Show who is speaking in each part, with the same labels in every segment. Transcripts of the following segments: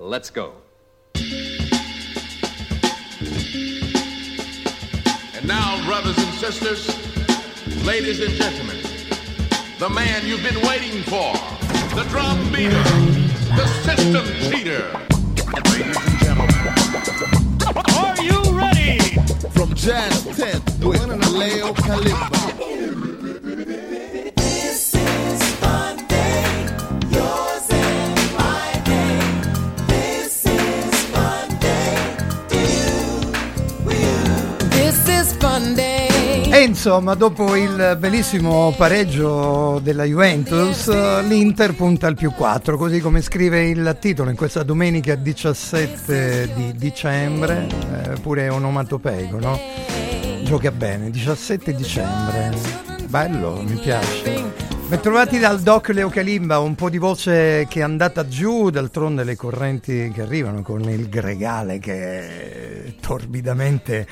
Speaker 1: Let's go.
Speaker 2: And now, brothers and sisters, ladies and gentlemen, the man you've been waiting for, the drum beater, the system cheater. Ladies and gentlemen,
Speaker 3: Are you ready?
Speaker 4: From Jazz 10 with Leo Kalimba.
Speaker 5: E insomma, dopo il bellissimo pareggio della Juventus, l'Inter punta al più 4, così come scrive il titolo in questa domenica 17 di dicembre, eh, pure onomatopeico, no? Gioca bene, 17 dicembre, bello, mi piace. Bentrovati dal Doc Leo Calimba, un po' di voce che è andata giù, d'altronde le correnti che arrivano con il gregale che torbidamente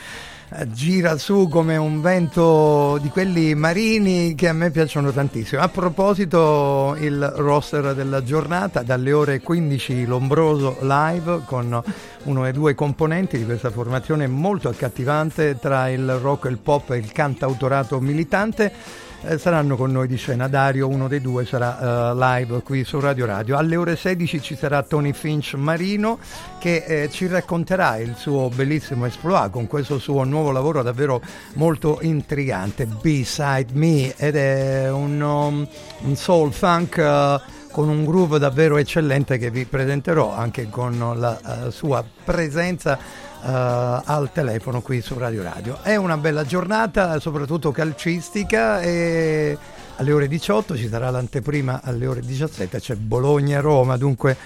Speaker 5: gira su come un vento di quelli marini che a me piacciono tantissimo. A proposito, il roster della giornata dalle ore 15 Lombroso live con uno dei due componenti di questa formazione molto accattivante tra il rock, il pop e il cantautorato militante. Eh, saranno con noi di scena Dario, uno dei due sarà eh, live qui su Radio Radio. Alle ore 16 ci sarà Tony Finch Marino che eh, ci racconterà il suo bellissimo exploit con questo suo nuovo lavoro davvero molto intrigante, Beside Me, ed è un, um, un soul funk eh, con un groove davvero eccellente che vi presenterò anche con la eh, sua presenza al telefono qui su Radio Radio. È una bella giornata, soprattutto calcistica e alle ore 18 ci sarà l'anteprima alle ore 17 c'è Bologna-Roma, dunque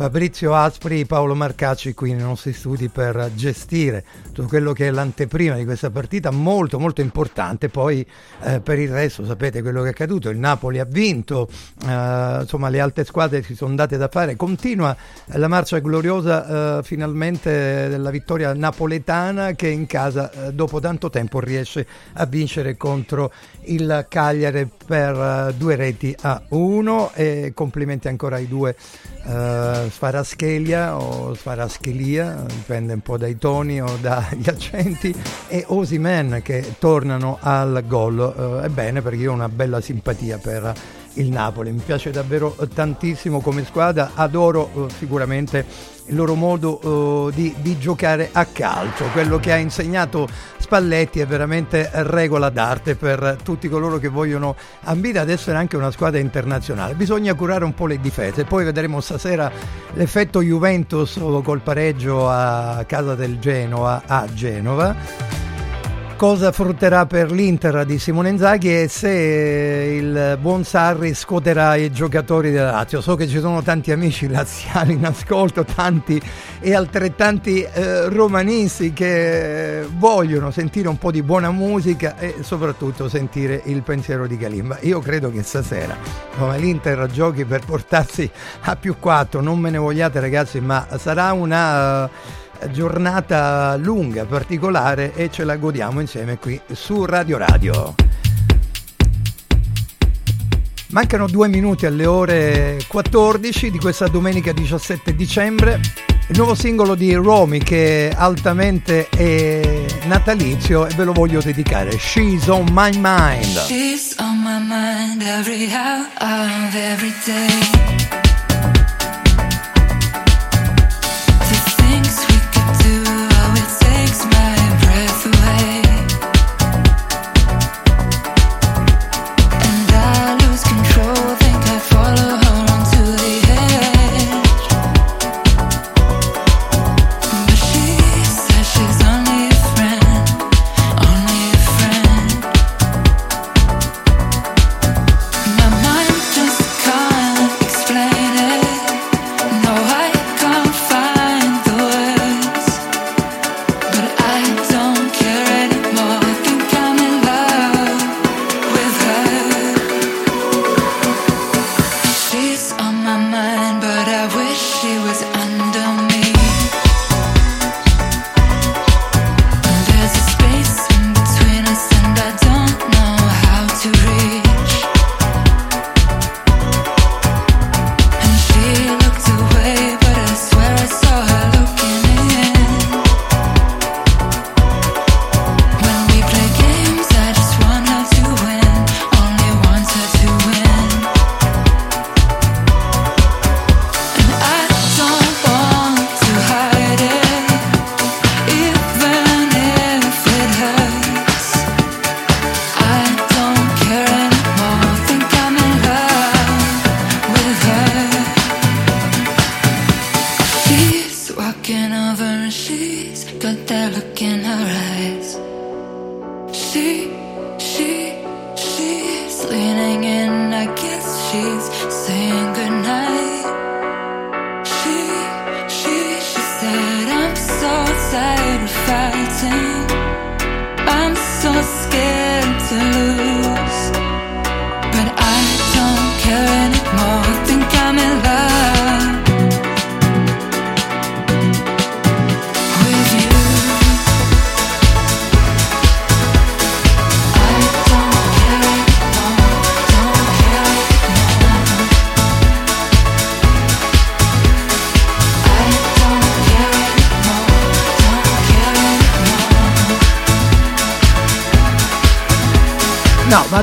Speaker 5: Fabrizio Aspri, Paolo Marcacci qui nei nostri studi per gestire tutto quello che è l'anteprima di questa partita molto molto importante, poi eh, per il resto sapete quello che è accaduto, il Napoli ha vinto, eh, insomma le altre squadre si sono date da fare, continua la marcia gloriosa eh, finalmente della vittoria napoletana che in casa eh, dopo tanto tempo riesce a vincere contro il Cagliari per eh, due reti a uno e complimenti ancora ai due eh, Sfaraschelia o Sfaraschelia, dipende un po' dai toni o dagli accenti, e Osimen che tornano al gol. Eh, ebbene, perché io ho una bella simpatia per il Napoli, mi piace davvero tantissimo come squadra, adoro eh, sicuramente il loro modo eh, di, di giocare a calcio, quello che ha insegnato Spalletti è veramente regola d'arte per tutti coloro che vogliono ambire ad essere anche una squadra internazionale. Bisogna curare un po' le difese, poi vedremo stasera l'effetto Juventus col pareggio a casa del Genoa a Genova cosa frutterà per l'Inter di Simone Inzaghi e se il buon Sarri scuoterà i giocatori della Lazio. So che ci sono tanti amici laziali in ascolto, tanti e altrettanti eh, romanisti che vogliono sentire un po' di buona musica e soprattutto sentire il pensiero di Galimba. Io credo che stasera, come l'Inter giochi per portarsi a più 4, non me ne vogliate ragazzi, ma sarà una giornata lunga, particolare e ce la godiamo insieme qui su Radio Radio. Mancano due minuti alle ore 14 di questa domenica 17 dicembre. Il nuovo singolo di Romy che è altamente è natalizio e ve lo voglio dedicare. She's on my mind.
Speaker 6: She's on my mind every hour of every day.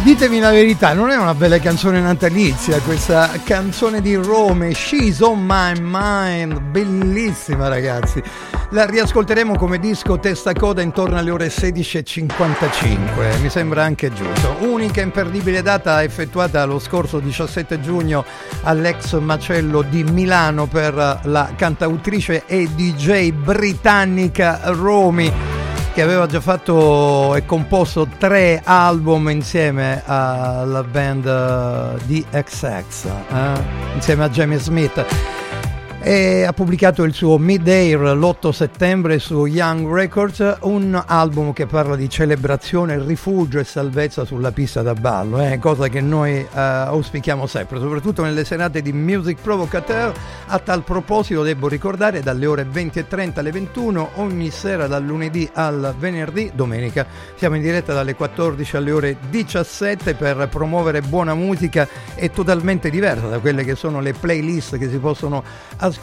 Speaker 5: Ditemi la verità, non è una bella canzone natalizia questa canzone di Rome, She's on my mind, bellissima ragazzi. La riascolteremo come disco testa coda intorno alle ore 16.55, mi sembra anche giusto. Unica imperdibile data effettuata lo scorso 17 giugno all'ex macello di Milano per la cantautrice e DJ britannica Romy che aveva già fatto e composto tre album insieme alla band eh, di XX, eh, insieme a Jamie Smith. E ha pubblicato il suo Mid-Air l'8 settembre su Young Records, un album che parla di celebrazione, rifugio e salvezza sulla pista da ballo, eh, cosa che noi eh, auspichiamo sempre, soprattutto nelle serate di Music Provocateur. A tal proposito devo ricordare dalle ore 20.30 alle 21, ogni sera dal lunedì al venerdì, domenica, siamo in diretta dalle 14 alle ore 17 per promuovere buona musica e totalmente diversa da quelle che sono le playlist che si possono ascoltare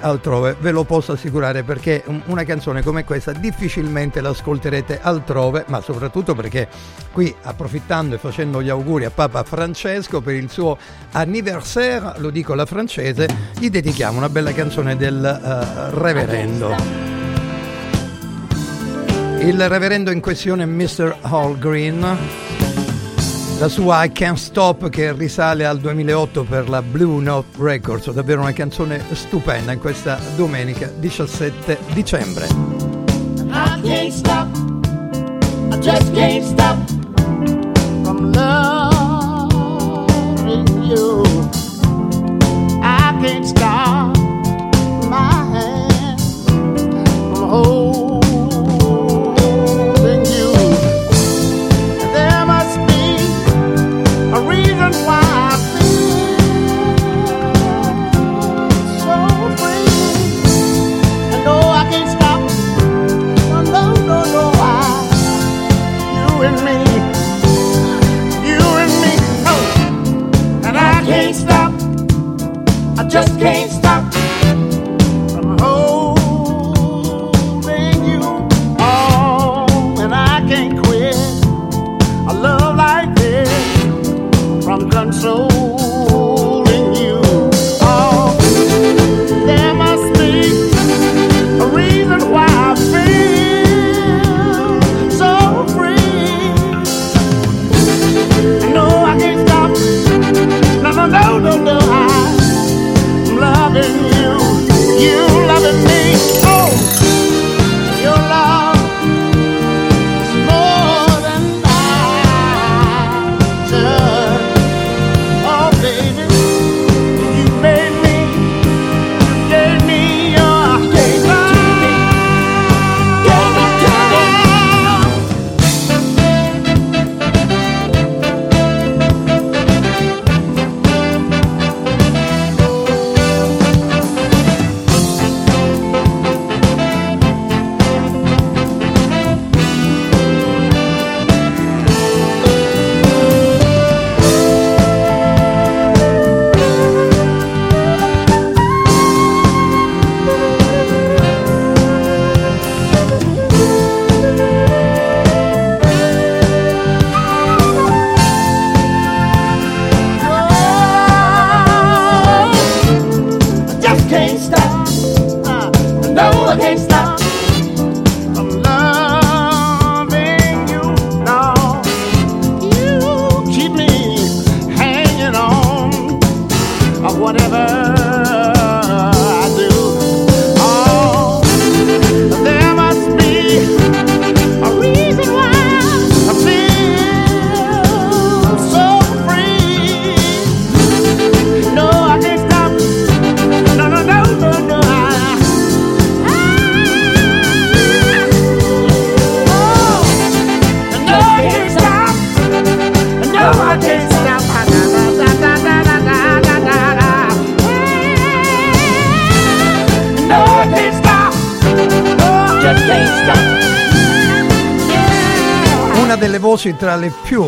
Speaker 5: altrove, ve lo posso assicurare perché un- una canzone come questa difficilmente l'ascolterete altrove, ma soprattutto perché qui approfittando e facendo gli auguri a Papa Francesco per il suo anniversaire, lo dico alla francese, gli dedichiamo una bella canzone del eh, reverendo. Il reverendo in questione Mr. Hall Green, la sua I Can't Stop che risale al 2008 per la Blue Note Records, davvero una canzone stupenda in questa domenica 17 dicembre.
Speaker 1: I can't stop. My hand from holding can't stop
Speaker 5: voci tra le più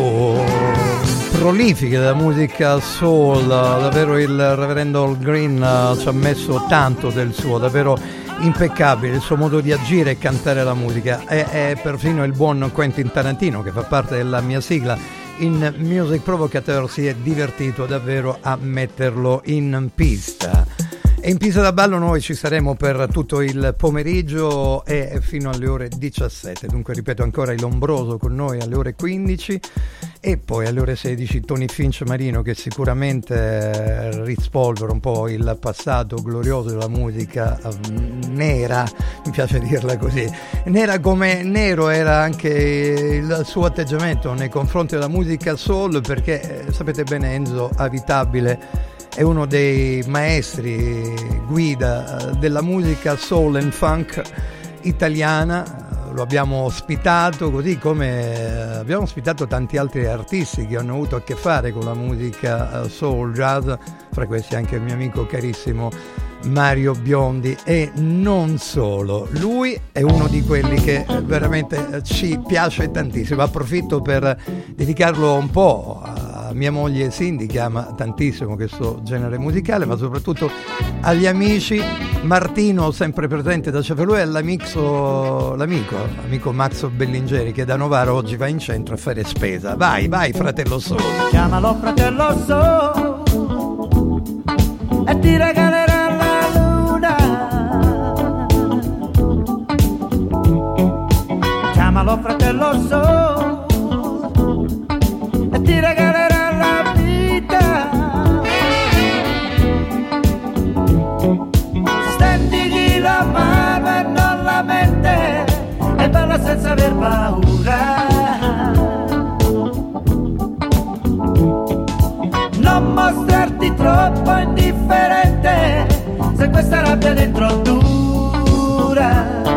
Speaker 5: prolifiche della musica soul, davvero il reverendo Al Green eh, ci ha messo tanto del suo, davvero impeccabile il suo modo di agire e cantare la musica. È, è perfino il buon Quentin Tarantino che fa parte della mia sigla in Music Provocateur si è divertito davvero a metterlo in pista. E in pista da ballo noi ci saremo per tutto il pomeriggio e fino alle ore 17. Dunque ripeto ancora il Lombroso con noi alle ore 15 e poi alle ore 16 Tony Finch Marino che sicuramente rispolvera un po' il passato glorioso della musica mm, nera, mi piace dirla così. Nera come nero era anche il suo atteggiamento nei confronti della musica soul perché eh, sapete bene Enzo Avitabile è uno dei maestri guida eh, della musica soul and funk italiana. Lo abbiamo ospitato così come eh, abbiamo ospitato tanti altri artisti che hanno avuto a che fare con la musica eh, soul jazz, fra questi anche il mio amico carissimo Mario Biondi e non solo. Lui è uno di quelli che veramente ci piace tantissimo. Approfitto per dedicarlo un po' a mia moglie Cindy che ama tantissimo questo genere musicale, ma soprattutto agli amici. Martino, sempre presente da all'amico, l'amico, amico Max Bellingeri che da Novara oggi va in centro a fare spesa. Vai, vai, fratello solo.
Speaker 7: Chiamalo fratello solo e ti regalerà Chiamalo fratello solo e ti regalerà la vita. Stendigli la mano e non la mente e balla senza aver paura. Non mostrarti troppo indifferente se questa rabbia dentro dura.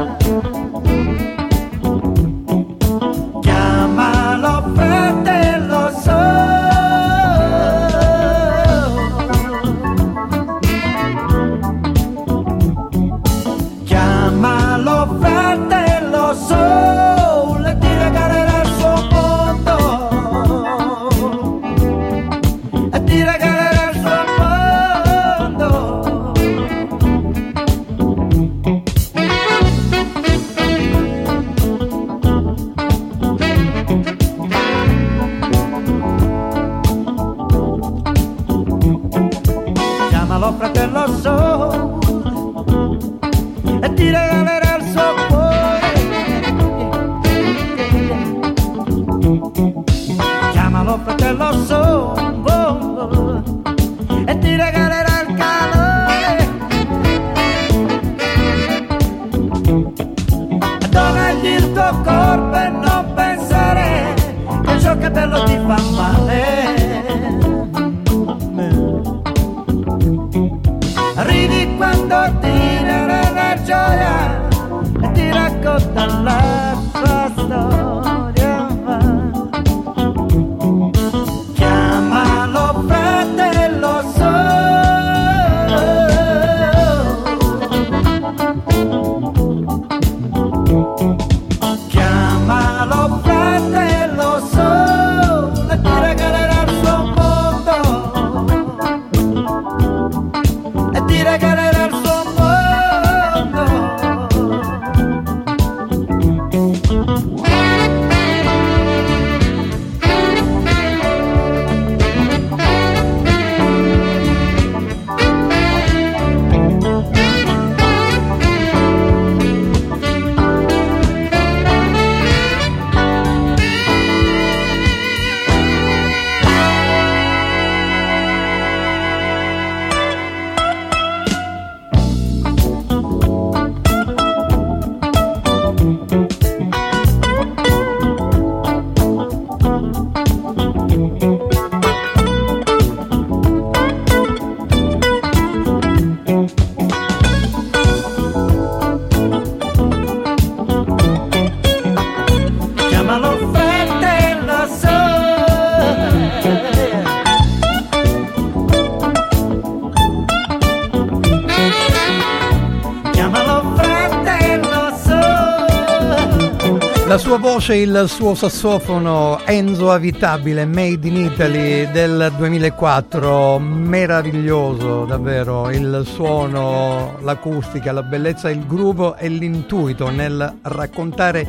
Speaker 5: Voce, il suo sassofono Enzo Avitabile, Made in Italy del 2004, meraviglioso davvero, il suono, l'acustica, la bellezza, il groove e l'intuito nel raccontare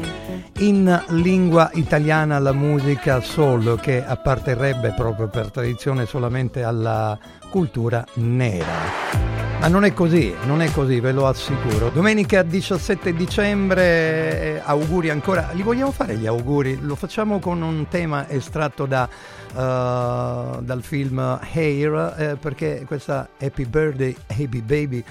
Speaker 5: in lingua italiana la musica soul che apparterrebbe proprio per tradizione solamente alla cultura nera. Ma non è così, non è così, ve lo assicuro. Domenica 17 dicembre, eh, auguri ancora. Li vogliamo fare gli auguri? Lo facciamo con un tema estratto da, uh, dal film Hair, eh, perché questa Happy Birthday, Happy Baby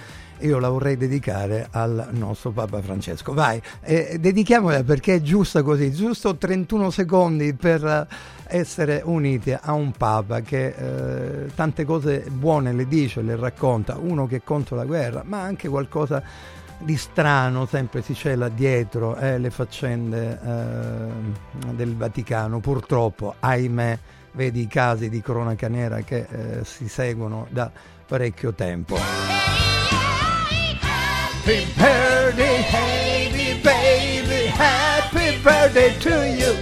Speaker 5: io la vorrei dedicare al nostro Papa Francesco. Vai, eh, dedichiamola perché è giusta così, giusto 31 secondi per essere uniti a un Papa che eh, tante cose buone le dice, le racconta, uno che è contro la guerra, ma anche qualcosa di strano sempre si cela dietro eh, le faccende eh, del Vaticano. Purtroppo, ahimè, vedi i casi di cronaca nera che eh, si seguono da parecchio tempo. Happy birthday, happy baby, happy birthday to you.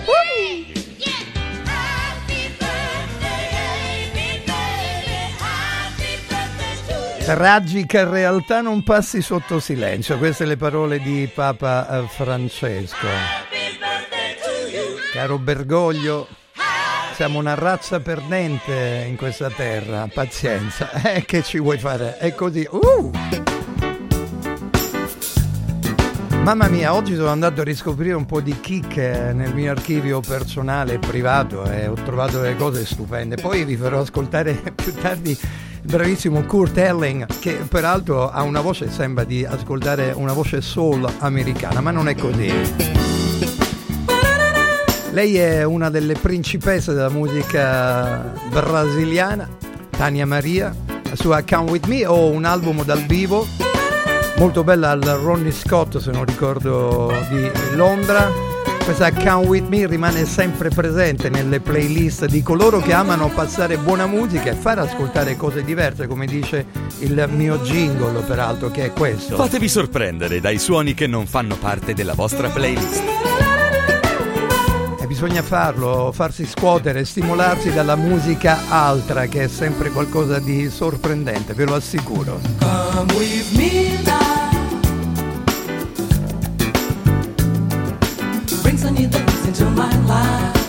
Speaker 5: Tragica realtà non passi sotto silenzio, queste le parole di Papa eh, Francesco. Caro Bergoglio, siamo una razza perdente in questa terra, pazienza, eh, che ci vuoi fare? È così. Uh! Mamma mia, oggi sono andato a riscoprire un po' di chicche nel mio archivio personale e privato e ho trovato delle cose stupende. Poi vi farò ascoltare più tardi il bravissimo Kurt Elling che peraltro ha una voce, sembra di ascoltare una voce soul americana, ma non è così. Lei è una delle principesse della musica brasiliana, Tania Maria, la sua Come With Me o un album dal vivo molto bella al Ronnie Scott se non ricordo di Londra. Questa Come With Me rimane sempre presente nelle playlist di coloro che amano passare buona musica e far ascoltare cose diverse come dice il mio jingle peraltro che è questo.
Speaker 3: Fatevi sorprendere dai suoni che non fanno parte della vostra playlist
Speaker 5: bisogna farlo, farsi scuotere, stimolarsi dalla musica altra che è sempre qualcosa di sorprendente, ve lo assicuro.
Speaker 8: Come with me now. Bring some new things into my life.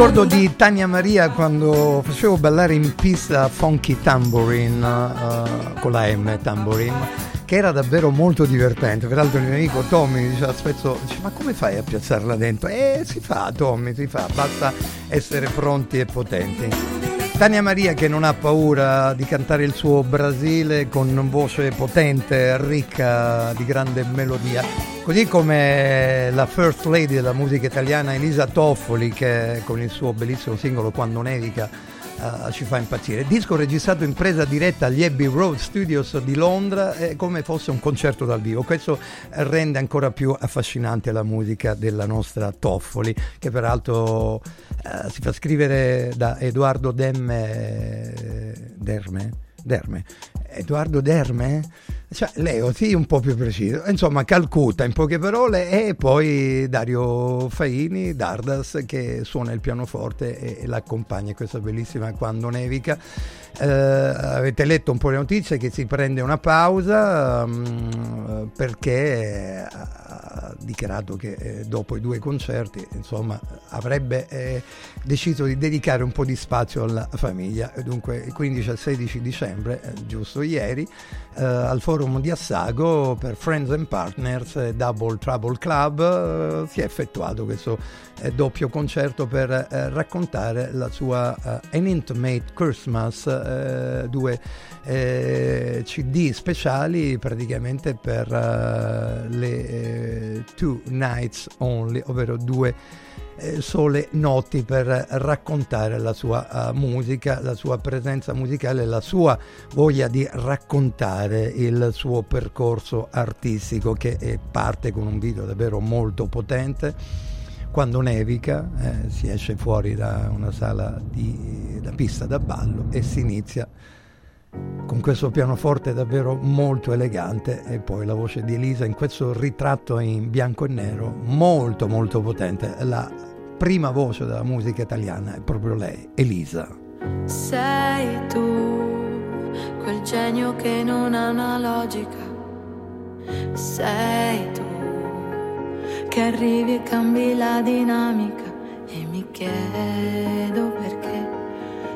Speaker 5: Ricordo di Tania Maria quando facevo ballare in pista Funky Tambourine uh, con la M Tambourine che era davvero molto divertente. Peraltro il mio amico Tommy diceva spesso, ma come fai a piazzarla dentro? Eh, si fa Tommy, si fa, basta essere pronti e potenti. Tania Maria che non ha paura di cantare il suo Brasile con voce potente, ricca di grande melodia, così come la first lady della musica italiana Elisa Toffoli che con il suo bellissimo singolo Quando nevica Ci fa impazzire. Disco registrato in presa diretta agli Abbey Road Studios di Londra è come fosse un concerto dal vivo. Questo rende ancora più affascinante la musica della nostra Toffoli, che peraltro uh, si fa scrivere da Edoardo Demme, Derme, Derme. Edoardo Derme? Cioè, Leo, sì, un po' più preciso. Insomma, Calcutta in poche parole e poi Dario Faini, Dardas, che suona il pianoforte e, l'accompagna in questa bellissima Quando nevica. Eh, avete letto un po' le notizie che si prende una pausa um, perché dichiarato che eh, dopo i due concerti insomma, avrebbe eh, deciso di dedicare un po' di spazio alla famiglia. Dunque il 15 al 16 dicembre, eh, giusto ieri, eh, al forum di Assago per Friends and Partners Double Trouble Club eh, si è effettuato questo eh, doppio concerto per raccontare la sua An Intimate Christmas, due CD speciali praticamente per le Two Nights Only, ovvero due eh, sole notti per raccontare la sua uh, musica, la sua presenza musicale, la sua voglia di raccontare il suo percorso artistico che eh, parte con un video davvero molto potente. Quando nevica eh, si esce fuori da una sala di da pista da ballo e si inizia con questo pianoforte davvero molto elegante e poi la voce di Elisa in questo ritratto in bianco e nero molto molto potente. La prima voce della musica italiana è proprio lei, Elisa.
Speaker 6: Sei tu, quel genio che non ha una logica. Sei tu, che arrivi e cambi la dinamica. E mi chiedo perché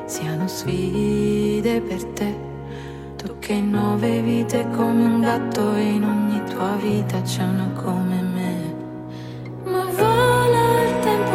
Speaker 6: siano sfide per te. Tu che in nove vite come un gatto e in ogni tua vita c'è una come me. Ma vola il tempo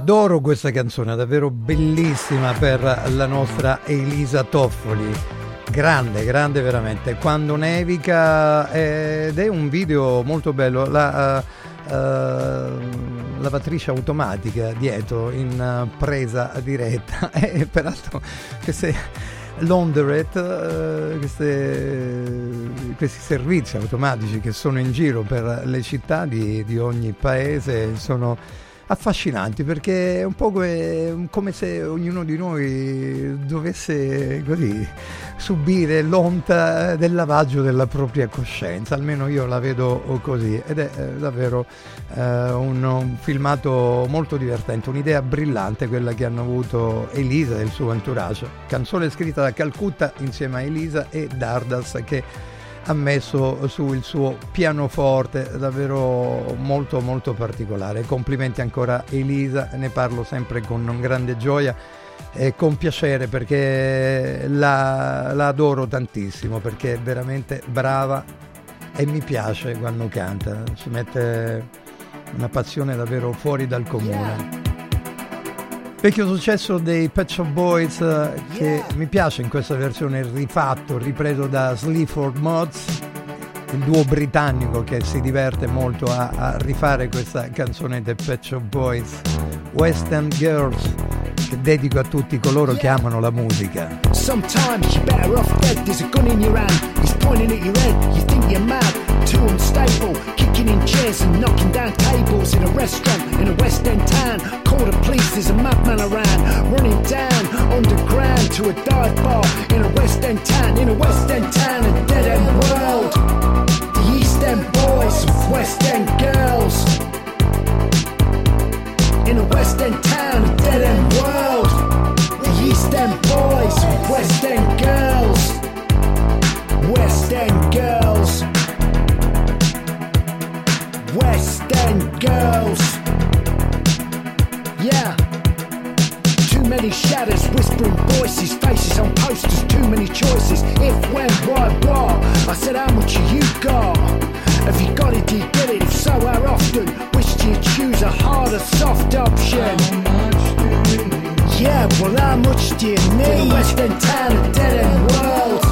Speaker 5: Adoro questa canzone, davvero bellissima per la nostra Elisa Toffoli. Grande, grande veramente. Quando nevica eh, ed è un video molto bello. La uh, lavatrice automatica dietro in uh, presa diretta e peraltro queste laundrette, queste, questi servizi automatici che sono in giro per le città di, di ogni paese sono affascinanti perché è un po' come, come se ognuno di noi dovesse così subire l'onta del lavaggio della propria coscienza, almeno io la vedo così ed è eh, davvero eh, un, un, filmato molto divertente, un'idea brillante quella che hanno avuto Elisa e il suo entourage, canzone scritta da Calcutta insieme a Elisa e Dardas che ha messo su il suo pianoforte davvero molto molto particolare. Complimenti ancora Elisa ne parlo sempre con grande gioia e con piacere perché la, la adoro tantissimo perché è veramente brava e mi piace quando canta. Ci mette una passione davvero fuori dal comune Vecchio successo dei Pet Shop Boys eh, che mi piace in questa versione rifatto, ripreso da Sleaford Mods, il duo britannico che si diverte molto a, a rifare questa canzone dei Pet Shop Boys, West End Girls, che dedico a tutti coloro che amano la musica.
Speaker 9: Sometimes you're better off dead, there's a gun in your hand, he's pointing at your head, you think you're mad, too unstable, kicking in chairs and knocking down tables in a restaurant in a West End town. Call the police, there's a madman around, running down underground to a dive bar in a West End town, in a West End town, a dead end world. The East End boys, West End girls. In a West End town, a dead end world. East End boys, West End girls. West End girls. West End girls. Yeah. Too many shadows, whispering voices, faces on posters, too many choices. If, when, why, what? I said, how much you got? Have you got it, do you get it? If so, how often? Which do you choose, a hard or soft option? Yeah, well, how much do you need? The West End town, a dead end world.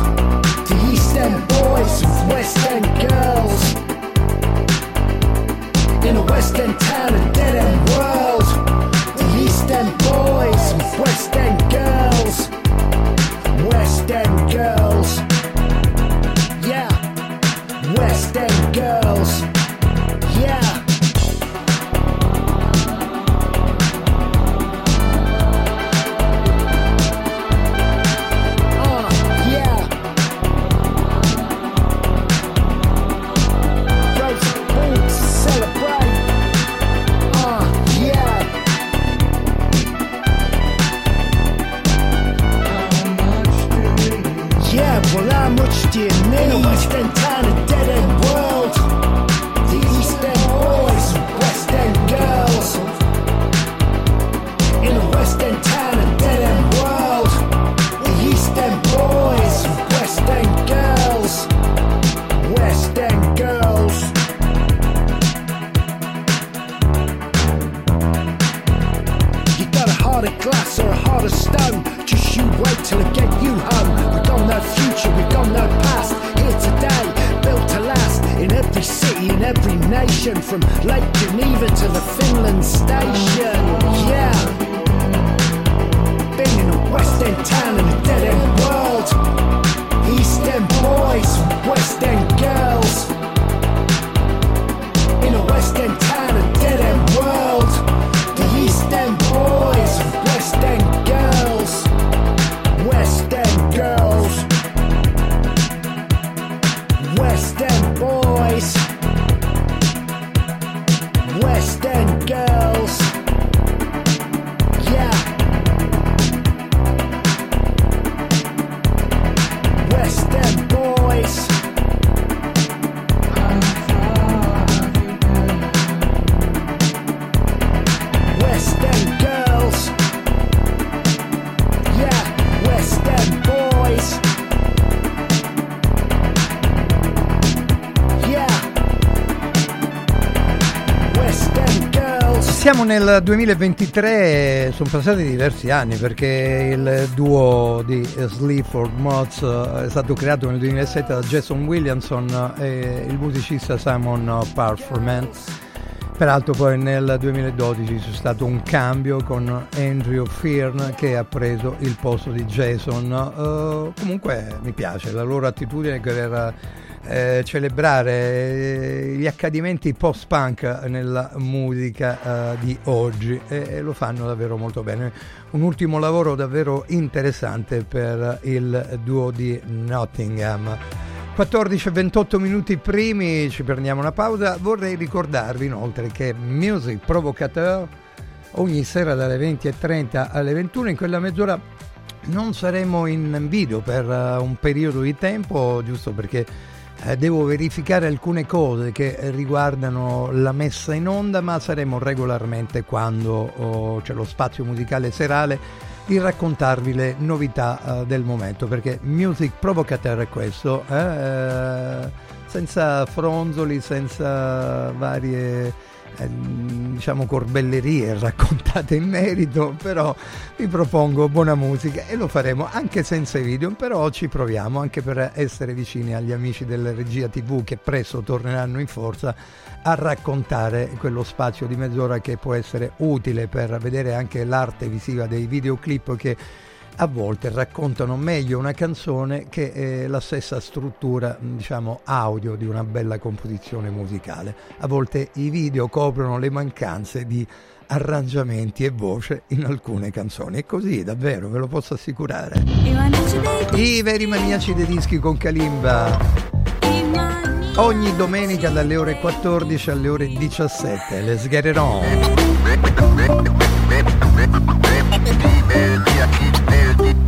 Speaker 9: The East End boys with West End girls. In a West End town, a dead end world. The East End boys with West End girls. West End girls. Yeah. West End nation. From Lake Geneva to the Finland station. Yeah. Been in a West End town in a dead end world. East End boys, West End girls. In a West End town, a dead end
Speaker 5: nel 2023, sono passati diversi anni perché il duo di Sleaford Mods eh, è stato creato nel 2007 da Jason Williamson e il musicista Simon Parferman. Peraltro poi nel 2012 c'è stato un cambio con Andrew Fearn che ha preso il posto di Jason. Uh, comunque mi piace la loro attitudine per eh, celebrare eh, gli accadimenti post-punk nella musica eh, di oggi e, e, lo fanno davvero molto bene. Un ultimo lavoro davvero interessante per il duo di Nottingham. 14 28 minuti primi, ci prendiamo una pausa. Vorrei ricordarvi inoltre che Music Provocateur ogni sera dalle 20.30 alle 21 in quella mezz'ora non saremo in video per uh, un periodo di tempo, giusto perché eh, devo verificare alcune cose che riguardano la messa in onda, ma saremo regolarmente quando oh, c'è lo spazio musicale serale di raccontarvi le novità uh, del momento perché Music Provocateur è questo eh? eh senza fronzoli senza varie eh, diciamo corbellerie raccontate in merito, però vi propongo buona musica e lo faremo anche senza i video, però ci proviamo anche per essere vicini agli amici della regia TV che presto torneranno in forza a raccontare quello spazio di mezz'ora che può essere utile per vedere anche l'arte visiva dei videoclip che a volte raccontano meglio una canzone che eh, la stessa struttura, diciamo, audio di una bella composizione musicale. A volte i video coprono le mancanze di arrangiamenti e voce in alcune canzoni. È così, davvero, ve lo posso assicurare. I veri maniaci dei dischi con Kalimba. Ogni domenica dalle ore 14 alle ore 17. Let's get it on.
Speaker 10: Kalimba.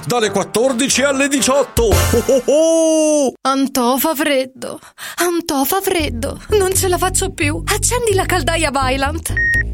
Speaker 11: dalle 14 alle 18. Oh, oh, oh!
Speaker 12: Antò fa freddo. Antò fa freddo. Non ce la faccio più. Accendi la caldaia Vylant.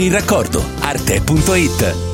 Speaker 13: il raccordo. Arte.it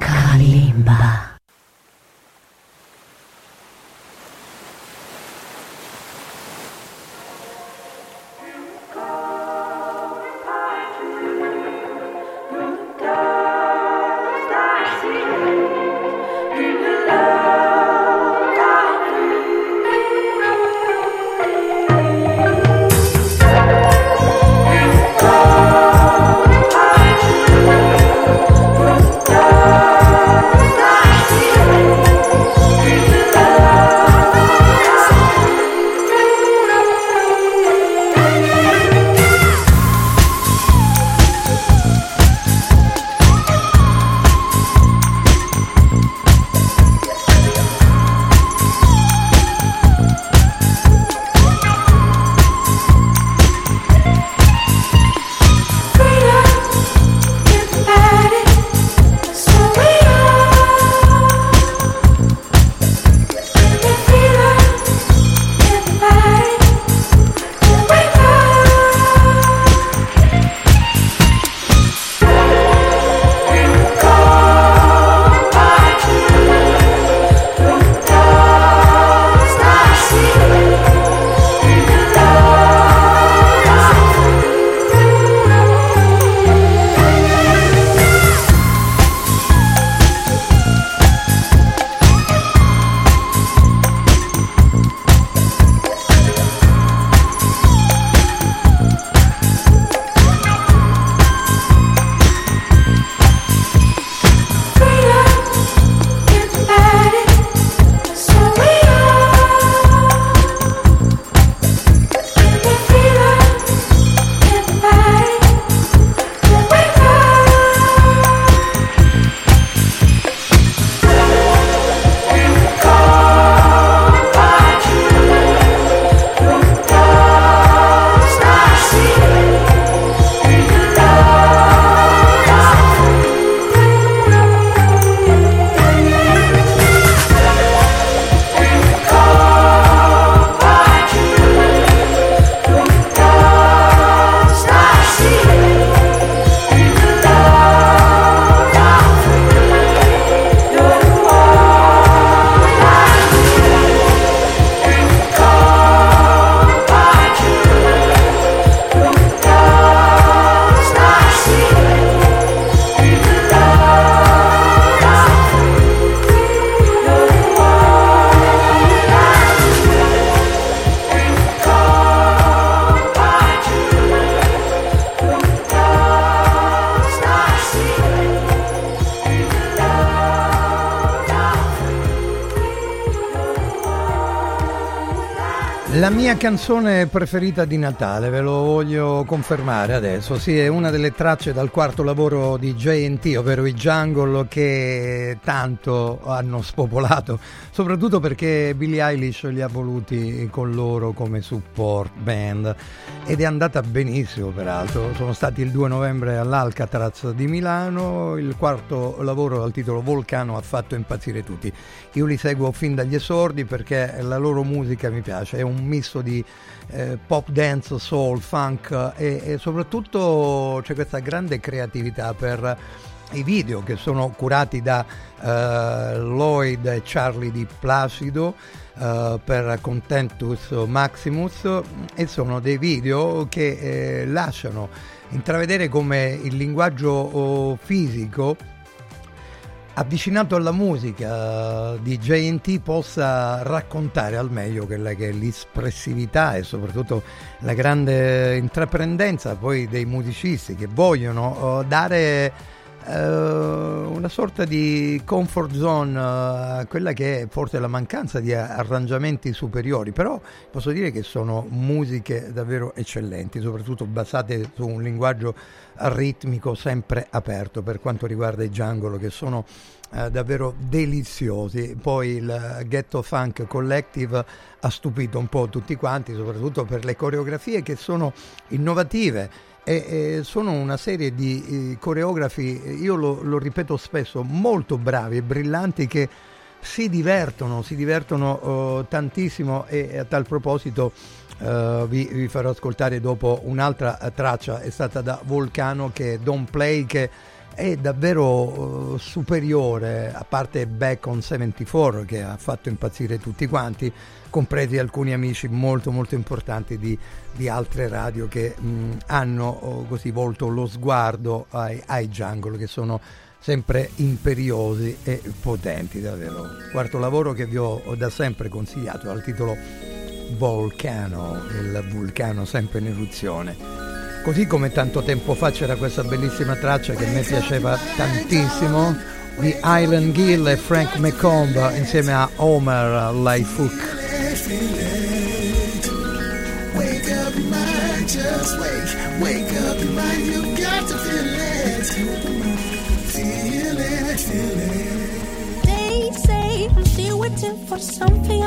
Speaker 8: Kalimba.
Speaker 5: La mia canzone preferita di Natale, ve lo voglio confermare adesso, sì, è una delle tracce dal quarto lavoro di JT, ovvero i Jungle che tanto hanno spopolato, soprattutto perché Billie Eilish li ha voluti con loro come support band ed è andata benissimo peraltro, sono stati il 2 novembre all'Alcatraz di Milano, il quarto lavoro dal titolo Volcano ha fatto impazzire tutti, io li seguo fin dagli esordi perché la loro musica mi piace, è un misto di eh, pop dance, soul, funk e, e soprattutto c'è questa grande creatività per i video che sono curati da eh, Lloyd e Charlie di Placido eh, per Contentus Maximus e sono dei video che eh, lasciano intravedere come il linguaggio oh, fisico avvicinato alla musica di JT possa raccontare al meglio quella che è l'espressività e soprattutto la grande intraprendenza poi dei musicisti che vogliono uh, dare una sorta di comfort zone uh, quella che è forse la mancanza di arrangiamenti superiori, però posso dire che sono musiche davvero eccellenti, soprattutto basate su un linguaggio ritmico sempre aperto per quanto riguarda i jungle che sono eh, davvero deliziosi. Poi il Ghetto Funk Collective ha stupito un po' tutti quanti, soprattutto per le coreografie che sono innovative e, e sono una serie di eh, coreografi, io lo, lo ripeto spesso, molto bravi e brillanti che si divertono, si divertono uh, tantissimo e a tal proposito uh, vi, vi, farò ascoltare dopo un'altra traccia, è stata da Volcano che è Don't Play che è davvero uh, superiore, a parte Back on 74 che ha fatto impazzire tutti quanti, compresi alcuni amici molto molto importanti di, di altre radio che mh, hanno oh, così volto lo sguardo ai, ai jungle che sono sempre imperiosi e potenti davvero. Quarto lavoro che vi ho da sempre consigliato dal titolo Volcano, il vulcano sempre in eruzione. Così come tanto tempo fa c'era questa bellissima traccia che me piaceva tantissimo di Island Gill e Frank McComb insieme a Homer
Speaker 14: waiting for something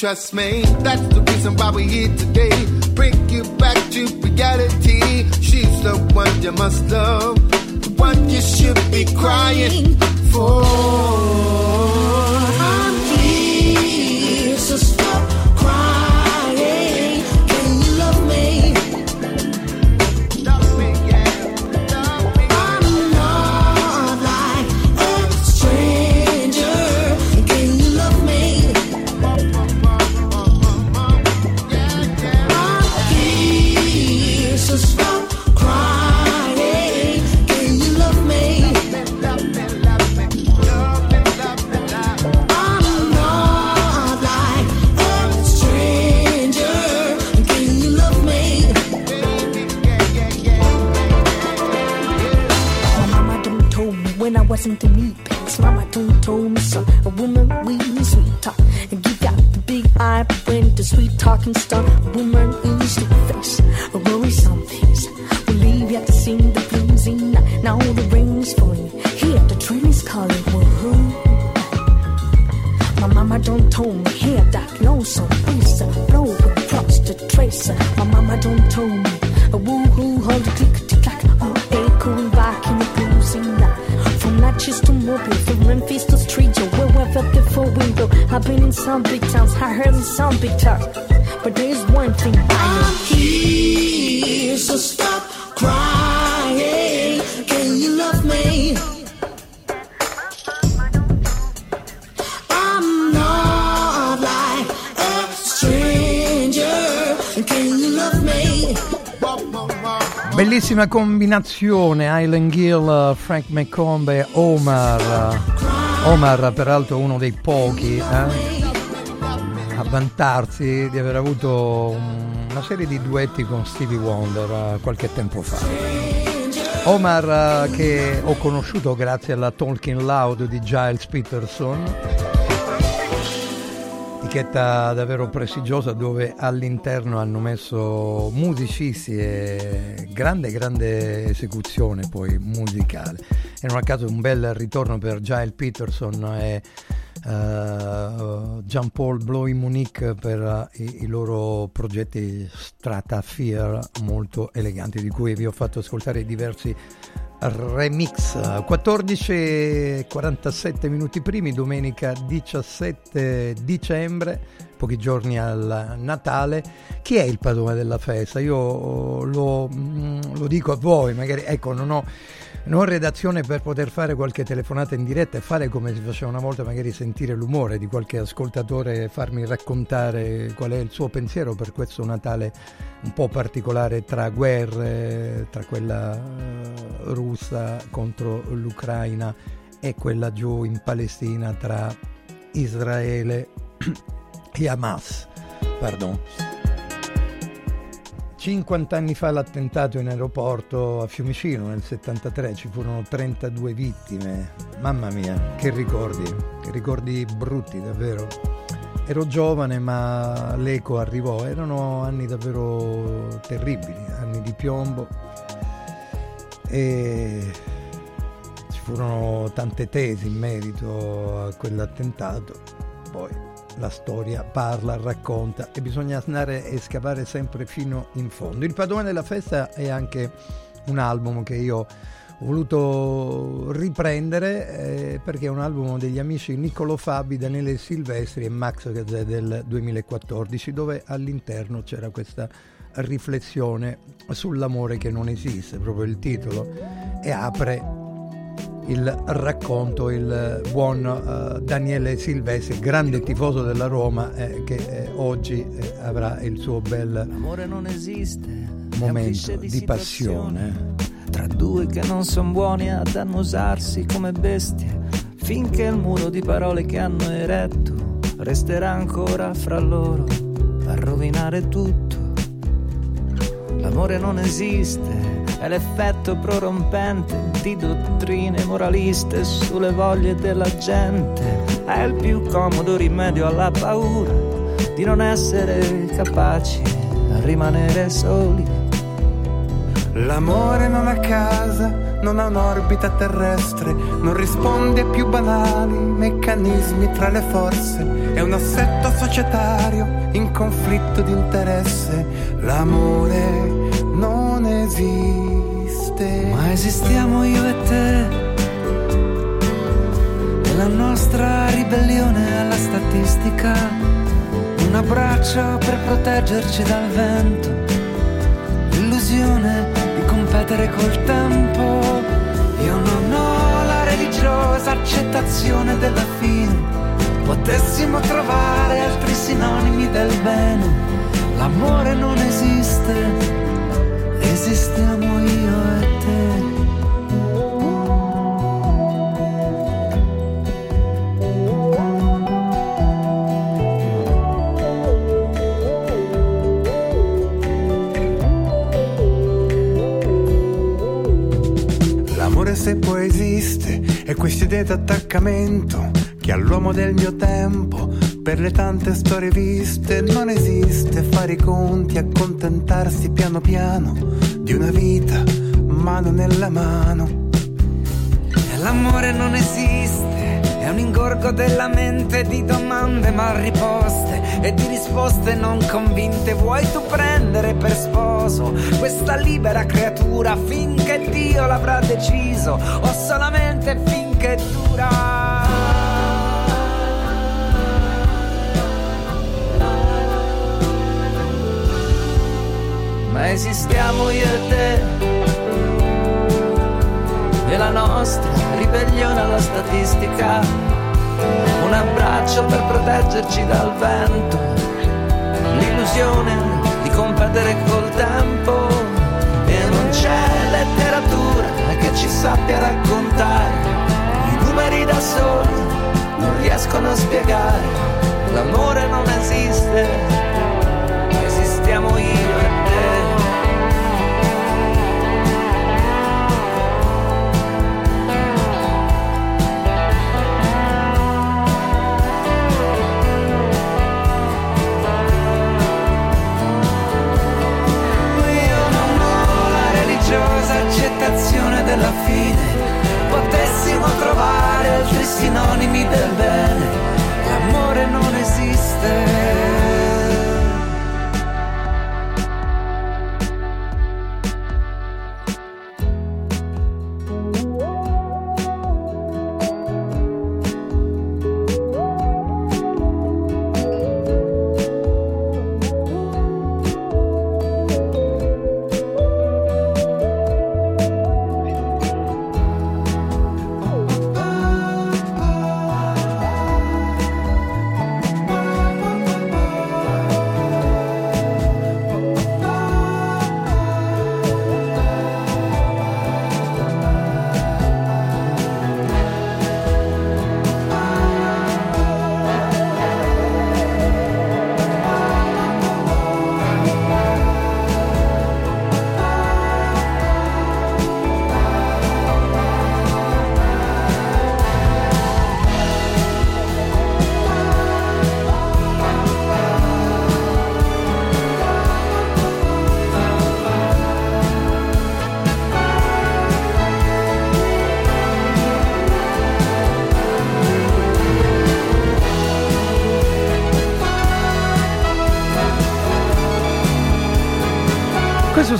Speaker 4: trust me.
Speaker 5: Bellissima combinazione, Island Gill, Frank McCombe, Omar. Omar, peraltro uno dei pochi eh, a vantarsi di aver avuto un- una serie di duetti con Stevie Wonder eh, qualche tempo fa. Omar eh, che ho conosciuto grazie alla Talking Loud di Giles Peterson, etichetta davvero prestigiosa dove all'interno hanno messo musicisti e grande grande esecuzione poi musicale. E non a caso un bel ritorno per Giles Peterson e eh, Jean Paul Bloy Monique per eh, i, i loro progetti Stratosphere molto eleganti di cui vi ho fatto ascoltare diversi remix. 14 e 47 minuti primi domenica 17 dicembre pochi giorni al Natale. Chi è il padrone della festa? Io lo, mm, lo dico a voi magari ecco non ho non redazione per poter fare qualche telefonata in diretta e fare come si faceva una volta, magari sentire l'umore di qualche ascoltatore e farmi raccontare qual è il suo pensiero per questo Natale un po' particolare tra guerre, tra quella eh, russa contro l'Ucraina e quella giù in Palestina tra Israele e Hamas. Pardon. 50 anni fa l'attentato in aeroporto a Fiumicino nel 73 ci furono 32 vittime. Mamma mia, che ricordi, che ricordi brutti davvero. Ero giovane ma l'eco arrivò, erano anni davvero terribili, anni di piombo e ci furono tante tesi in merito a quell'attentato. Poi la storia parla, racconta e bisogna andare e scavare sempre fino in fondo. Il padrone della festa è anche un album che io ho voluto riprendere eh, perché è un album degli amici Niccolo Fabi, Daniele Silvestri e Max Gazzè del 2014 dove all'interno c'era questa riflessione sull'amore che non esiste, proprio il titolo, e apre il racconto il buon eh, Daniele Silvestri, grande tifoso della Roma eh, che eh, oggi eh, avrà il suo bel
Speaker 15: non esiste.
Speaker 5: momento di passione.
Speaker 15: Tra due che non sono buoni ad annusarsi come bestie. Finché il muro di parole che hanno eretto resterà ancora fra loro a rovinare tutto. L'amore non esiste, è l'effetto prorompente di dottrine moraliste sulle voglie della gente. È il più comodo rimedio alla paura di non essere capaci a rimanere soli.
Speaker 16: L'amore non ha casa, non ha un'orbita terrestre, non risponde ai più banali meccanismi tra le forze, è un assetto societario in conflitto di interesse. L'amore non esiste.
Speaker 15: Ma esistiamo io e te, nella nostra ribellione alla statistica, un abbraccio per proteggerci dal vento, l'illusione di competere col tempo. Io non ho la religiosa accettazione della fine, potessimo trovare altri sinonimi del bene, l'amore non esiste, esistiamo io e te.
Speaker 16: È questa idea d'attaccamento che all'uomo del mio tempo per le tante storie viste non esiste fare i conti, accontentarsi piano piano di una vita mano nella mano.
Speaker 15: E l'amore non esiste, è un ingorgo della mente di domande mal riposte e di risposte non convinte. Vuoi tu prendere per sposo questa libera creatura finché Dio l'avrà deciso o solamente finché dura? Ma esistiamo io e te e la nostra ribellione alla statistica. Un abbraccio per proteggerci dal vento, l'illusione di competere col tempo. E non c'è letteratura che ci sappia raccontare. I numeri da soli non riescono a spiegare. L'amore non esiste, accettazione della fine. Potessimo trovare altri sinonimi del bene. L'amore non esiste.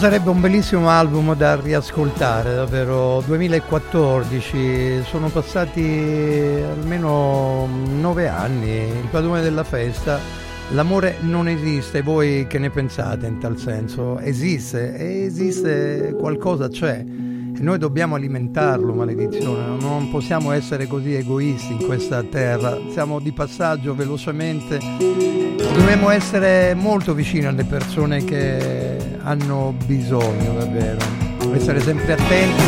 Speaker 5: Sarebbe un bellissimo album da riascoltare, davvero. 2014, sono passati almeno nove anni, il padrone della festa, l'amore non esiste, voi che ne pensate in tal senso? Esiste, e esiste qualcosa, c'è,
Speaker 16: noi dobbiamo alimentarlo, maledizione, non possiamo essere così egoisti in questa terra, siamo di passaggio velocemente, dobbiamo essere molto vicini alle persone che hanno bisogno davvero, essere sempre attenti,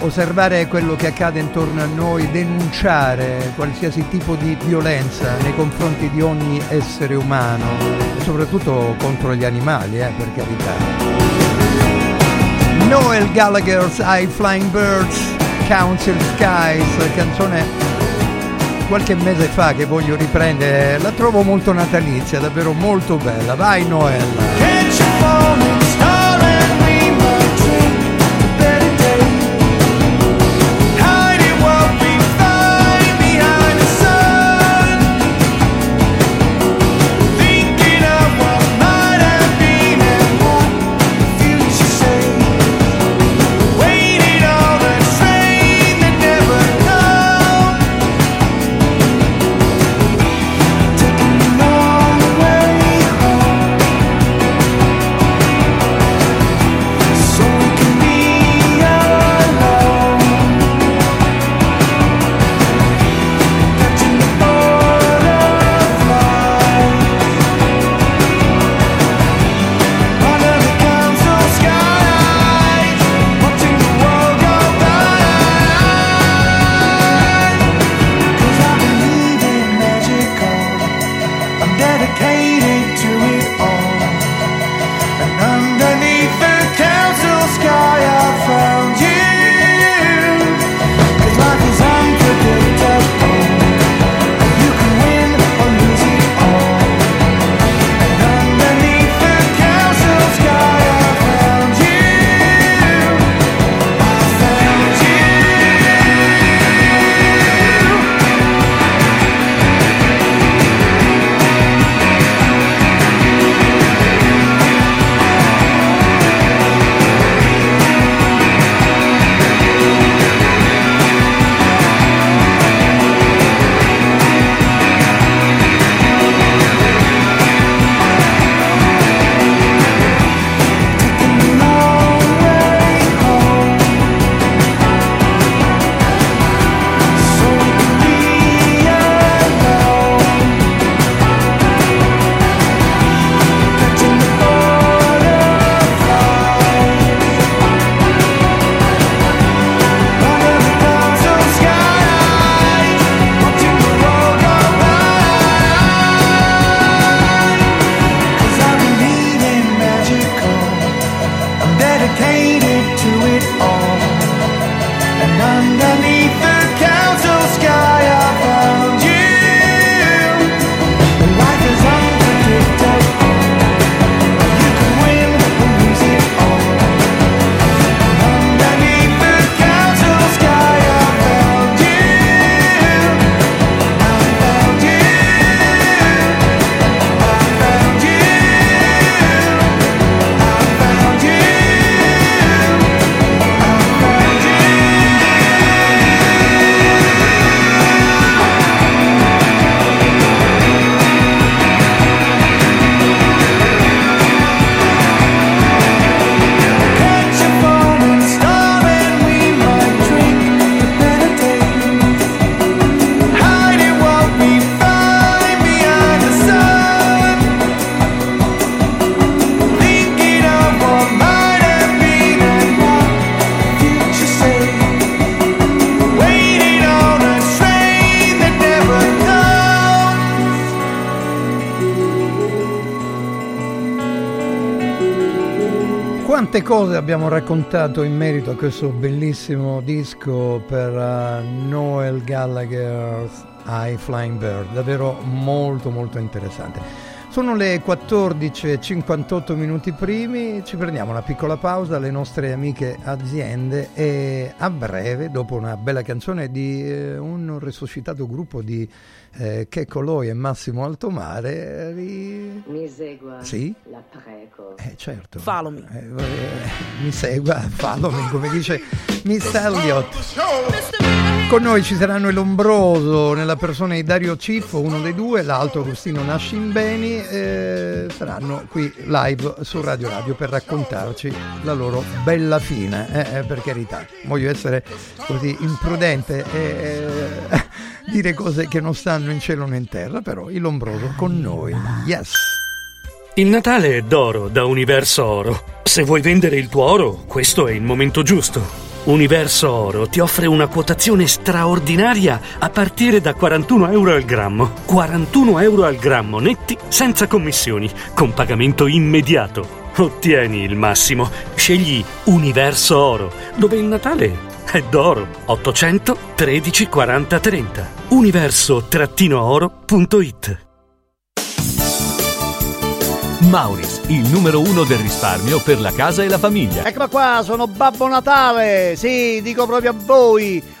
Speaker 16: osservare quello che accade intorno a noi, denunciare qualsiasi tipo di violenza nei confronti di ogni essere umano, soprattutto contro gli animali, eh, per carità. Noel Gallagher's High Flying Birds, Council Skies, canzone qualche mese fa che voglio riprendere, la trovo molto natalizia, davvero molto bella. Vai Noel! Quante cose abbiamo raccontato in merito a questo bellissimo disco per uh, Noel Gallagher's High Flying Bird, davvero molto molto interessante. Sono le 14.58 minuti primi, ci prendiamo una piccola pausa alle nostre amiche aziende e a breve, dopo una bella canzone di eh, un resuscitato gruppo di
Speaker 5: eh, che Coloi e Massimo Altomare eh, ri-
Speaker 17: Mi segua.
Speaker 5: Sì?
Speaker 17: La prego.
Speaker 5: Eh, certo.
Speaker 17: Follow me.
Speaker 5: Eh, eh, mi segua, follow me, come dice Miss Elliott. Con noi ci saranno il Lombroso nella persona di Dario Ciffo, uno dei due, l'altro Agostino Nascimbeni, eh, saranno qui live su Radio Radio per raccontarci la loro bella fine, eh, eh, per carità. Voglio essere così imprudente e eh, dire cose che non stanno in cielo né in terra, però il Lombroso con noi. Yes!
Speaker 18: Il Natale è d'oro da Universo Oro. Se vuoi vendere il tuo oro, questo è il momento giusto. Universo Oro ti offre una quotazione straordinaria a partire da 41 euro al grammo. 41 euro al grammo netti senza commissioni, con pagamento immediato. Ottieni il massimo. Scegli Universo Oro, dove il Natale è d'oro. 800 13 40 30. Universo-oro.it
Speaker 19: Mauris, il numero uno del risparmio per la casa e la famiglia.
Speaker 20: Eccola qua, sono Babbo Natale. Sì, dico proprio a voi.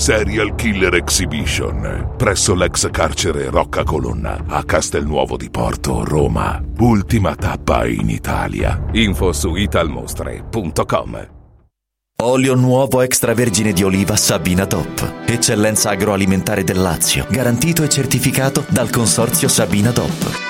Speaker 21: Serial Killer Exhibition presso l'ex carcere Rocca Colonna a Castelnuovo di Porto, Roma. Ultima tappa in Italia. Info su italmostre.com.
Speaker 22: Olio nuovo extravergine di oliva Sabina DOP. Eccellenza agroalimentare del Lazio. Garantito e certificato dal consorzio Sabina DOP.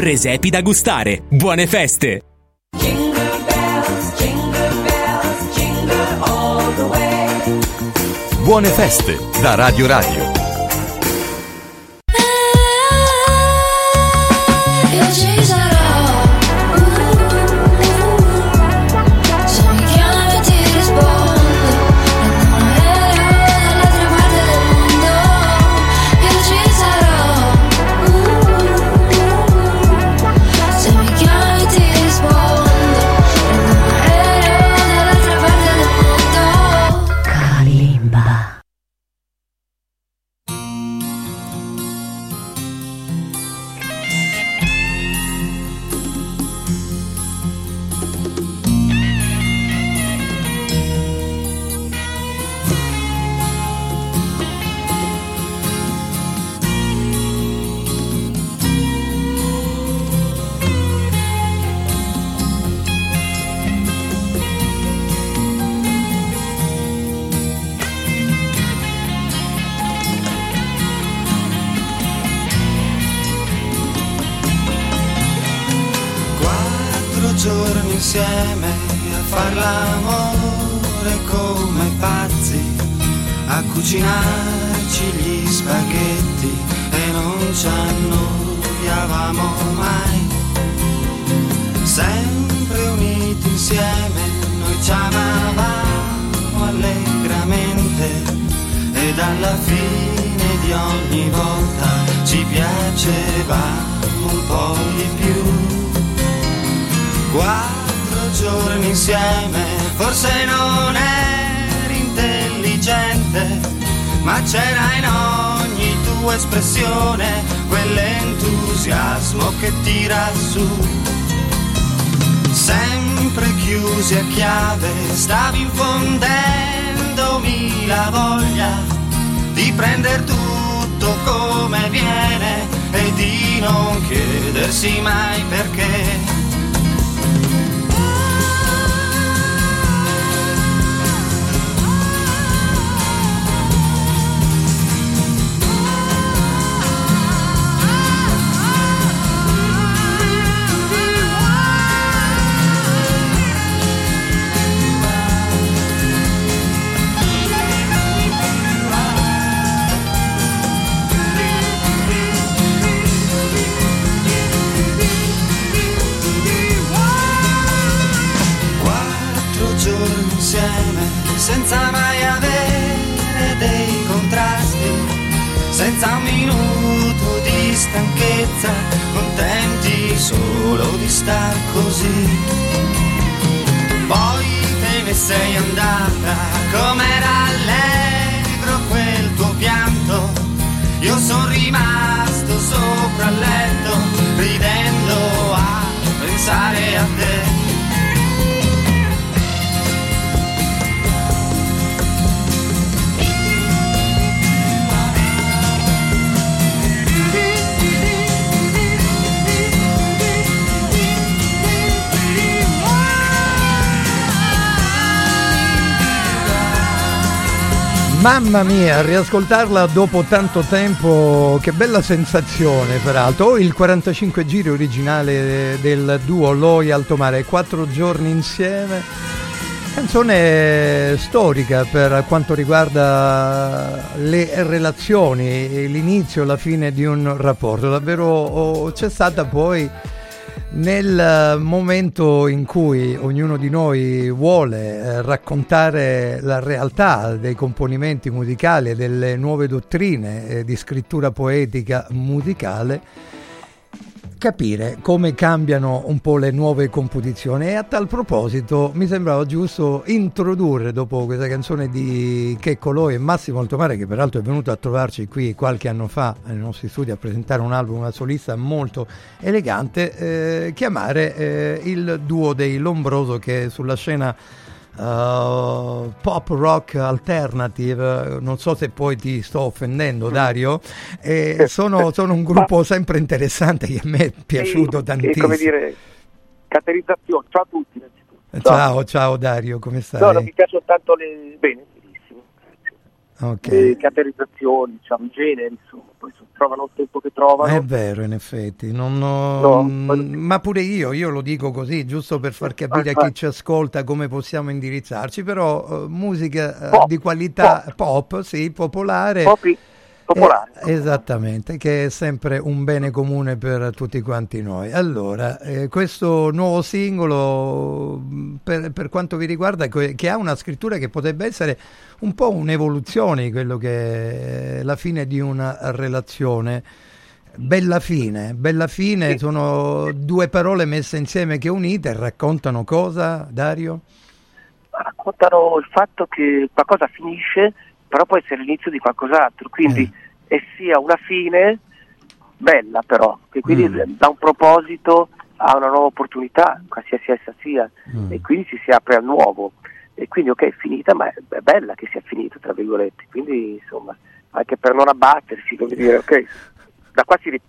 Speaker 23: Presepi da gustare. Buone feste!
Speaker 8: Buone feste da Radio Radio.
Speaker 5: Riascoltarla dopo tanto tempo, che bella sensazione peraltro. O il 45 giri originale del duo Loi Alto Mare, quattro giorni insieme. Canzone storica per quanto riguarda le relazioni, l'inizio e la fine di un rapporto. Davvero oh, c'è stata poi nel momento in cui ognuno di noi vuole eh, raccontare la realtà dei componimenti musicali e delle nuove dottrine eh, di scrittura poetica musicale, capire come cambiano un po' le nuove composizioni. E a tal proposito mi sembrava giusto introdurre dopo questa canzone di Checco Loi e Massimo Altomare che peraltro è venuto a trovarci qui qualche anno fa nei nostri studi a presentare un album, una solista molto elegante, eh, chiamare eh, il duo dei Lombroso che sulla scena Uh, pop rock alternative, non so se poi ti sto offendendo
Speaker 24: Mm.
Speaker 5: Dario, e sono, sono un gruppo sempre interessante che a me è piaciuto
Speaker 24: Sì,
Speaker 5: tantissimo.
Speaker 24: Come dire, caratterizzazione. Ciao a tutti. innanzitutto.
Speaker 5: Ciao, ciao Dario, come stai?
Speaker 24: No, mi piacciono tanto le... Bene, benissimo.
Speaker 5: Ok.
Speaker 24: Le caratterizzazioni, diciamo, i generi, insomma, poi trovano il tempo che trovano.
Speaker 5: È vero, in effetti, ho-
Speaker 24: No,
Speaker 5: ma pure io, io lo dico così, giusto per far capire a chi ci ascolta come possiamo indirizzarci, però eh, musica eh,
Speaker 24: Pop,
Speaker 5: di qualità pop, sì, popolare.
Speaker 24: Popi- popolare.
Speaker 5: Eh, esattamente, che è sempre un bene comune per tutti quanti noi. Allora, eh, questo nuovo singolo, per, per quanto vi riguarda, che ha una scrittura che potrebbe essere un po' un'evoluzione di quello che è la fine di una relazione. Bella fine, bella fine, sono due parole messe insieme che unite, raccontano cosa, Dario?
Speaker 24: Raccontano il fatto che qualcosa finisce, però può essere l'inizio di qualcos'altro. Quindi
Speaker 5: Eh.
Speaker 24: è sia una fine bella, però, che quindi
Speaker 5: Mm.
Speaker 24: dà un proposito a una nuova opportunità, qualsiasi essa sia,
Speaker 5: Mm.
Speaker 24: e quindi si si apre al nuovo. E quindi, ok, è finita, ma è è bella che sia finita, tra virgolette. Quindi, insomma, anche per non abbattersi, come dire, ok, da qua si ri-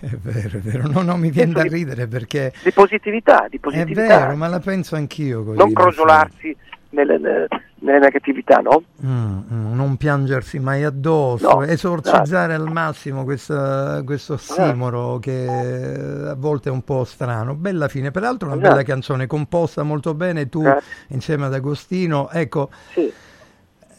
Speaker 5: È vero, è vero, no, no, mi viene da ridere perché
Speaker 24: di positività, di
Speaker 5: è
Speaker 24: positività.
Speaker 5: vero, ma la penso anch'io così.
Speaker 24: non
Speaker 5: in
Speaker 24: crogiolarsi nelle, nelle- negatività, no?
Speaker 5: Mm, mm, non piangersi mai addosso,
Speaker 24: No,
Speaker 5: esorcizzare al massimo questa- questo ossimoro che eh, a volte è un po' strano. Bella fine, peraltro una
Speaker 24: Esatto.
Speaker 5: bella canzone composta molto bene, tu insieme ad Agostino, ecco.
Speaker 24: Sì.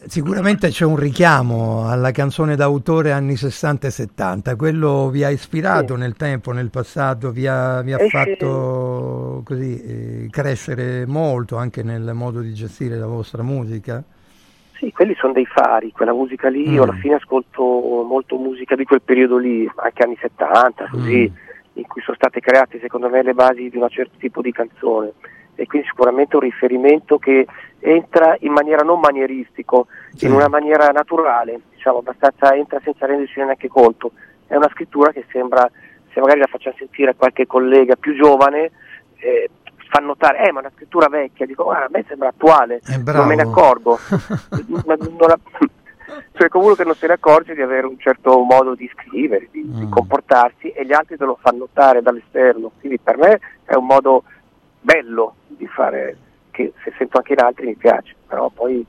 Speaker 5: Sicuramente c'è un richiamo alla canzone d'autore anni 60 e 70, quello vi ha ispirato nel tempo, nel passato, vi ha, vi ha
Speaker 24: Eh sì.
Speaker 5: fatto così, eh, crescere molto anche nel modo di gestire la vostra musica?
Speaker 24: Sì, quelli sono dei fari, quella musica lì, io alla
Speaker 5: Mm.
Speaker 24: fine ascolto molto musica di quel periodo lì, anche anni 70, così,
Speaker 5: Mm.
Speaker 24: in cui sono state create secondo me le basi di un certo tipo di canzone e quindi sicuramente un riferimento che entra in maniera non manieristico, in una maniera naturale, diciamo abbastanza entra senza rendersi neanche conto. È una scrittura che sembra, se magari la facciamo sentire a qualche collega più giovane, eh, fa notare, eh ma è una scrittura vecchia, dico guarda a me sembra attuale, non me ne accorgo. Ma la- cioè comunque che non se ne accorge di avere un certo modo di scrivere, di, di
Speaker 5: Mm.
Speaker 24: comportarsi e gli altri te lo fanno notare dall'esterno. Quindi per me è un modo bello di fare, che se sento anche in altri mi piace, però poi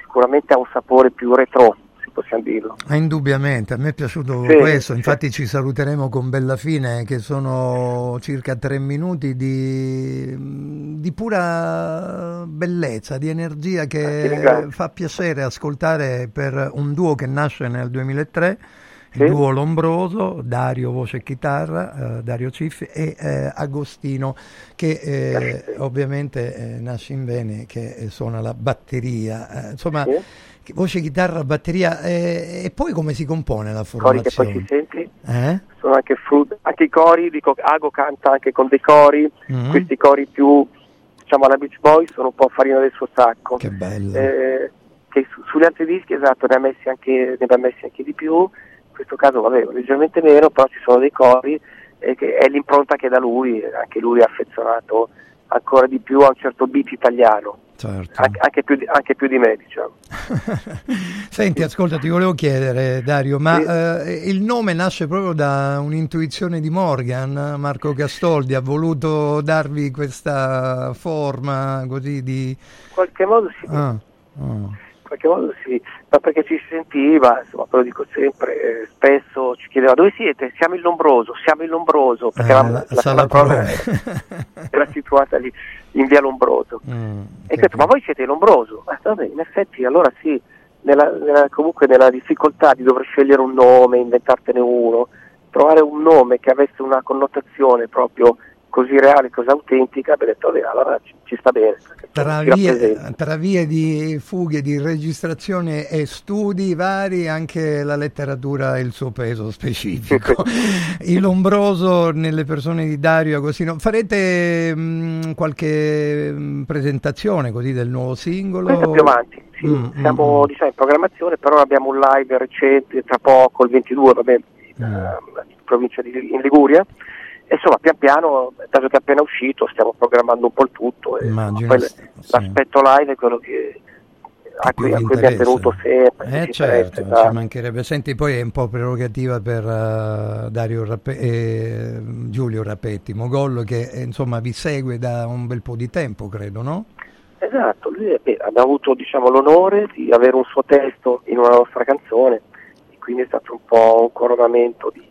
Speaker 24: sicuramente ha un sapore più retro, se possiamo dirlo.
Speaker 5: Ah, Indubbiamente, a me è piaciuto
Speaker 24: Sì,
Speaker 5: questo,
Speaker 24: sì.
Speaker 5: infatti ci saluteremo con bella fine che sono circa tre minuti di, di pura bellezza, di energia
Speaker 24: Ah,
Speaker 5: che
Speaker 24: ringrazio.
Speaker 5: fa piacere ascoltare per un duo che nasce nel 2003. Il
Speaker 24: Sì.
Speaker 5: duo Lombroso, Dario voce e chitarra, eh, Dario Ciffi e eh, Agostino che eh, ovviamente eh, nasce in Bene che eh, suona la batteria. Eh, insomma,
Speaker 24: Sì.
Speaker 5: voce, chitarra, batteria eh, e poi come si compone la
Speaker 24: I cori che poi
Speaker 5: formazione?
Speaker 24: si senti sono anche frut- anche i cori, dico Ago canta anche con dei cori,
Speaker 5: Mhm.
Speaker 24: questi cori più diciamo alla Beach Boys sono un po' farina del suo sacco.
Speaker 5: Che bello.
Speaker 24: Che su- sugli altri dischi esatto ne ha messi anche, ne aveva messi anche di più, questo caso vabbè leggermente meno, però ci sono dei cori e che è l'impronta che da lui, anche lui è affezionato ancora di più a un certo beat italiano,
Speaker 5: Certo.
Speaker 24: anche, anche più, di, anche più di me diciamo.
Speaker 5: Senti, ascolta, ti volevo chiedere, Dario, ma eh, il nome nasce proprio da un'intuizione di Morgan, Marco Gastoldi, ha voluto darvi questa forma così di...
Speaker 24: In qualche modo sì.
Speaker 5: Ah, ah.
Speaker 24: in qualche modo sì, ma perché ci si sentiva, insomma, ve lo dico sempre, eh, spesso ci chiedeva dove siete? Siamo in Lombroso, siamo in Lombroso, perché
Speaker 5: Eh,
Speaker 24: eravamo-
Speaker 5: la
Speaker 24: la,
Speaker 5: sala
Speaker 24: prova era situata lì in via Lombroso.
Speaker 5: Mm,
Speaker 24: E ho detto, ma voi siete in Lombroso? Ma vabbè, in effetti allora sì, nella, nella- comunque nella difficoltà di dover scegliere un nome, inventartene uno, trovare un nome che avesse una connotazione proprio così reale, così autentica, abbiamo detto, vabbè, allora ci, ci sta bene.
Speaker 5: Tra vie, tra vie di fughe, di registrazione e studi vari, anche la letteratura ha il suo peso specifico. il ombroso nelle persone di Dario Agostino. Farete mh, qualche mh, presentazione così del nuovo singolo?
Speaker 24: Questo più avanti, sì.
Speaker 5: Mm,
Speaker 24: siamo diciamo, in programmazione, però abbiamo un live recente, tra poco, il 22, vabbè, in,
Speaker 5: Mm.
Speaker 24: eh, in provincia di in Liguria. E insomma, pian piano, dato che è appena uscito, stiamo programmando un po' il tutto.
Speaker 5: Immagino,
Speaker 24: poi
Speaker 5: sì.
Speaker 24: l'aspetto live è quello che, a cui, a cui abbiamo
Speaker 5: interessa.
Speaker 24: tenuto sempre.
Speaker 5: Eh
Speaker 24: ci
Speaker 5: certo,
Speaker 24: interessa,
Speaker 5: ci mancherebbe. Senti, poi è un po' prerogativa per eh, Dario Rappe- eh, Giulio Rapetti, Mogollo, che eh, insomma vi segue da un bel po' di tempo, credo, no?
Speaker 24: Esatto, lui è- beh, abbiamo avuto diciamo, l'onore di avere un suo testo in una nostra canzone e quindi è stato un po' un coronamento di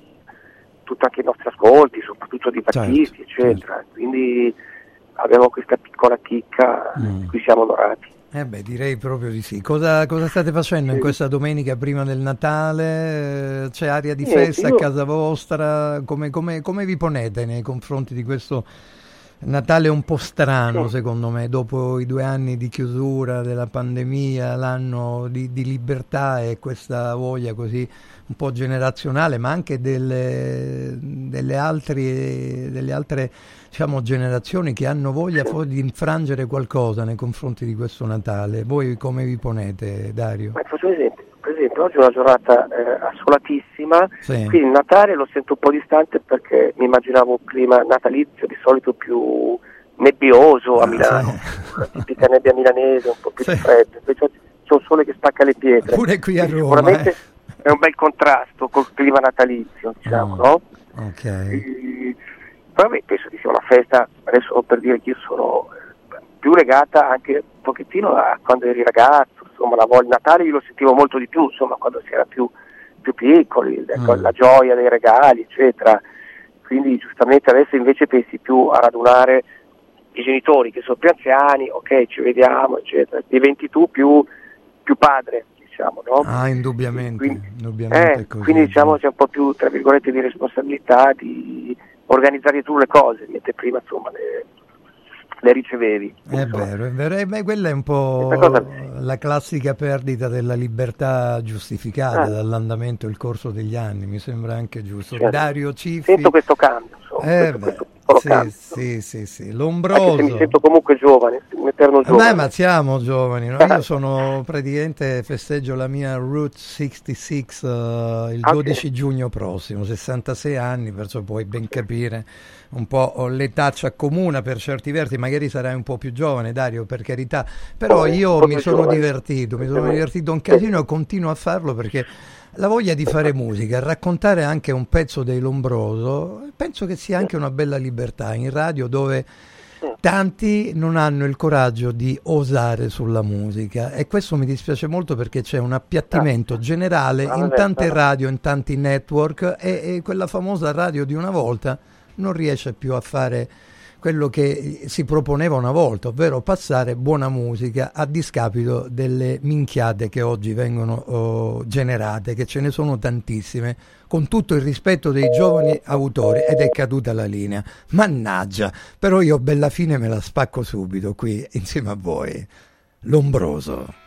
Speaker 24: tutti anche i nostri ascolti, soprattutto di
Speaker 5: Certo,
Speaker 24: Battisti, eccetera. Quindi abbiamo questa piccola chicca
Speaker 5: Mm.
Speaker 24: di cui siamo onorati.
Speaker 5: Eh beh, direi proprio di sì. Cosa, cosa state facendo in questa domenica prima del Natale? C'è aria di
Speaker 24: Niente,
Speaker 5: festa
Speaker 24: io-
Speaker 5: a casa vostra? Come, come- come vi ponete nei confronti di questo Natale un po' strano, secondo me, dopo i due anni di chiusura della pandemia, l'anno di, di libertà e questa voglia così un po' generazionale, ma anche delle, delle, altri- delle altre diciamo, generazioni che hanno voglia poi di infrangere qualcosa nei confronti di questo Natale. Voi come vi ponete, Dario?
Speaker 24: Ma faccio un esempio, esempio oggi è una giornata eh, assolatissima,
Speaker 5: Sì.
Speaker 24: quindi il Natale lo sento un po' distante perché mi immaginavo un clima natalizio di solito più nebbioso a Milano, la tipica nebbia milanese, un po' più
Speaker 5: Sì.
Speaker 24: fredda, invece oggi c'è un sole che spacca le pietre.
Speaker 5: Pure qui a Roma,
Speaker 24: Sicuramente
Speaker 5: eh.
Speaker 24: è un bel contrasto col clima natalizio, diciamo,
Speaker 5: Mm.
Speaker 24: no?
Speaker 5: Ok.
Speaker 24: E- Però beh, penso che sia una festa, adesso per dire che io sono eh, più legata anche un pochettino a quando eri ragazzo, insomma la voglia Natale io lo sentivo molto di più, insomma quando si era più, più piccoli, ecco,
Speaker 5: Mm.
Speaker 24: la gioia dei regali, eccetera. Quindi giustamente adesso invece pensi più a radunare i genitori che sono più anziani, ok ci vediamo, eccetera, diventi tu più, più padre, diciamo, no?
Speaker 5: Ah, indubbiamente. indubbiamente
Speaker 24: Eh,
Speaker 5: così.
Speaker 24: quindi diciamo c'è un po' più tra virgolette di responsabilità di organizzare tu le cose, mentre prima insomma le, le ricevevi.
Speaker 5: È vero, è vero, e beh, quella è un po'
Speaker 24: cosa-
Speaker 5: la classica perdita della libertà giustificata
Speaker 24: Ah.
Speaker 5: dall'andamento e il corso degli anni, mi sembra anche giusto.
Speaker 24: Certo.
Speaker 5: Dario Cifi.
Speaker 24: Sento questo cambio, insomma,
Speaker 5: Eh,
Speaker 24: questo, questo piccolo
Speaker 5: sì,
Speaker 24: cambio.
Speaker 5: sì, sì, sì, L'ombroso.
Speaker 24: mi sento comunque giovane, un eterno giovane.
Speaker 5: Beh, ma siamo giovani, no? Io sono praticamente festeggio la mia Route 66 eh, il
Speaker 24: Ah, ok.
Speaker 5: 12 giugno prossimo, 66 anni, perciò puoi ben capire un po' l'età ci accomuna per certi versi, magari sarai un po' più giovane Dario, per carità, però
Speaker 24: Oh,
Speaker 5: io mi sono
Speaker 24: giovane.
Speaker 5: divertito, mi sono divertito un casino e continuo a farlo perché la voglia di fare musica, raccontare anche un pezzo dei Lombroso, penso che sia anche una bella libertà in radio dove tanti non hanno il coraggio di osare sulla musica. E questo mi dispiace molto perché c'è un appiattimento generale in tante radio, in tanti network e, e quella famosa radio di una volta non riesce più a fare quello che si proponeva una volta, ovvero passare buona musica a discapito delle minchiate che oggi vengono oh, generate, che ce ne sono tantissime, con tutto il rispetto dei giovani autori ed è caduta la linea. Mannaggia, però io bella fine me la spacco subito qui insieme a voi. Lombroso.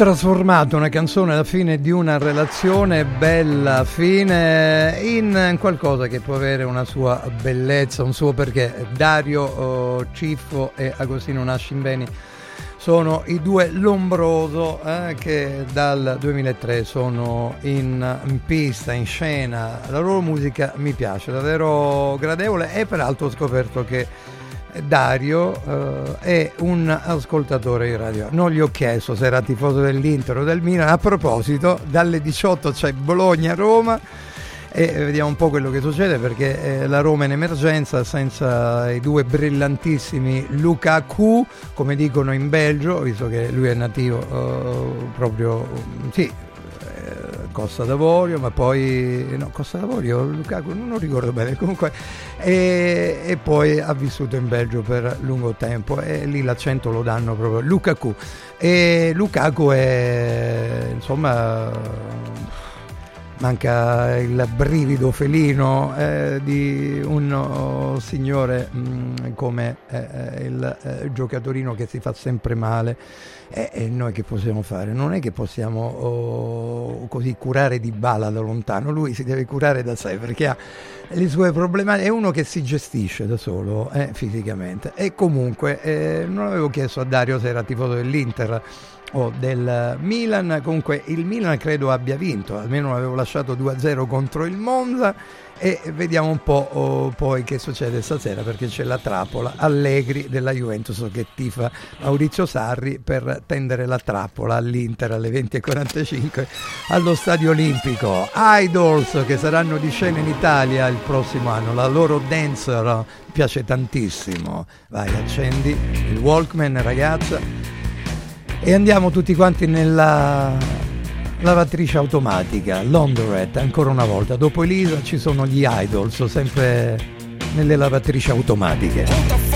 Speaker 5: Trasformato una canzone alla fine di una relazione bella fine in qualcosa che può avere una sua bellezza, un suo perché. Dario oh, Ciffo e Agostino Nascimbeni sono i due Lombroso eh, che dal 2003 sono in, in pista, in scena. La loro musica mi piace, davvero gradevole e peraltro ho scoperto che Dario eh, è un ascoltatore di radio. Non gli ho chiesto se era tifoso dell'Inter o del Milan. A proposito, dalle 18 c'è Bologna-Roma e vediamo un po' quello che succede perché eh, la Roma è in emergenza senza i due brillantissimi Lukaku, come dicono in Belgio, visto che lui è nativo eh, proprio sì, Costa d'Avorio, ma poi no, Costa d'Avorio, Lukaku, non lo ricordo bene, comunque e, e, poi ha vissuto in Belgio per lungo tempo e lì l'accento lo danno proprio Lukaku. E Lukaku è insomma manca il brivido felino eh, di un oh, signore mh, mm, come eh, il eh, giocatorino che si fa sempre male. E, e, noi che possiamo fare? Non è che possiamo oh, così curare di bala da lontano, lui si deve curare da sé perché ha le sue problematiche, è uno che si gestisce da solo eh, fisicamente. E comunque eh, non avevo chiesto a Dario se era tifoso dell'Inter o del Milan. Comunque il Milan credo abbia vinto, almeno l'avevo lasciato 2-0 contro il Monza e vediamo un po' oh, poi che succede stasera perché c'è la trappola Allegri della Juventus che tifa Maurizio Sarri per tendere la trappola all'Inter alle 20.45 allo Stadio Olimpico. Idols che saranno di scena in Italia il prossimo anno, la loro dancer piace tantissimo. Vai, accendi il Walkman ragazza e andiamo tutti quanti nella lavatrice automatica, Laundrette, ancora una volta. Dopo Elisa ci sono gli idols, sempre nelle lavatrici automatiche.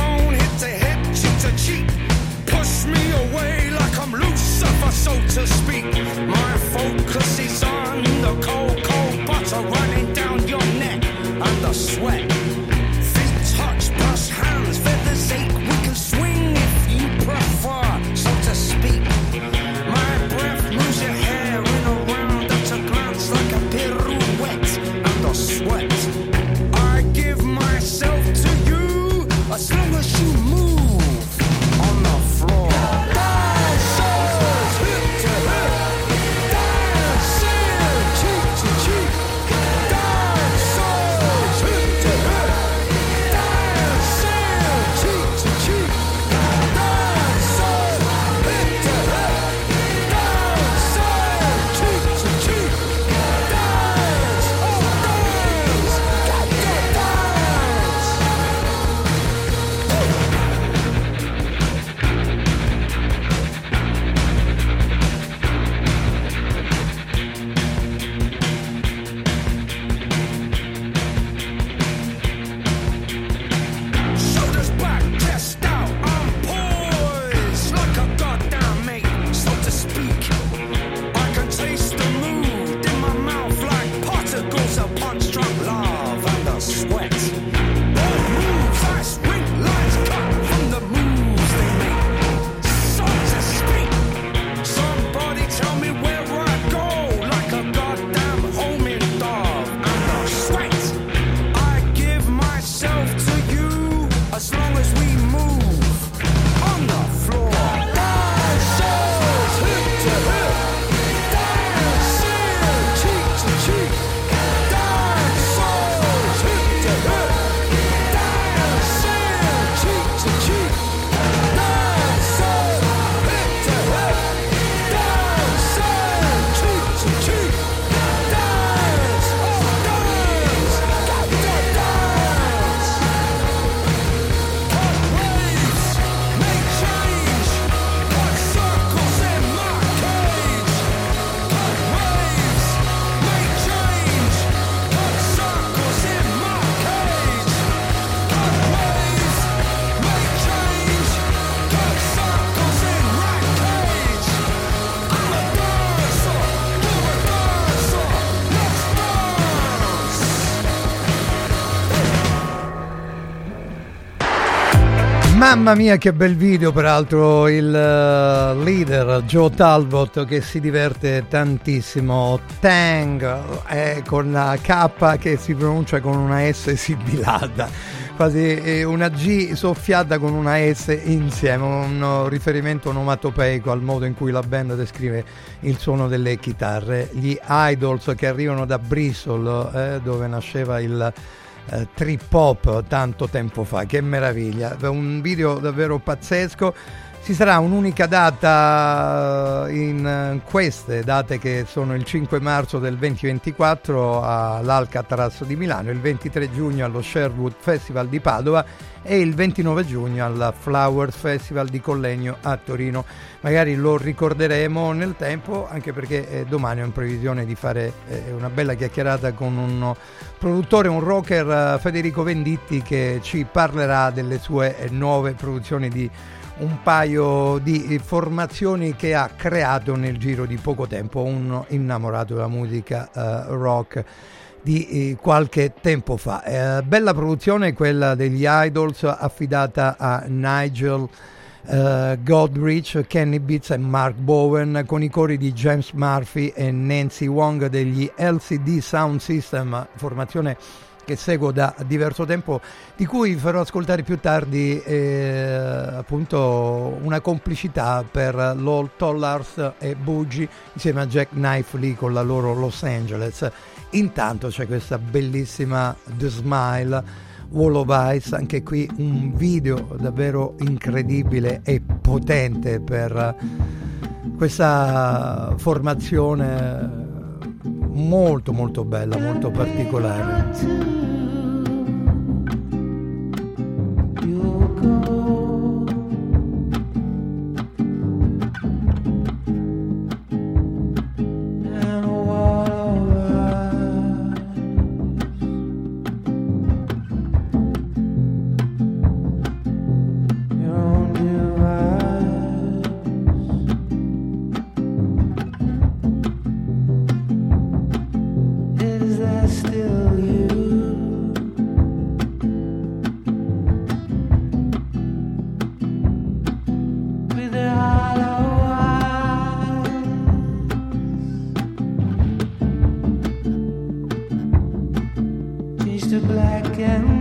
Speaker 5: Mamma mia che bel video peraltro il eh, leader Joe Talbot che si diverte tantissimo. Tang è con la K che si pronuncia con una S sibilata. Quasi eh, una G soffiata con una S insieme un riferimento onomatopeico al modo in cui la band descrive il suono delle chitarre. Gli Idols che arrivano da Bristol eh, dove nasceva il eh, trip hop tanto tempo fa, che meraviglia, un video davvero pazzesco. Ci sarà un'unica data eh, in eh, queste date che sono il 5 marzo del 2024 all'Alcatraz di Milano, il 23 giugno allo Sherwood Festival di Padova e il 29 giugno al Flowers Festival di Collegno a Torino. Magari lo ricorderemo nel tempo anche perché eh, domani ho in previsione di fare una bella chiacchierata con un produttore, un rocker Federico Venditti che ci parlerà delle sue nuove produzioni di un paio di formazioni che ha creato nel giro di poco tempo, un innamorato della musica uh, rock di eh, qualche tempo fa. Eh, bella produzione quella degli Idols affidata a Nigel uh, Godrich, Kenny Beats e Mark Bowen con i cori di James Murphy e Nancy Wong degli LCD Sound System, formazione che seguo da diverso tempo, di cui farò ascoltare più tardi eh, appunto una complicità per Lol Tollars e Bougie insieme a Jack Knife lì con la loro Los Angeles. Intanto c'è questa bellissima The Smile. Wall of Ice, anche qui un video davvero incredibile e potente per questa formazione molto molto bella, molto particolare.
Speaker 16: Black and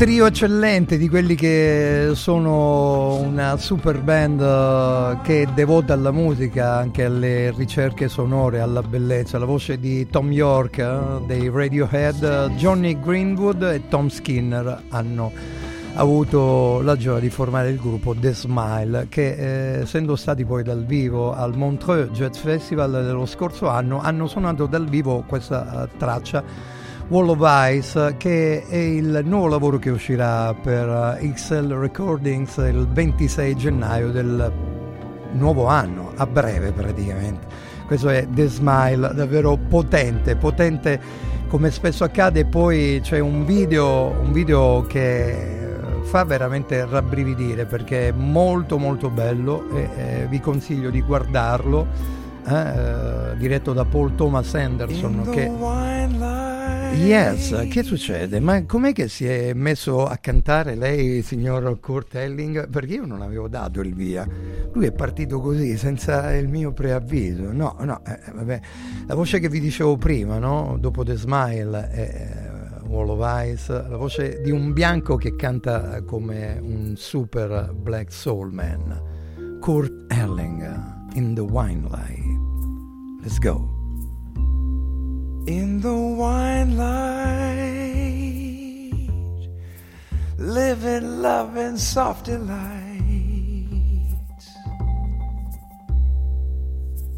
Speaker 5: trio eccellente di quelli che sono una super band eh, che è devota alla musica, anche alle ricerche sonore, alla bellezza. La voce di Tom York eh, dei Radiohead, Johnny Greenwood e Tom Skinner hanno avuto la gioia di formare il gruppo The Smile che eh, essendo stati poi dal vivo al Montreux Jazz Festival dello scorso anno hanno suonato dal vivo questa uh, traccia Wall of Ice che è il nuovo lavoro che uscirà per XL Recordings il 26 gennaio del nuovo anno, a breve praticamente. Questo è The Smile, davvero potente, potente come spesso accade, poi c'è un video, un video che fa veramente rabbrividire perché è molto molto bello e eh, vi consiglio di guardarlo eh, eh, diretto da Paul Thomas Anderson che Yes, che succede? Ma com'è che si è messo a cantare lei, signor Kurt Elling? Perché io non avevo dato il via. Lui è partito così, senza il mio preavviso. No, no, eh, vabbè. La voce che vi dicevo prima, no? Dopo The Smile, eh, Wall of Ice, la voce di un bianco che canta come un super black soul man. Kurt Elling, in the wine light. Let's go.
Speaker 16: In the wine light, living, loving, soft delights,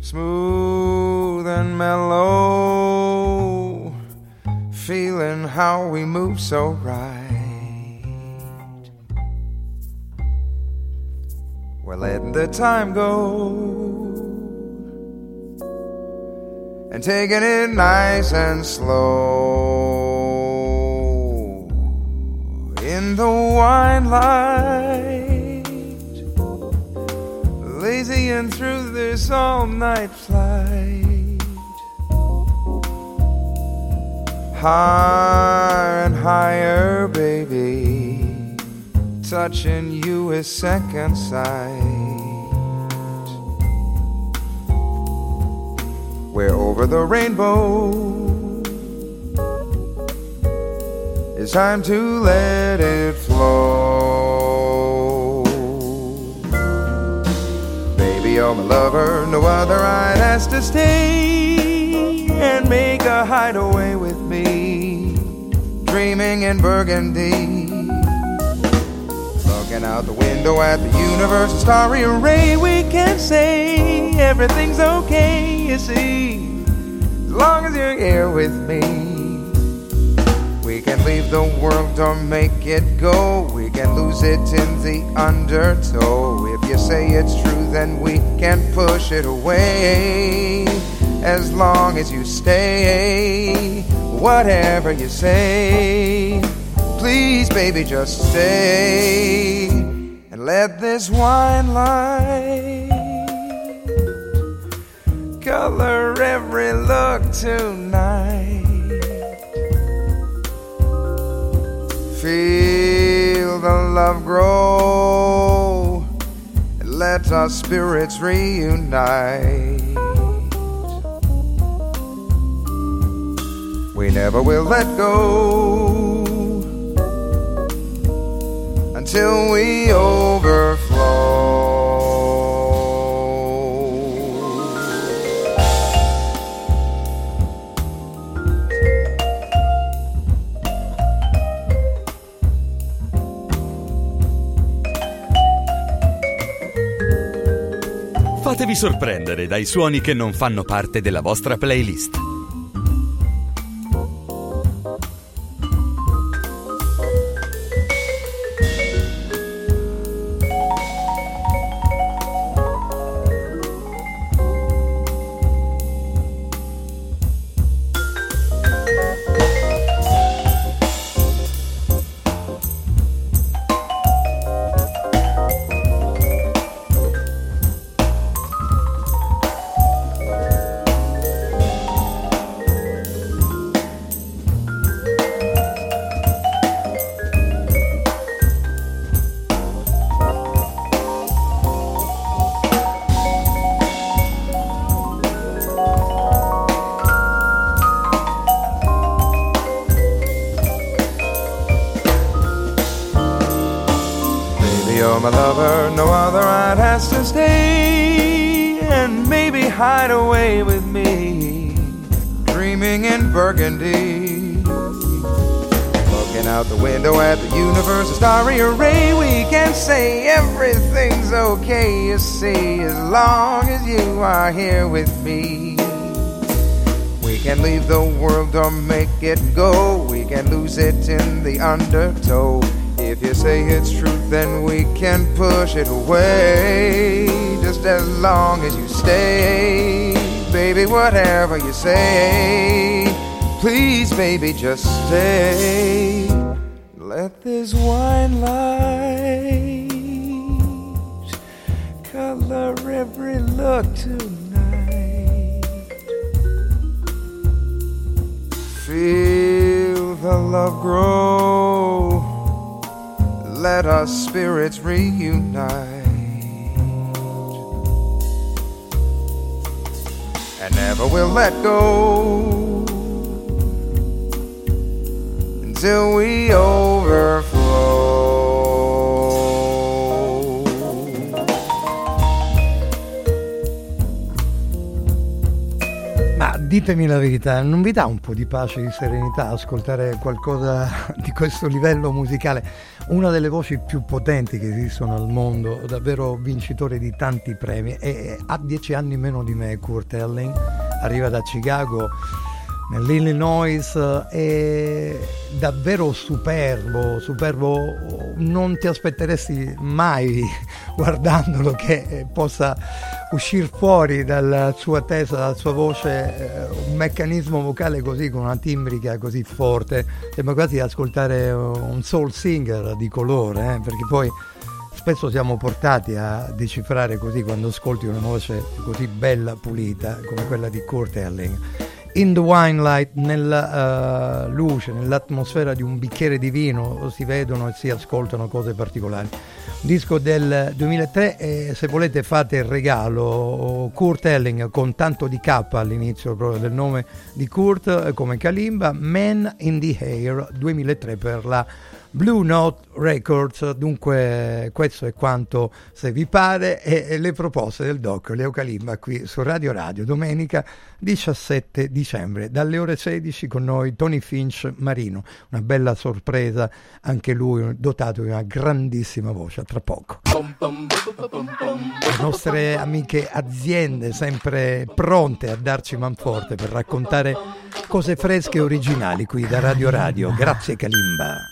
Speaker 16: smooth and mellow, feeling how we move so right. We're letting the time go and taking it nice and slow in the wine light, lazy and through this all night flight. Higher and higher, baby, touching you is second sight. We're over the rainbow. It's time to let it flow. Baby, you're my lover, no other I'd ask to stay and make a hideaway with me. Dreaming in Burgundy. Looking out the window at the universe, a starry array, we can say everything's okay, you see. As long as you're here with me, we can leave the world or make it go. We can lose it in the undertow. If you say it's true, then we can push it away. As long as you stay, whatever you say, please, baby, just stay and let this wine light color every look tonight. Feel the love grow and let our spirits reunite. We never will let go until we overflow.
Speaker 25: Fatevi sorprendere dai suoni che non fanno parte della vostra playlist.
Speaker 16: You say. Please, baby, just stay. Let this wine light color every look tonight. Feel the love grow. Let our spirits reunite.
Speaker 5: Ditemi la verità, non vi dà un po' di pace e di serenità ascoltare qualcosa di questo livello musicale? Una delle voci più potenti che esistono al mondo, davvero vincitore di tanti premi, e ha dieci anni meno di me, Kurt Elling, arriva da Chicago nell'Illinois, è davvero superbo, superbo, non ti aspetteresti mai guardandolo che possa uscire fuori dalla sua testa, dalla sua voce, eh, un meccanismo vocale così, con una timbrica così forte, sembra quasi ascoltare un soul singer di colore, eh, perché poi spesso siamo portati a decifrare così quando ascolti una voce così bella, pulita, come quella di Kurt Elling. In the Wine Light, nella uh, luce, nell'atmosfera di un bicchiere di vino, si vedono e si ascoltano cose particolari. Disco del 2003 e se volete fate il regalo Kurt Elling con tanto di K all'inizio proprio del nome di Kurt eh, come Kalimba, Man in the Air 2003 per la Blue Note Records, dunque questo è quanto se vi pare e, le proposte del doc Leo Kalimba qui su Radio Radio domenica 17 dicembre dalle ore 16 con noi Tony Finch Marino, una bella sorpresa anche lui dotato di una grandissima voce, tra poco. Le nostre amiche aziende sempre pronte a darci manforte per raccontare cose fresche e originali qui da Radio Radio, grazie Kalimba.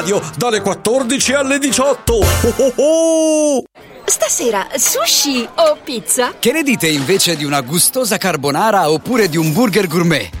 Speaker 26: dalle 14 alle 18. Oh, oh, oh!
Speaker 27: Stasera sushi o pizza?
Speaker 28: Che ne dite invece di una gustosa carbonara oppure di un burger gourmet?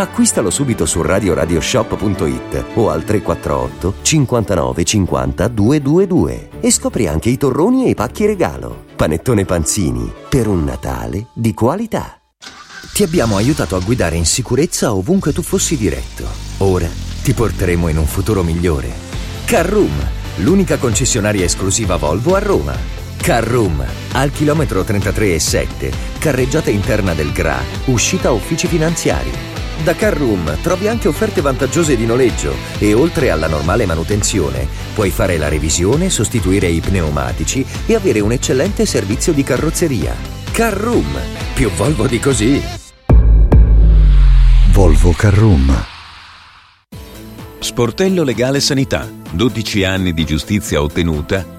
Speaker 29: Acquistalo subito su radioradioshop.it o al 348 59 50 222 e scopri anche i torroni e i pacchi regalo. Panettone Panzini, per un Natale di qualità. Ti abbiamo aiutato a guidare in sicurezza ovunque tu fossi diretto. Ora ti porteremo in un futuro migliore. Carroom, l'unica concessionaria esclusiva Volvo a Roma. Carroom, al chilometro 33 e 7, carreggiata interna del GRA, uscita uffici finanziari. Da Carroom trovi anche offerte vantaggiose di noleggio e oltre alla normale manutenzione puoi fare la revisione, sostituire i pneumatici e avere un eccellente servizio di carrozzeria. Carroom, più Volvo di così.
Speaker 30: Volvo Carroom.
Speaker 31: Sportello Legale Sanità. 12 anni di giustizia ottenuta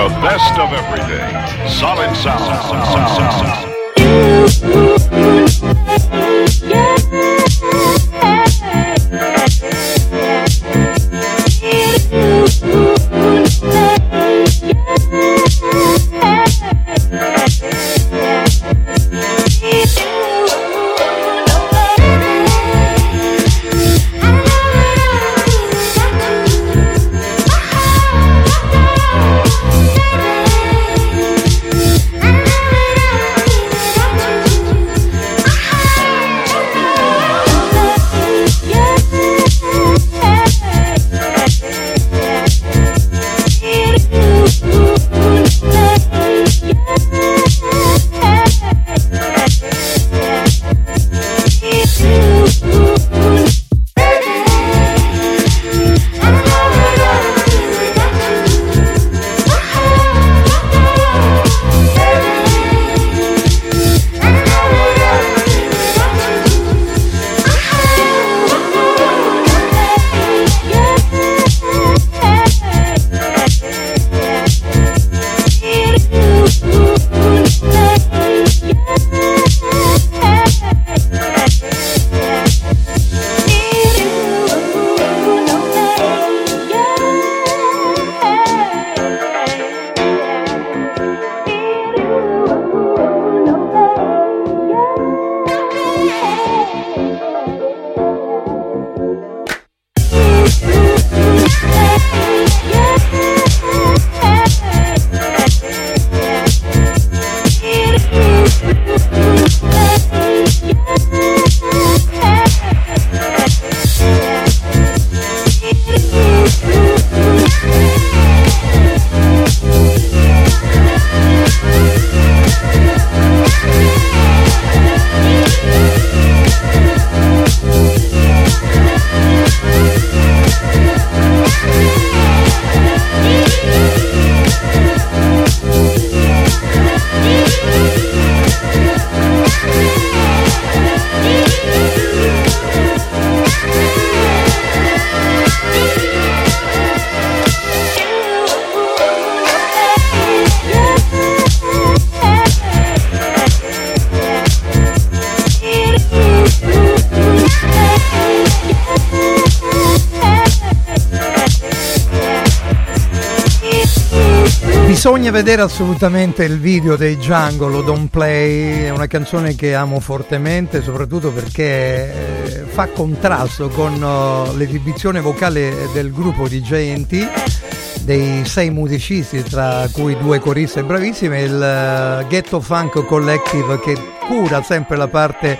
Speaker 2: The best of every day. Solid sound.
Speaker 5: Bisogna vedere assolutamente il video dei Jungle, Don't Play, è una canzone che amo fortemente, soprattutto perché eh, fa contrasto con uh, l'esibizione vocale del gruppo di JNT, dei sei musicisti, tra cui due coriste bravissime, il uh, Ghetto Funk Collective che cura sempre la parte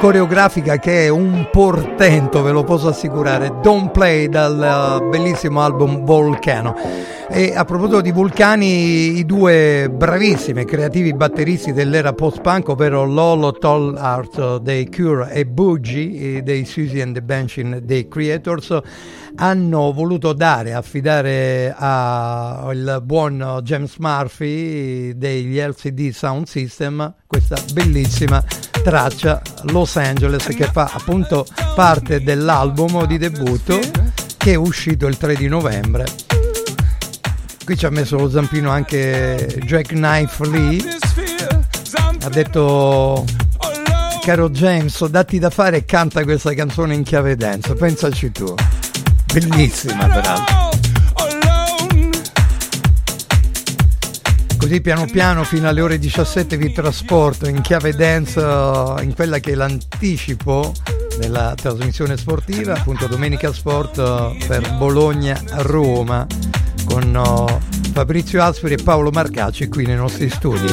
Speaker 5: coreografica che è un portento, ve lo posso assicurare. Don't Play dal bellissimo album Volcano. E a proposito di vulcani, i due bravissimi creativi batteristi dell'era post-punk, ovvero Lolo Toll Art dei Cure e Boogie dei Susie and the Bench dei Creators, hanno voluto dare, affidare al buon James Murphy degli LCD Sound System questa bellissima traccia Los Angeles che fa appunto parte dell'album di debutto che è uscito il 3 di novembre. Qui ci ha messo lo zampino anche Jack Knife Lee. Ha detto caro James, datti da fare e canta questa canzone in chiave dance, pensaci tu. Bellissima peraltro. Così piano piano fino alle ore 17 vi trasporto in chiave dance uh, in quella che è l'anticipo della trasmissione sportiva, appunto Domenica Sport uh, per Bologna-Roma con uh, Fabrizio Asperi e Paolo Marcacci qui nei nostri studi.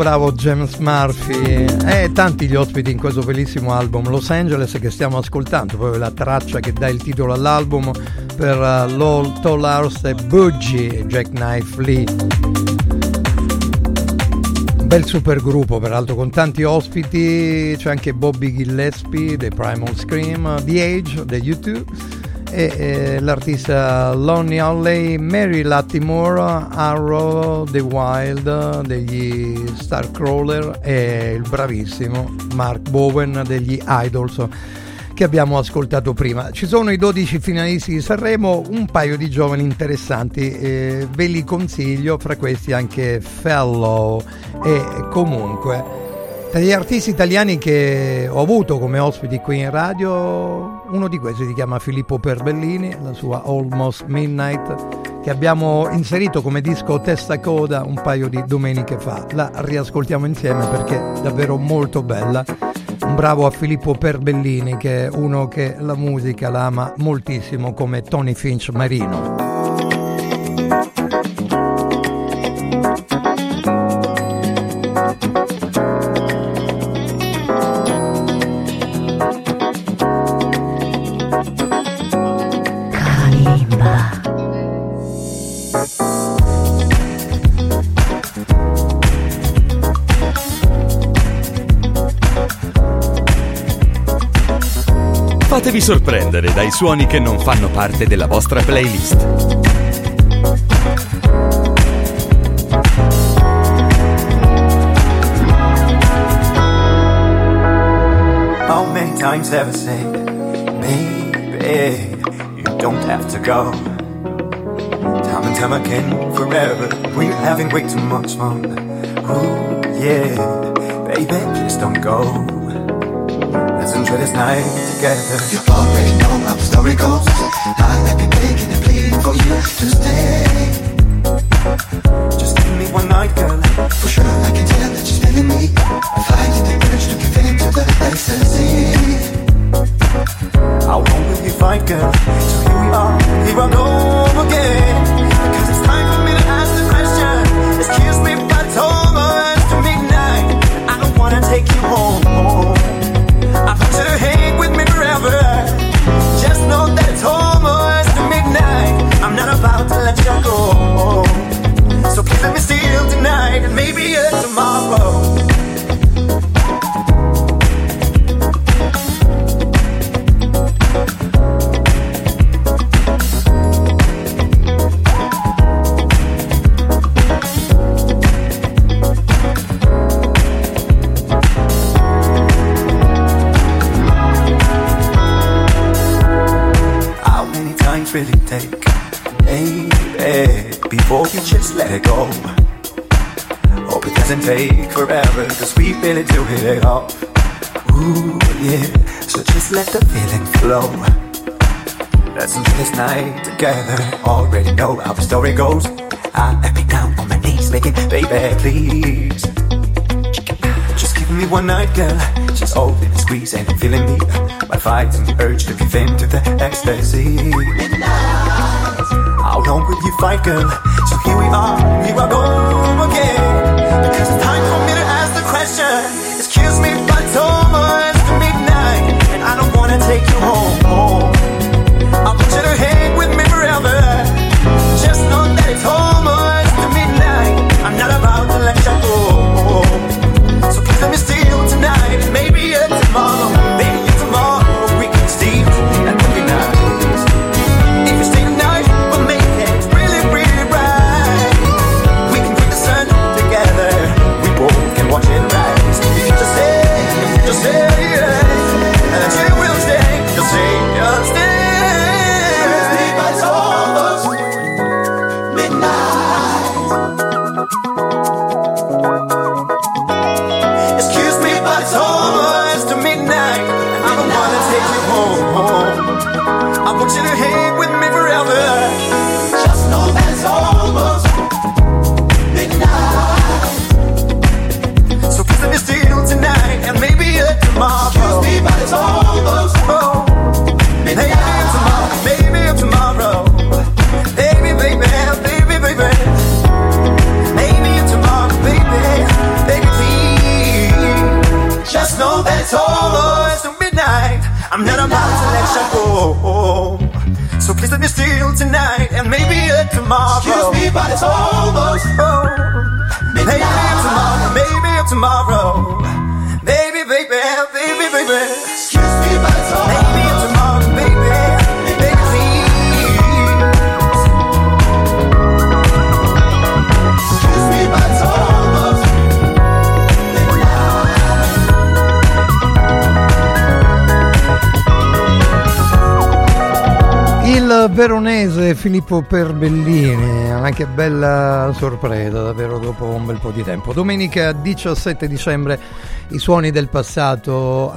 Speaker 5: Bravo James Murphy. E tanti gli ospiti in questo bellissimo album Los Angeles che stiamo ascoltando, proprio la traccia che dà il titolo all'album per uh, Lol Tollars e Boogie Jack Knife Lee. bel supergruppo, peraltro con tanti ospiti, c'è anche Bobby Gillespie dei Primal Scream, The Age degli U2 e eh, l'artista Lonnie Holley, Mary Lattimore, Arrow, The Wild degli Starcrawler e il bravissimo Mark Bowen degli Idols che abbiamo ascoltato prima. Ci sono i 12 finalisti di Sanremo, un paio di giovani interessanti, eh, ve li consiglio, fra questi anche Fellow e comunque. Tra gli artisti italiani che ho avuto come ospiti qui in radio, uno di questi si chiama Filippo Perbellini, la sua Almost Midnight, che abbiamo inserito come disco testa coda un paio di domeniche fa. La riascoltiamo insieme perché è davvero molto bella. Un bravo a Filippo Perbellini, che è uno che la musica la ama moltissimo come Tony Finch Marino.
Speaker 25: Sorprendere dai suoni che non fanno parte della vostra playlist.
Speaker 32: How many times have I said, baby, you don't have to go? Time and time again, forever, we're having way too much fun. Ooh, yeah, baby, please don't go. Enjoy this night together.
Speaker 8: You already know how the story goes. I have been begging and pleading for you to stay.
Speaker 32: Just give me one night, girl.
Speaker 8: For sure, I can tell that you're feeling me. Fighting the urge to give in to the ecstasy.
Speaker 32: How long will you fight, girl? So here we are, here I go again. Because it's time for me to ask the question. Excuse me, but it's almost to midnight. I don't wanna take you home. Maybe uh, tomorrow. Take forever, cause we really do hit it all. Ooh, yeah, so just let the feeling flow. Let's enjoy this night together. Already know how the story goes. I let me down on my knees, making baby, please. Just give me one night, girl. Just open and squeeze, and I'm feeling me. My fighting the urge to give in to the ecstasy. How long will you fight, girl? So here we are, here I go again. Because it's time for me to ask the question. Tomorrow. Excuse me, but it's almost oh, maybe tomorrow, maybe tomorrow. Baby, baby, baby, baby.
Speaker 5: Veronese Filippo Perbellini, ma che bella sorpresa davvero dopo un bel po' di tempo. Domenica 17 dicembre i suoni del passato, eh,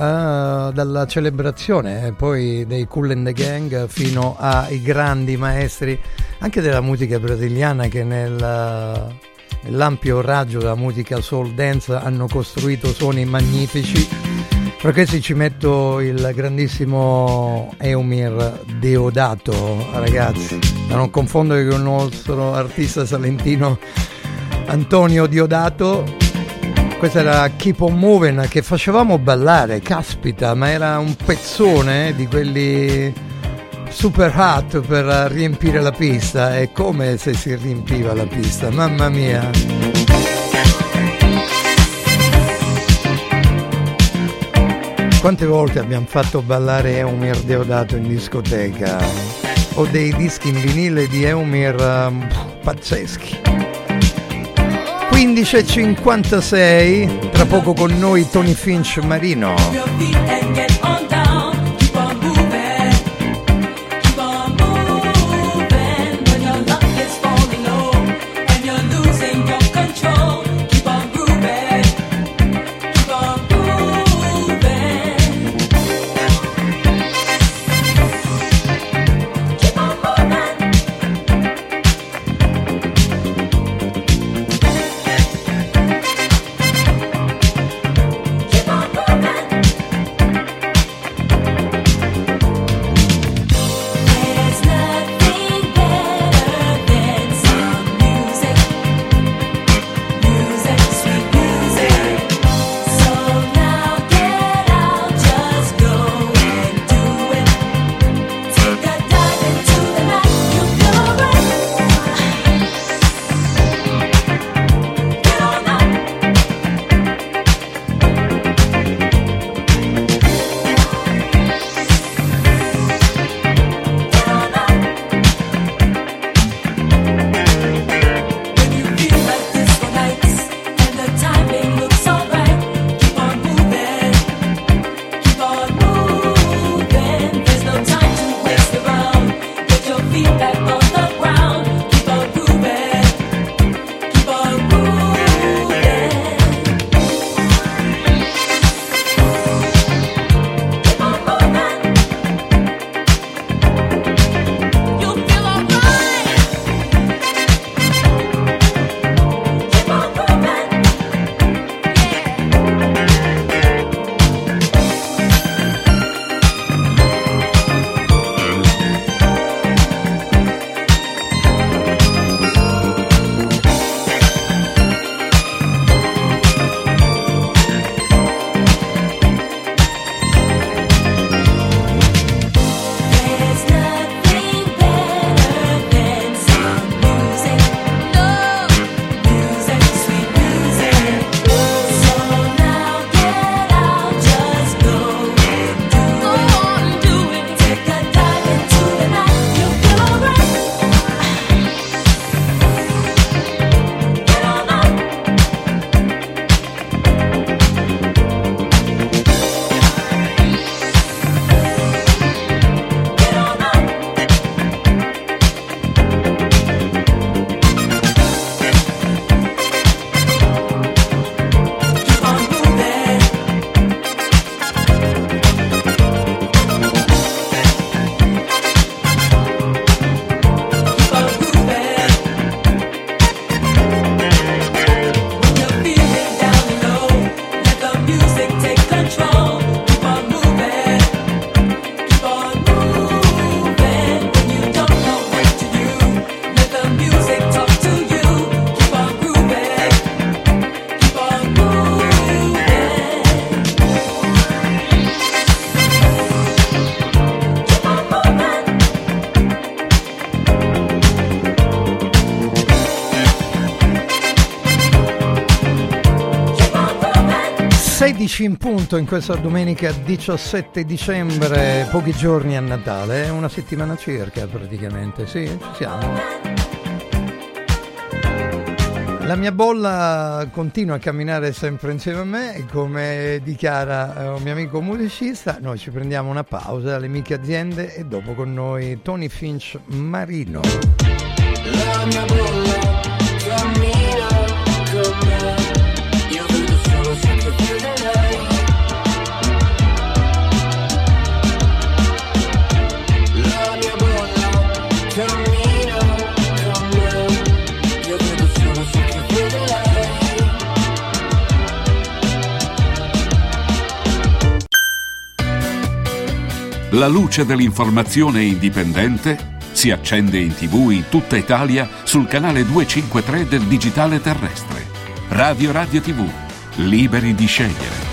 Speaker 5: dalla celebrazione eh, poi dei Cool and the Gang fino ai grandi maestri anche della musica brasiliana che nel, nell'ampio raggio della musica soul dance hanno costruito suoni magnifici. Tra questi ci metto il grandissimo Eumir Deodato, ragazzi, da non confondere con il nostro artista salentino Antonio Diodato. Questa era Keep on Moving che facevamo ballare, caspita, ma era un pezzone eh, di quelli super hot per riempire la pista. È come se si riempiva la pista, mamma mia. Quante volte abbiamo fatto ballare Eumir Deodato in discoteca? Ho dei dischi in vinile di Eumir um, pazzeschi. 15.56, tra poco con noi Tony Finch Marino. 16 in punto in questa domenica 17 dicembre, pochi giorni a Natale, una settimana circa praticamente, sì, ci siamo. La mia bolla continua a camminare sempre insieme a me, come dichiara eh, un mio amico musicista. Noi ci prendiamo una pausa alle miche aziende e dopo con noi Tony Finch Marino.
Speaker 8: La mia bolla
Speaker 33: La luce dell'informazione indipendente si accende in tv in tutta Italia sul canale 253 del digitale terrestre. Radio Radio TV, liberi di scegliere.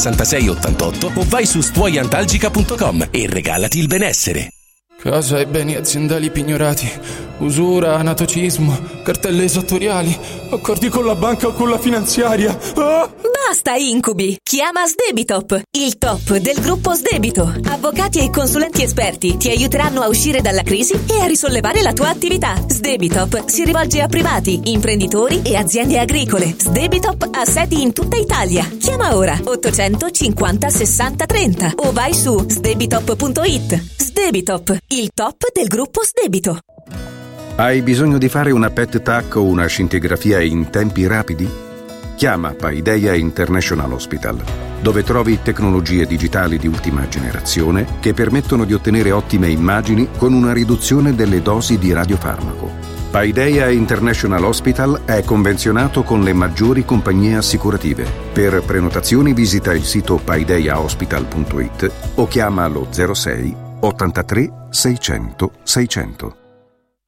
Speaker 13: 66 88 o vai su stuoiantalgica.com e regalati il benessere.
Speaker 34: Casa e beni aziendali pignorati, usura, anatocismo, cartelle esattoriali, accordi con la banca o con la finanziaria. Ah!
Speaker 12: Basta incubi! Chiama Sdebitop, il top del gruppo Sdebito. Avvocati e consulenti esperti ti aiuteranno a uscire dalla crisi e a risollevare la tua attività. Sdebitop si rivolge a privati, imprenditori e aziende agricole. Sdebitop ha sedi in tutta Italia. Chiama ora 850 60 30 o vai su sdebitop.it. Sdebitop, il top del gruppo Sdebito.
Speaker 31: Hai bisogno di fare una PET TAC o una scintigrafia in tempi rapidi? Chiama Paideia International Hospital, dove trovi tecnologie digitali di ultima generazione che permettono di ottenere ottime immagini con una riduzione delle dosi di radiofarmaco. Paideia International Hospital è convenzionato con le maggiori compagnie assicurative. Per prenotazioni visita il sito paideiahospital.it o chiama lo 06 83 600 600.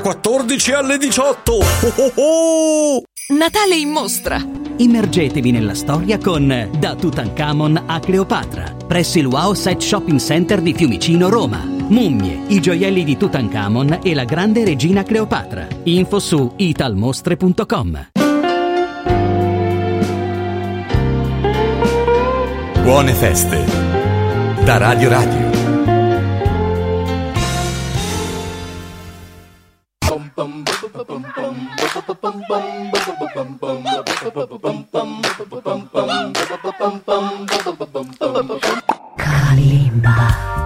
Speaker 11: 14 alle 18. Oh oh oh!
Speaker 23: Natale in mostra! Immergetevi nella storia con Da Tutankhamon a Cleopatra, presso il Wow Set Shopping Center di Fiumicino, Roma. Mummie, i gioielli di Tutankhamon e la grande regina Cleopatra. Info su italmostre.com.
Speaker 3: Buone feste. Da Radio Radio.
Speaker 35: Kalimba.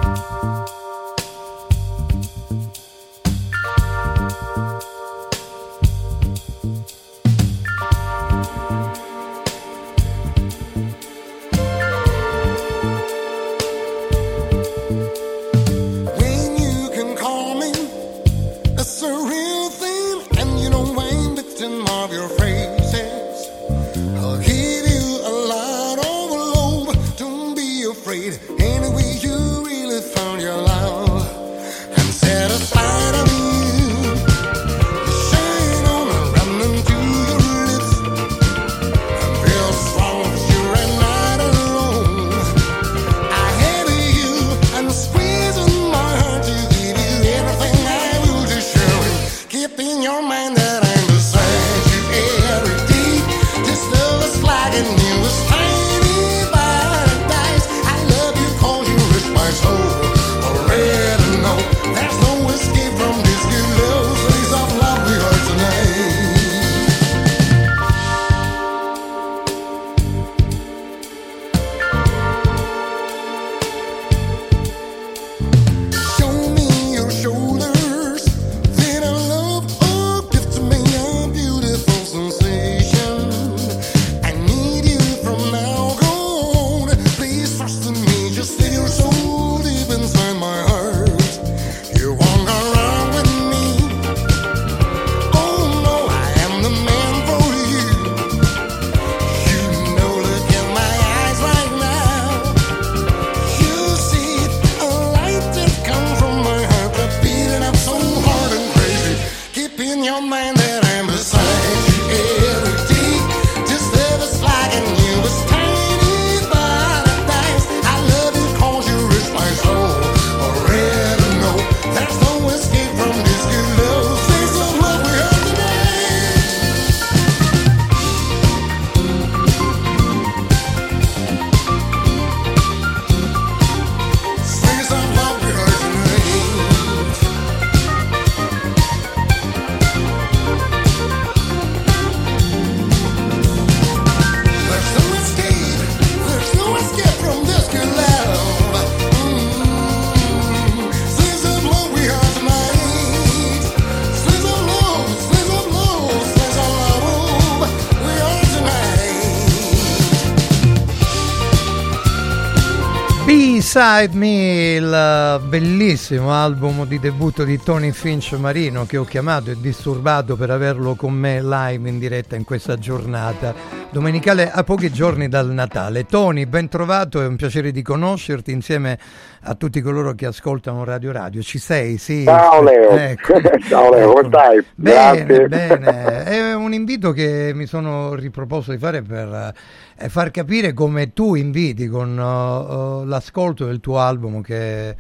Speaker 5: B-Side Me, il bellissimo album di debutto di Tony Finch Marino che ho chiamato e disturbato per averlo con me live in diretta in questa giornata domenicale a pochi giorni dal Natale. Tony, ben trovato, è un piacere di conoscerti insieme a tutti coloro che ascoltano Radio Radio. Ci sei? Sì.
Speaker 36: Ciao Leo,
Speaker 5: Ecco.
Speaker 36: ciao Leo, come stai?
Speaker 5: Bene,
Speaker 36: Grazie.
Speaker 5: bene. È un invito che mi sono riproposto di fare per eh, far capire come tu inviti con uh, uh, l'ascolto del tuo album che è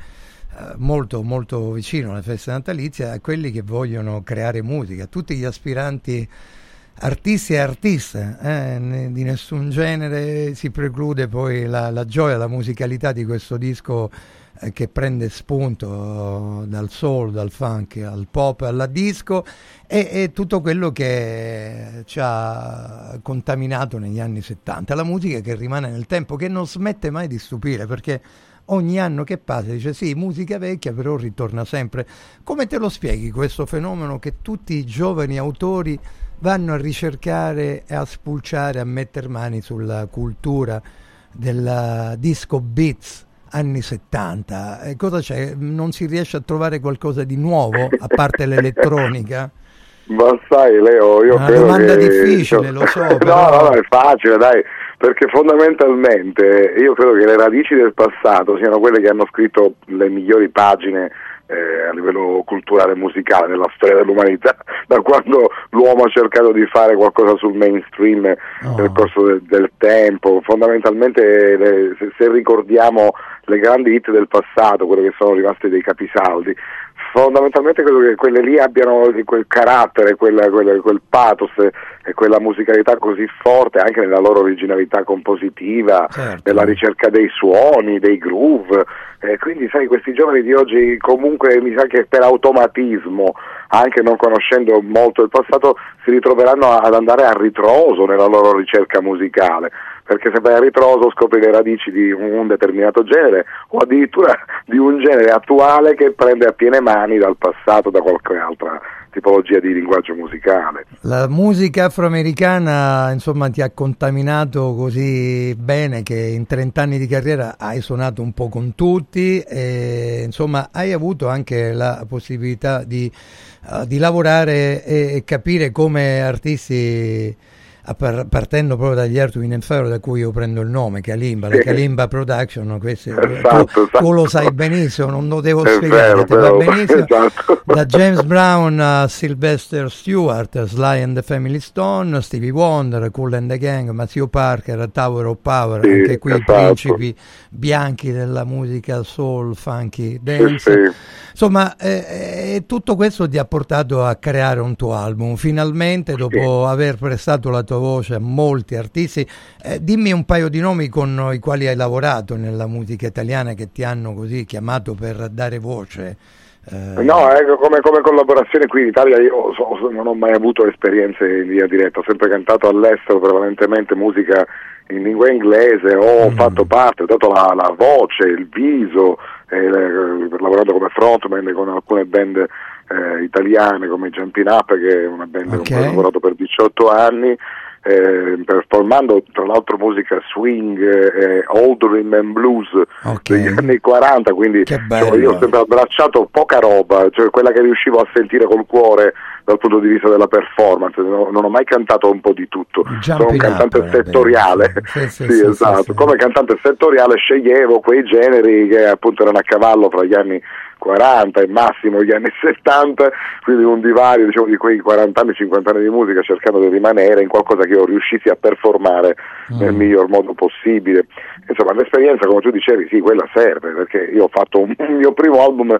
Speaker 5: eh, molto molto vicino alle feste natalizie a quelli che vogliono creare musica, a tutti gli aspiranti artisti e artiste eh, ne- di nessun genere si preclude poi la, la gioia, la musicalità di questo disco che prende spunto dal soul, dal funk al pop, alla disco e, e tutto quello che ci ha contaminato negli anni 70. La musica che rimane nel tempo, che non smette mai di stupire perché ogni anno che passa dice sì, musica vecchia però ritorna sempre. Come te lo spieghi questo fenomeno che tutti i giovani autori vanno a ricercare e a spulciare, a mettere mani sulla cultura del disco beats anni 70? E cosa c'è? Non si riesce a trovare qualcosa di nuovo a parte l'elettronica?
Speaker 36: Ma sai Leo, io
Speaker 5: Una
Speaker 36: credo
Speaker 5: domanda
Speaker 36: che...
Speaker 5: difficile, lo so,
Speaker 36: no,
Speaker 5: però-
Speaker 36: no, no, è facile, dai, perché fondamentalmente io credo che le radici del passato siano quelle che hanno scritto le migliori pagine eh, a livello culturale e musicale nella storia dell'umanità, da quando l'uomo ha cercato di fare qualcosa sul mainstream nel corso del, del tempo. Fondamentalmente, le- se, se ricordiamo le grandi hit del passato, quelle che sono rimaste dei capisaldi, fondamentalmente credo che quelle lì abbiano quel carattere, quella- quella- quel pathos e quella musicalità così forte anche nella loro originalità compositiva, nella ricerca dei suoni, dei groove. Eh, quindi sai, questi giovani di oggi comunque mi sa che per automatismo, anche non conoscendo molto il passato, si ritroveranno ad andare a ritroso nella loro ricerca musicale. Perché se vai a ritroso scopri le radici di un, determinato genere o addirittura di un genere attuale che prende a piene mani dal passato, da qualche altra tipologia di linguaggio musicale.
Speaker 5: La musica afroamericana, insomma, ti ha contaminato così bene che in 30 anni di carriera hai suonato un po' con tutti e, insomma, hai avuto anche la possibilità di, eh, di lavorare e, e capire come artisti partendo proprio dagli and Fire da cui io prendo il nome, Kalimba, la
Speaker 36: Sì.
Speaker 5: Kalimba Production, questi-
Speaker 36: Esatto,
Speaker 5: tu,
Speaker 36: esatto.
Speaker 5: tu lo sai benissimo, non lo devo spiegare,
Speaker 36: vero,
Speaker 5: benissimo.
Speaker 36: esatto.
Speaker 5: Da James Brown a Sylvester Stewart, Sly and the Family Stone, Stevie Wonder, Cool and the Gang, Matthew Parker, Tower of Power,
Speaker 36: Sì,
Speaker 5: anche qui i
Speaker 36: esatto.
Speaker 5: principi bianchi della musica soul, funky, dance.
Speaker 36: sì.
Speaker 5: Insomma, eh, eh, tutto questo ti ha portato a creare un tuo album. Finalmente, dopo aver prestato la tua voce a molti artisti, eh, dimmi un paio di nomi con i quali hai lavorato nella musica italiana che ti hanno così chiamato per dare voce. Eh,
Speaker 36: No, ecco, come, come collaborazione qui in Italia io so- non ho mai avuto esperienze in via diretta, ho sempre cantato all'estero prevalentemente musica in lingua inglese, ho
Speaker 5: Mm.
Speaker 36: fatto parte, ho dato la, la voce, il viso, eh, le- lavorando come frontman con alcune band eh, italiane come Jumping Up che è una band con cui ho lavorato per 18 anni. eh, performando tra l'altro musica swing, eh, old rhythm and blues degli anni 40, quindi cioè, io ho sempre abbracciato poca roba, cioè quella che riuscivo a sentire col cuore dal punto di vista della performance, non, non ho mai cantato un po' di tutto, sono un cantante
Speaker 5: Up,
Speaker 36: settoriale,
Speaker 5: Sì, sì,
Speaker 36: sì, esatto, come cantante settoriale sceglievo quei generi che appunto erano a cavallo fra gli anni 40 e massimo gli anni 70, quindi un divario diciamo, di quei 40 anni, 50 anni di musica cercando di rimanere in qualcosa che io riuscissi a performare nel miglior modo possibile. Insomma, l'esperienza, come tu dicevi, sì, quella serve, perché io ho fatto un, un mio primo album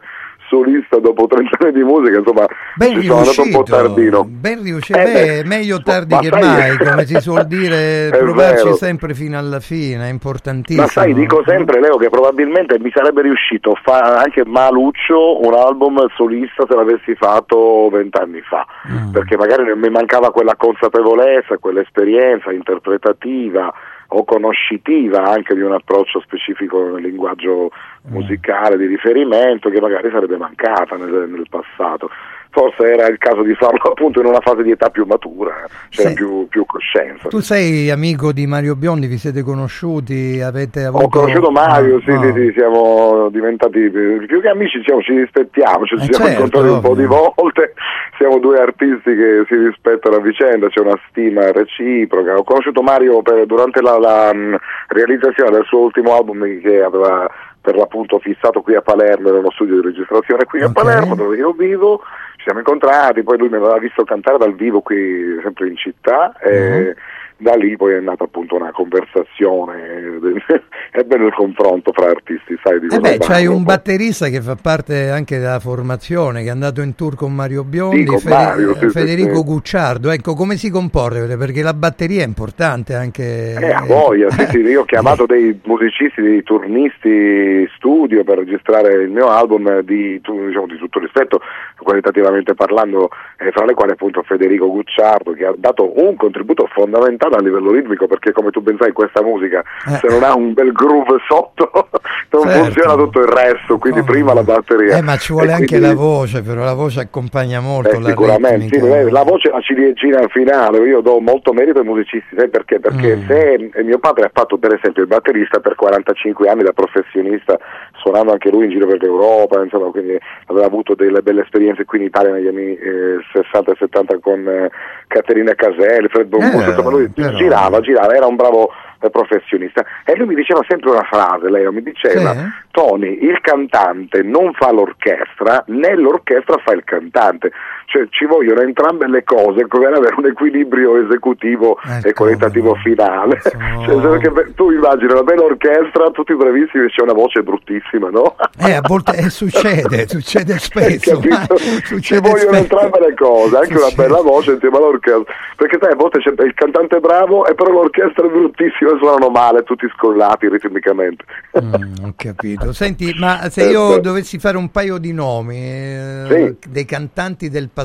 Speaker 36: solista dopo 30 anni di musica, insomma,
Speaker 5: Ben
Speaker 36: ci sono andato un po'
Speaker 5: riuscito,
Speaker 36: tardino.
Speaker 5: ben riuscito,
Speaker 36: Eh,
Speaker 5: beh,
Speaker 36: beh,
Speaker 5: meglio tardi
Speaker 36: ma
Speaker 5: che
Speaker 36: sai-
Speaker 5: mai, come si suol dire, provarci
Speaker 36: vero.
Speaker 5: sempre fino alla fine, è importantissimo.
Speaker 36: Ma sai, dico sempre Leo che probabilmente mi sarebbe riuscito fa- anche Maluccio un album solista se l'avessi fatto vent'anni fa, perché magari mi mancava quella consapevolezza, quell'esperienza interpretativa o conoscitiva anche di un approccio specifico nel linguaggio musicale di riferimento che magari sarebbe mancata nel, nel passato. Forse era il caso di farlo appunto in una fase di età più matura, c'era
Speaker 5: Sì.
Speaker 36: più, più coscienza.
Speaker 5: Tu sei amico di Mario Biondi, vi siete conosciuti, avete avuto...
Speaker 36: Ho conosciuto Mario, sì,
Speaker 5: Ah,
Speaker 36: sì, sì, siamo diventati più che amici, diciamo, ci rispettiamo, ci
Speaker 5: Eh,
Speaker 36: siamo
Speaker 5: certo,
Speaker 36: incontrati un po' di volte, siamo due artisti che si rispettano a vicenda, c'è una stima reciproca. Ho conosciuto Mario per- durante la, la, mh, realizzazione del suo ultimo album che aveva per l'appunto fissato qui a Palermo, nello studio di registrazione qui a Palermo dove io vivo, ci siamo incontrati, poi lui mi aveva visto cantare dal vivo qui sempre in città e da lì poi è nata appunto una conversazione e bene il confronto fra artisti, sai di
Speaker 5: Eh beh, c'hai un batterista che fa parte anche della formazione, che è andato in tour con Mario Biondi,
Speaker 36: Sì,
Speaker 5: Fede-
Speaker 36: Mario, sì,
Speaker 5: Federico
Speaker 36: sì.
Speaker 5: Gucciardo. Ecco, come si comporta? Perché la batteria è importante anche...
Speaker 36: Eh, a voglia, io ho chiamato dei musicisti, dei turnisti studio per registrare il mio album di, diciamo, di tutto rispetto, qualitativamente parlando, eh, fra le quali appunto Federico Gucciardo che ha dato un contributo fondamentale a livello ritmico perché come tu ben sai questa musica se non ha un bel groove sotto non
Speaker 5: Certo.
Speaker 36: funziona tutto il resto, quindi prima la batteria.
Speaker 5: Eh, ma ci vuole
Speaker 36: E
Speaker 5: anche
Speaker 36: quindi-
Speaker 5: la voce, però la voce accompagna molto
Speaker 36: eh,
Speaker 5: la
Speaker 36: sicuramente, sì, eh, la voce la ciliegina al finale, io do molto merito ai musicisti, sai perché? Perché
Speaker 5: Mm.
Speaker 36: se eh, mio padre ha fatto per esempio il batterista per 45 anni da professionista, suonando anche lui in giro per l'Europa, insomma, quindi aveva avuto delle belle esperienze qui in Italia negli anni eh, 60 e 70 con eh, Caterina Caselli, Fred Bonbus,
Speaker 5: Eh,
Speaker 36: insomma lui
Speaker 5: però-
Speaker 36: girava, girava, era un bravo eh, professionista e lui mi diceva sempre una frase, Leo, mi diceva
Speaker 5: Sì.
Speaker 36: Tony, il cantante non fa l'orchestra, né l'orchestra fa il cantante, cioè ci vogliono entrambe le cose per avere un equilibrio esecutivo
Speaker 5: Ecco,
Speaker 36: e qualitativo finale. Cioè, perché per- tu immagini una bella orchestra, tutti bravissimi, c'è una voce bruttissima, no?
Speaker 5: Eh, a volte eh, succede, succede spesso. Ma
Speaker 36: Ci
Speaker 5: succede
Speaker 36: vogliono
Speaker 5: spesso.
Speaker 36: entrambe le cose, anche una bella voce insieme all'orchestra. Perché sai, a volte c'è il cantante bravo e però l'orchestra è bruttissima e suonano male, tutti scollati ritmicamente.
Speaker 5: Mm, ho capito. Senti, ma se
Speaker 36: Eh,
Speaker 5: io
Speaker 36: beh.
Speaker 5: dovessi fare un paio di nomi eh,
Speaker 36: Sì.
Speaker 5: dei cantanti del passato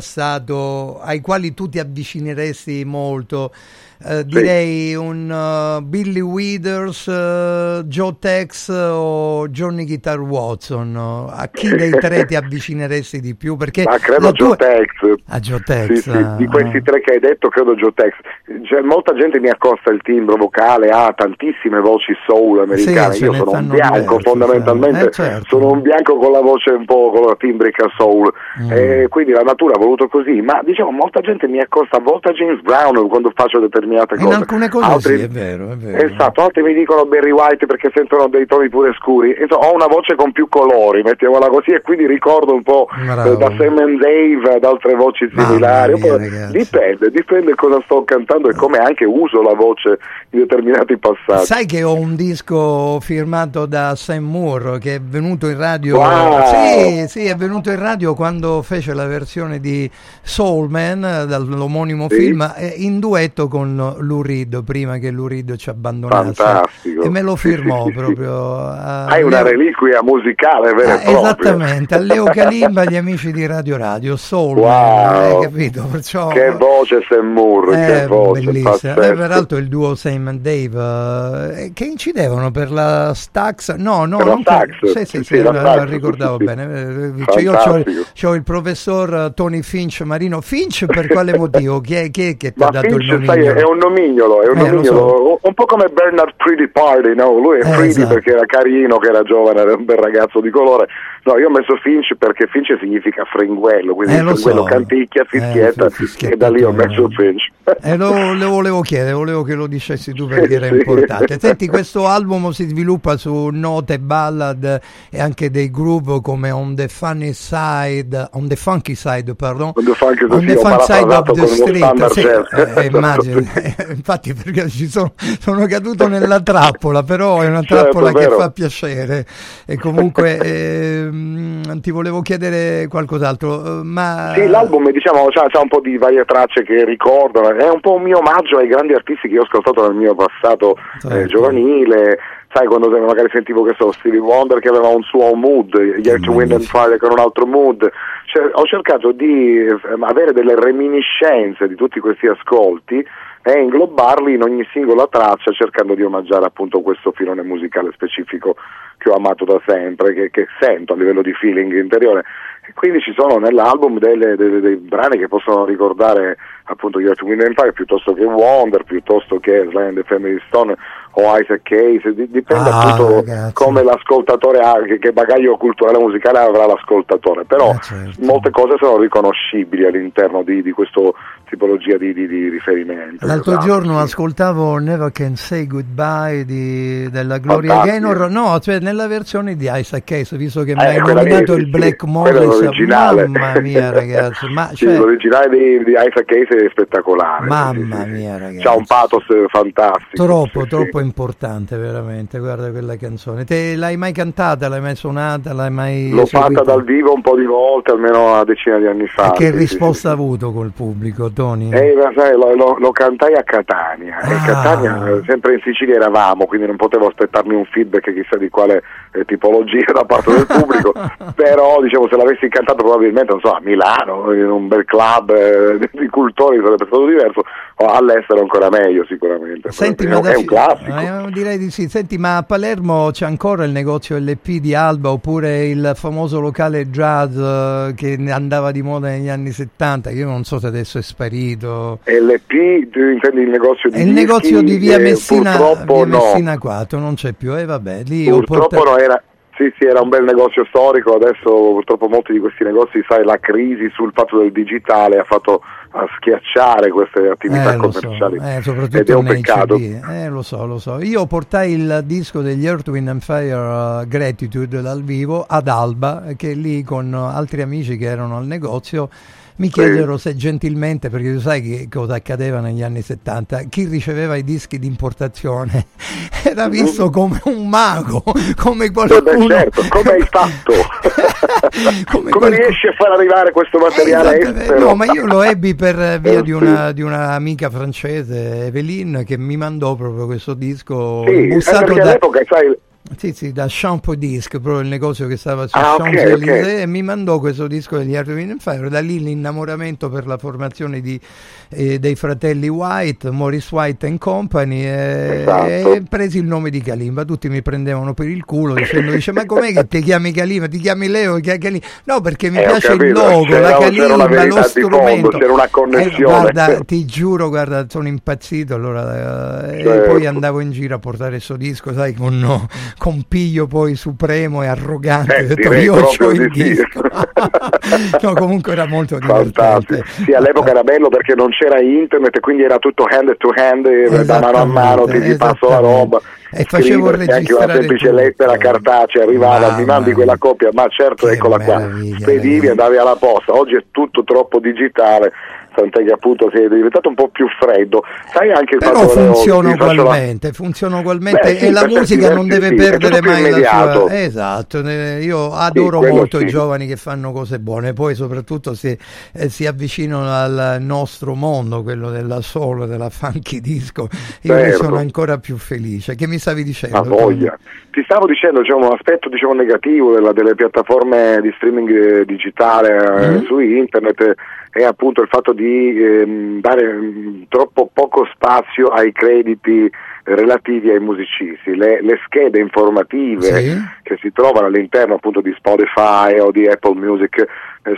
Speaker 5: ai quali tu ti avvicineresti molto, eh, direi un uh, Billy Withers, eh, Joe Tex o Johnny Guitar Watson. A chi dei tre ti avvicineresti di più? Perché
Speaker 36: Ma credo Joe
Speaker 5: tua-
Speaker 36: Tex.
Speaker 5: A Joe Tex.
Speaker 36: Sì, sì, di questi tre che hai detto credo Joe Tex. Cioè, molta gente mi accosta il timbro vocale, ha tantissime voci soul americane.
Speaker 5: Sì,
Speaker 36: Io sono un bianco
Speaker 5: diverse,
Speaker 36: fondamentalmente,
Speaker 5: eh, certo.
Speaker 36: sono un bianco con la voce un po' con la timbrica soul.
Speaker 5: Mm.
Speaker 36: E quindi la natura ha voluto così, ma diciamo molta gente mi accosta a volte a James Brown quando faccio determinate
Speaker 5: In
Speaker 36: cose.
Speaker 5: alcune cose
Speaker 36: Altri-
Speaker 5: sì, è vero, è vero.
Speaker 36: Esatto, altri mi dicono Barry White perché sentono dei toni pure scuri. Insomma, ho una voce con più colori, mettiamola così, e quindi ricordo un po'
Speaker 5: Bravo.
Speaker 36: eh, da Sam and Dave ad altre voci similari.
Speaker 5: mia,
Speaker 36: dipende, dipende cosa sto cantando e come anche uso la voce in determinati passaggi.
Speaker 5: Sai che ho un disco firmato da Sam Moore che è venuto in radio.
Speaker 36: Wow.
Speaker 5: Sì, sì, è venuto in radio quando fece la versione di Soul Man eh, dall'omonimo
Speaker 36: Sì.
Speaker 5: film eh, in duetto con Lou Reed prima che Reed ci abbandonasse.
Speaker 36: Fantastico.
Speaker 5: E me lo
Speaker 36: Sì,
Speaker 5: firmò
Speaker 36: sì, sì, sì.
Speaker 5: proprio. a
Speaker 36: Hai una
Speaker 5: Leo-
Speaker 36: reliquia musicale vera
Speaker 5: Ah,
Speaker 36: e
Speaker 5: esattamente, a Leo Calimba gli amici di Radio Radio, Soul Man,
Speaker 36: Wow.
Speaker 5: hai capito? Perciò,
Speaker 36: Che voce Sam Moore, che
Speaker 5: eh,
Speaker 36: voce,
Speaker 5: bellissimo.
Speaker 36: pazzesco.
Speaker 5: Eh, peraltro il duo Sam and Dave eh, che incidevano per la Stax no no
Speaker 36: Per
Speaker 5: non
Speaker 36: Stax,
Speaker 5: che- sì, sì,
Speaker 36: sì,
Speaker 5: sì,
Speaker 36: sì, la
Speaker 5: la- ricordavo
Speaker 36: sì, sì.
Speaker 5: bene Eh, cioè io c'ho il professor eh, Tony Finch Marino Finch per quale motivo? chi è, chi è che ti ha dato il
Speaker 36: Finch, sai, è un nomignolo, è un
Speaker 5: Eh, lo
Speaker 36: nomignolo, un po' come Bernard Pretty Party, no? Lui è
Speaker 5: Eh,
Speaker 36: Pretty
Speaker 5: esatto.
Speaker 36: perché era carino, che era giovane, era un bel ragazzo di colore. No, io ho messo Finch perché Finch significa fringuello, quindi
Speaker 5: Eh,
Speaker 36: fringuello
Speaker 5: so.
Speaker 36: canticchia, fischietta,
Speaker 5: Eh, sì, fischietta,
Speaker 36: e da lì ho messo Finch.
Speaker 5: Eh, lo, lo volevo chiedere, volevo che lo dicessi tu perché era
Speaker 36: Sì.
Speaker 5: importante. Senti, questo album si sviluppa su note ballad e anche dei groove come On the Funny Side, On the Funky Side, pardon.
Speaker 36: On the Funky Side,
Speaker 5: On
Speaker 36: sì,
Speaker 5: the
Speaker 36: ho
Speaker 5: Fun Side of the Street.
Speaker 36: standard
Speaker 5: Sì,
Speaker 36: jazz.
Speaker 5: eh, immagino. infatti perché ci sono, sono caduto nella trappola, però è una
Speaker 36: Certo,
Speaker 5: trappola che
Speaker 36: vero.
Speaker 5: fa piacere. E comunque ehm, ti volevo chiedere qualcos'altro, eh, ma...
Speaker 36: Sì, l'album diciamo c'ha, c'ha un po' di varie tracce che ricordano, è un po' un mio omaggio ai grandi artisti che io ho ascoltato nel mio passato
Speaker 5: Certo.
Speaker 36: eh, giovanile, sai quando magari sentivo che so Stevie Wonder che aveva un suo mood, gli Earth, Wind and Fire con un altro mood, Cioè, ho cercato di eh, avere delle reminiscenze di tutti questi ascolti e inglobarli in ogni singola traccia cercando di omaggiare appunto questo filone musicale specifico che ho amato da sempre, che, che sento a livello di feeling interiore. E quindi ci sono nell'album delle- delle- dei brani che possono ricordare appunto Earth, Wind Fire piuttosto che Wonder, piuttosto che Sly and the Family Stone o Isaac Case, di- dipende
Speaker 5: Ah,
Speaker 36: appunto
Speaker 5: ragazzi.
Speaker 36: come l'ascoltatore ha, che, bagaglio culturale musicale avrà l'ascoltatore, però
Speaker 5: Eh, certo.
Speaker 36: molte cose sono riconoscibili all'interno di, di questa tipologia di, di- di riferimento.
Speaker 5: L'altro
Speaker 36: esatto.
Speaker 5: giorno ascoltavo Never Can Say Goodbye di- della Gloria. Gaynor, no, cioè nella versione di Isaac Case, visto che mi
Speaker 36: Eh,
Speaker 5: hai
Speaker 36: quella lì,
Speaker 5: nominato
Speaker 36: sì,
Speaker 5: il
Speaker 36: sì,
Speaker 5: Black Morris, mamma mia ragazzi, ma
Speaker 36: Sì,
Speaker 5: cioè,
Speaker 36: l'originale di, di Isaac Case è spettacolare.
Speaker 5: mamma mia ragazzi.
Speaker 36: C'ha un pathos fantastico.
Speaker 5: Troppo,
Speaker 36: sì, sì.
Speaker 5: troppo importante veramente, guarda quella canzone. Te l'hai mai cantata, l'hai mai suonata, l'hai mai
Speaker 36: L'ho
Speaker 5: eseguita?
Speaker 36: fatta dal vivo un po' di volte, almeno una decina di anni fa.
Speaker 5: E che
Speaker 36: sì, sì,
Speaker 5: risposta ha avuto col pubblico, Tony?
Speaker 36: Eh, ma sai, lo, lo- lo cantai a Catania. E
Speaker 5: Ah.
Speaker 36: Catania, eh, sempre in Sicilia eravamo, quindi non potevo aspettarmi un feedback chissà di quale eh, tipologia da parte del pubblico. Però, diciamo, se l'avessi cantato probabilmente, non so, a Milano, in un bel club eh, di cultori sarebbe stato diverso, o all'estero ancora meglio sicuramente.
Speaker 5: Senti,
Speaker 36: è,
Speaker 5: ma
Speaker 36: un-
Speaker 5: da
Speaker 36: è un classico.
Speaker 5: Eh, direi di sì. Senti, ma a Palermo c'è ancora il negozio LP di Alba oppure il famoso locale jazz eh, che andava di moda negli anni 70? Io non so se adesso è sparito.
Speaker 36: LP, tu intendi il negozio di
Speaker 5: il negozio di via
Speaker 36: Eh,
Speaker 5: Messina, via
Speaker 36: no.
Speaker 5: Messina 4, non c'è più. E vabbè, lì
Speaker 36: Purtroppo
Speaker 5: portato-
Speaker 36: no, era, sì, sì, era un bel negozio storico, adesso purtroppo molti di questi negozi, sai, la crisi sul fatto del digitale ha fatto a schiacciare queste attività
Speaker 5: Eh, lo so,
Speaker 36: commerciali
Speaker 5: eh,
Speaker 36: ed è un peccato.
Speaker 5: Eh, lo so, lo so. Io portai il disco degli Earth, Wind and Fire uh, Gratitude dal vivo ad Alba, che lì con altri amici che erano al negozio mi chiesero se gentilmente, perché tu sai che cosa accadeva negli anni 70, chi riceveva i dischi di importazione era visto come un mago, come
Speaker 36: Eh, beh,
Speaker 5: qualcuno...
Speaker 36: certo, come hai fatto? come riesci a far arrivare questo materiale
Speaker 5: Esatto? No, ma io lo ebbi per via di una, di un'amica francese, Evelyn, che mi mandò proprio questo disco
Speaker 36: Sì, eh,
Speaker 5: bussato da,
Speaker 36: all'epoca, sai,
Speaker 5: sì, sì, da Champ Disc, proprio il negozio che stava su
Speaker 36: Ah, ok,
Speaker 5: Champs-Élysées,
Speaker 36: ok.
Speaker 5: e mi mandò questo disco degli Art Wind and Fire. Da lì l'innamoramento per la formazione di, eh, dei fratelli White, Morris White and Company, e,
Speaker 36: Esatto.
Speaker 5: e presi il nome di Kalimba. Tutti mi prendevano per il culo dicendo: dice, Ma com'è che ti chiami Kalimba? Ti chiami Leo? Chi è Kalimba? No, perché mi
Speaker 36: Eh,
Speaker 5: piace il logo, la Kalimba, lo
Speaker 36: di fondo,
Speaker 5: strumento.
Speaker 36: c'era una connessione.
Speaker 5: Eh, guarda, ti giuro, guarda, sono impazzito. Allora, eh, e
Speaker 36: Certo.
Speaker 5: poi andavo in giro a portare questo disco, sai, con, no, con piglio poi supremo e arrogante.
Speaker 36: Eh,
Speaker 5: ho detto, io ho il disco. no, comunque era molto divertente.
Speaker 36: Fantastico. Sì, all'epoca era bello perché non c'era internet e quindi era tutto hand to hand, eh, da mano a mano, ti, ti passo la roba.
Speaker 5: E facevo
Speaker 36: anche una semplice lettera cartacea arrivava, mi mandi quella copia, ma certo, eccola qua. Spedivi, andavi alla posta. Oggi è tutto troppo digitale, tant'è che appunto sei diventato un po' più freddo. Sai anche
Speaker 5: Però funziona ugualmente, funziona ugualmente
Speaker 36: Beh, sì,
Speaker 5: e la musica non
Speaker 36: versi
Speaker 5: deve
Speaker 36: sì, è
Speaker 5: perdere mai la sua... Esatto, eh, io adoro
Speaker 36: quello
Speaker 5: molto
Speaker 36: sì.
Speaker 5: i giovani che fanno cose buone, poi soprattutto si, eh, si avvicinano al nostro mondo, quello della soul, della funky disco, io ne
Speaker 36: Certo.
Speaker 5: sono ancora più felice. Che mi stavi dicendo?
Speaker 36: Ti stavo dicendo diciamo, un aspetto diciamo, negativo della- delle piattaforme di streaming eh, digitale eh,
Speaker 5: Mm.
Speaker 36: su internet eh, è appunto il fatto di ehm, dare mm, troppo poco spazio ai crediti relativi ai musicisti. Le, le schede informative
Speaker 5: Sì.
Speaker 36: che si trovano all'interno appunto di Spotify o di Apple Music eh,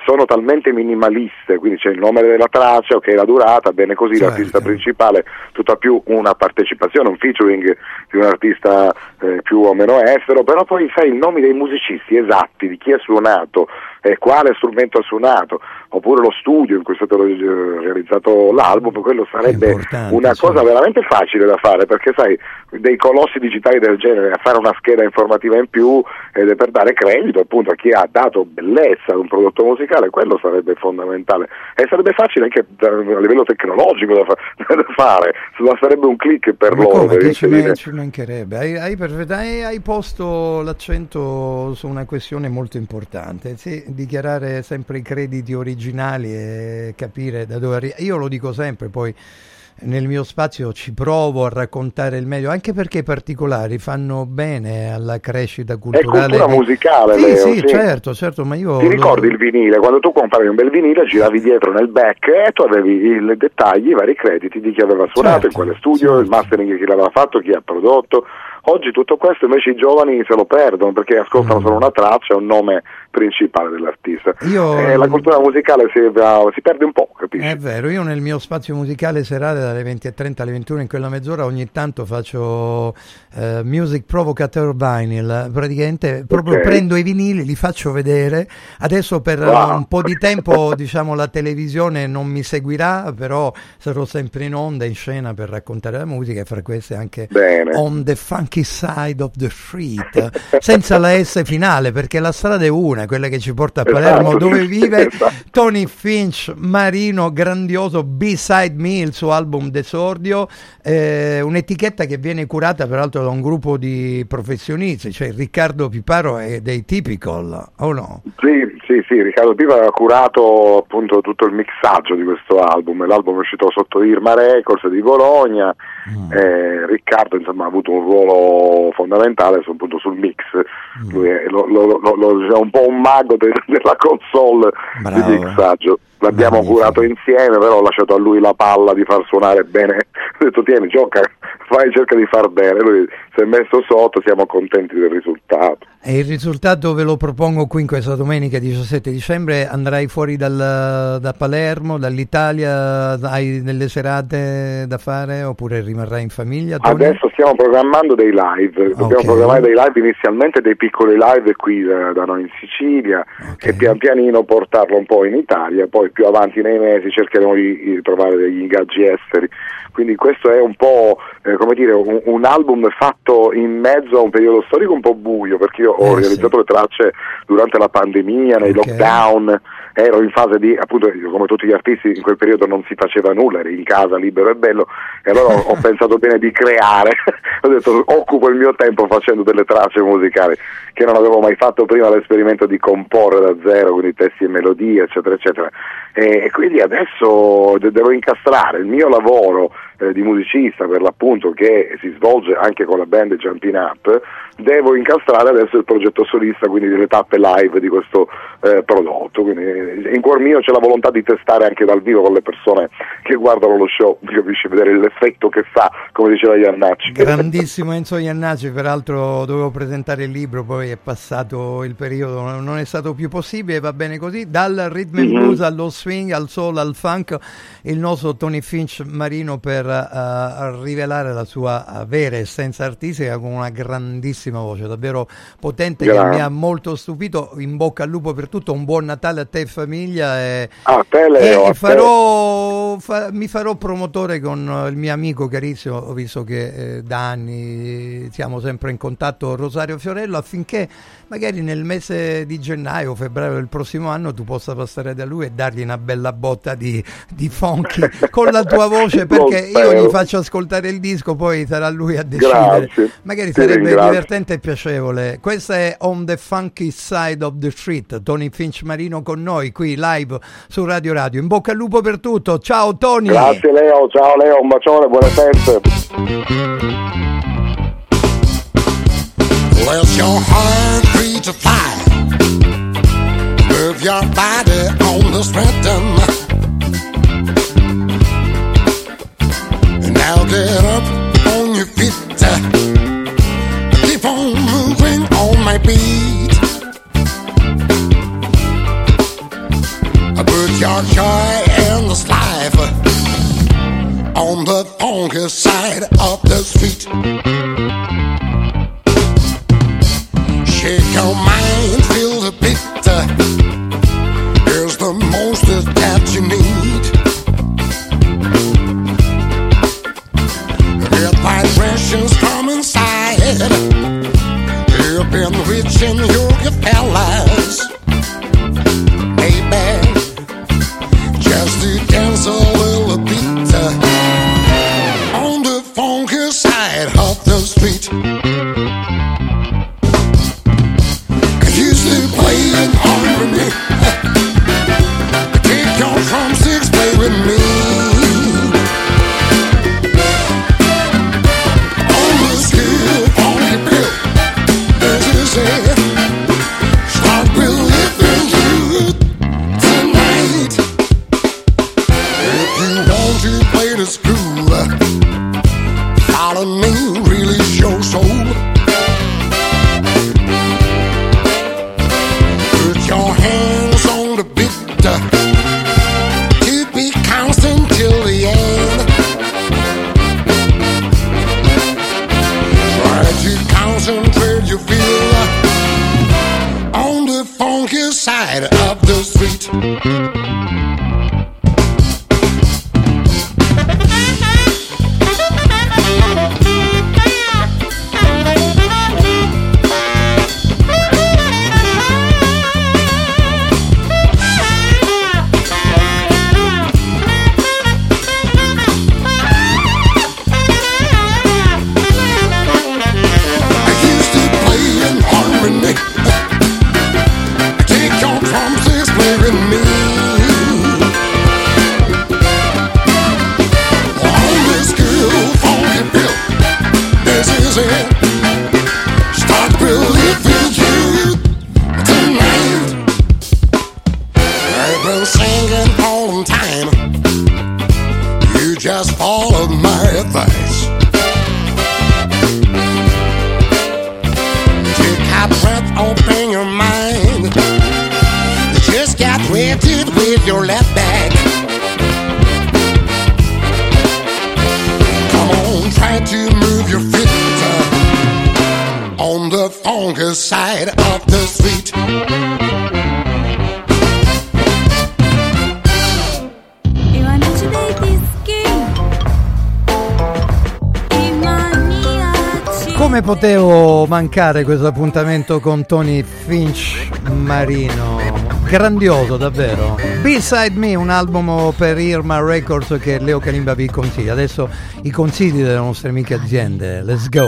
Speaker 36: sono talmente minimaliste, quindi c'è il nome della traccia, ok, la durata, bene così,
Speaker 5: Certo.
Speaker 36: l'artista principale, tutto più una partecipazione, un featuring di un artista eh, più o meno estero, però poi sai i nomi dei musicisti esatti, di chi ha suonato, eh, quale strumento ha suonato, oppure lo studio in cui è stato eh, realizzato l'album, quello sarebbe una
Speaker 5: sì.
Speaker 36: cosa veramente facile da fare, perché sai, dei colossi digitali del genere, a fare una scheda informativa in più ed è per dare credito appunto a chi ha dato bellezza ad un prodotto musicale, quello sarebbe fondamentale e sarebbe facile anche a livello tecnologico da, fa- da fare, sarebbe un click per
Speaker 5: Ma
Speaker 36: loro.
Speaker 5: come,
Speaker 36: per
Speaker 5: ci, man- ci mancherebbe? Hai, hai hai- hai posto l'accento su una questione molto importante. Sì, dichiarare sempre i crediti originali e capire da dove arriva. Io lo dico sempre, poi nel mio spazio ci provo a raccontare il meglio, anche perché i particolari fanno bene alla crescita
Speaker 36: È
Speaker 5: culturale.
Speaker 36: cultura
Speaker 5: di-
Speaker 36: musicale,
Speaker 5: Sì,
Speaker 36: Leo,
Speaker 5: sì,
Speaker 36: sì.
Speaker 5: certo, certo, ma io...
Speaker 36: Ti
Speaker 5: lo-
Speaker 36: ricordi il vinile? Quando tu compravi un bel vinile giravi dietro nel back e tu avevi i dettagli, i vari crediti di chi aveva suonato
Speaker 5: Certo,
Speaker 36: in quale studio, il mastering chi l'aveva fatto, chi ha prodotto. Oggi tutto questo invece i giovani se lo perdono perché
Speaker 5: Mm.
Speaker 36: ascoltano solo una traccia, un nome principale dell'artista.
Speaker 5: Io-
Speaker 36: Eh, la cultura musicale si, si perde un po', capisci?
Speaker 5: È vero, io nel mio spazio musicale serale dalle 20.30 alle 21 in quella mezz'ora ogni tanto faccio eh, music provocateur vinyl, praticamente proprio
Speaker 36: Ok.
Speaker 5: prendo i vinili, li faccio vedere, adesso per
Speaker 36: Wow.
Speaker 5: un po' di tempo diciamo la televisione non mi seguirà, però sarò sempre in onda, in scena per raccontare la musica e fra queste anche
Speaker 36: Bene.
Speaker 5: on the funky side of the street, senza la S finale perché la strada è una, quella che ci porta a Palermo
Speaker 36: Esatto,
Speaker 5: dove
Speaker 36: sì,
Speaker 5: vive
Speaker 36: esatto.
Speaker 5: Tony Finch, Marino, grandioso B-Side Me, il suo album d'esordio, eh, un'etichetta che viene curata peraltro da un gruppo di professionisti, cioè Riccardo Piparo e dei Typical, o no?
Speaker 36: Sì, sì, sì, Riccardo Piva ha curato appunto tutto il mixaggio di questo album, l'album è uscito sotto Irma Records di Bologna,
Speaker 5: Mm.
Speaker 36: eh, Riccardo insomma, ha avuto un ruolo fondamentale appunto sul mix,
Speaker 5: Mm.
Speaker 36: lui è, lo- lo- lo- un po' un mago de- della console
Speaker 5: Bravo.
Speaker 36: di mixaggio. L'abbiamo
Speaker 5: Magnifico.
Speaker 36: curato insieme, però ho lasciato a lui la palla di far suonare bene. Ho detto tieni, gioca, fai, cerca di far bene. Lui si è messo sotto, siamo contenti del risultato.
Speaker 5: E il risultato ve lo propongo qui in questa domenica 17 dicembre, andrai fuori dal- da Palermo, dall'Italia, hai delle serate da fare oppure rimarrai in famiglia? Tony?
Speaker 36: Adesso stiamo programmando dei live, dobbiamo
Speaker 5: Ok.
Speaker 36: programmare dei live inizialmente dei piccoli live qui da, da noi in Sicilia e pian pianino portarlo un po' in Italia, poi più avanti nei mesi cercheremo di, di trovare degli ingaggi esteri. Quindi questo è un po' eh, come dire un, un album fatto in mezzo a un periodo storico un po' buio perché io ho
Speaker 5: Eh,
Speaker 36: realizzato le tracce durante la pandemia, nei
Speaker 5: Ok.
Speaker 36: lockdown, ero in fase di, appunto, come tutti gli artisti, in quel periodo non si faceva nulla, eri in casa libero e bello, e allora ho, ho pensato bene di creare, ho detto occupo il mio tempo facendo delle tracce musicali che non avevo mai fatto prima l'esperimento di comporre da zero, quindi testi e melodie, eccetera, eccetera. E, e quindi adesso de- devo incastrare il mio lavoro eh, di musicista, per l'appunto, che si svolge anche con la band Jumping Up, devo incastrare adesso il progetto solista, quindi delle tappe live di questo eh, prodotto. Quindi eh, in cuor mio c'è la volontà di testare anche dal vivo con le persone che guardano lo show, capisci, vedere l'effetto che fa, come diceva Iannacci.
Speaker 5: Grandissimo Enzo Iannacci, peraltro dovevo presentare il libro, poi è passato il periodo, non è stato più possibile, va bene così. Dal rhythm and
Speaker 36: Mhm.
Speaker 5: blues allo swing, al soul, al funk, il nostro Tony Finch Marino per eh, rivelare la sua eh, vera essenza artistica con una grandissima voce, davvero potente che
Speaker 36: Grazie.
Speaker 5: mi ha molto stupito. In bocca al lupo per tutto, un buon Natale a te e famiglia. E,
Speaker 36: A te Leo,
Speaker 5: e farò, fa- mi farò promotore con eh, il mio amico carissimo, ho visto che eh, da anni siamo sempre in contatto, Rosario Fiorello, affinché magari nel mese di gennaio o febbraio del prossimo anno tu possa passare da lui e dargli una bella botta di, di funky con la tua voce, perché io gli faccio ascoltare il disco, poi sarà lui a decidere.
Speaker 36: Grazie.
Speaker 5: Magari
Speaker 36: Ti
Speaker 5: sarebbe
Speaker 36: ringrazio.
Speaker 5: divertente e piacevole. Questa è On the Funky Side of the Street. Tony Finch Marino con noi qui live su Radio Radio. In bocca al lupo per tutto. Ciao Tony.
Speaker 36: Grazie Leo, ciao Leo, un bacione, buone feste.
Speaker 37: Let your heart reach a fly. Move your body on the rhythm. Now get up on your feet. Keep on moving on my beat. Put your joy in this life on the funky side of the street. Shake your mind, feel the picture. Here's the most that you need. Get vibrations from inside. You've been reaching your fellas. Street.
Speaker 35: I
Speaker 5: mancare questo appuntamento con Tony Finch Marino? Grandioso davvero. Beside Me, un album per Irma Records che Leo Kalimba vi consiglia. Adesso i consigli delle nostre amiche aziende. Let's go.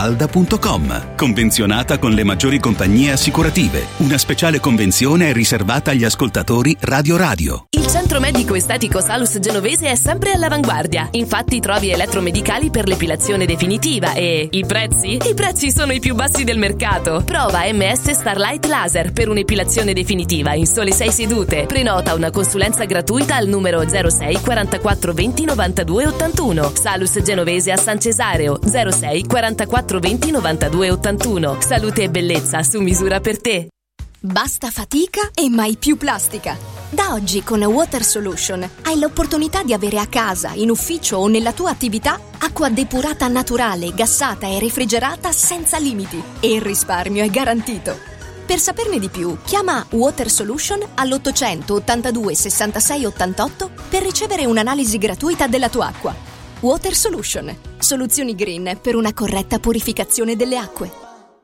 Speaker 38: villamafalda.com. Convenzionata con le maggiori compagnie assicurative. Una speciale convenzione è riservata agli ascoltatori Radio Radio.
Speaker 39: Il Centro medico estetico Salus Genovese è sempre all'avanguardia. Infatti trovi elettromedicali per l'epilazione definitiva e i prezzi? I prezzi sono i più bassi del mercato. Prova MS Starlight Laser per un'epilazione definitiva in sole 6 sedute. Prenota una consulenza gratuita al numero 06 44 20 92 81. Salus Genovese a San Cesareo 06 44 20 92 81. Salute e bellezza su misura per te.
Speaker 12: Basta fatica e mai più plastica. Da oggi con Water Solution hai l'opportunità di avere a casa, in ufficio o nella tua attività acqua depurata naturale, gassata e refrigerata senza limiti e il risparmio è garantito. Per saperne di più, chiama Water Solution all'800 82 66 88 per ricevere un'analisi gratuita della tua acqua. Water Solution, soluzioni green per una corretta purificazione delle acque.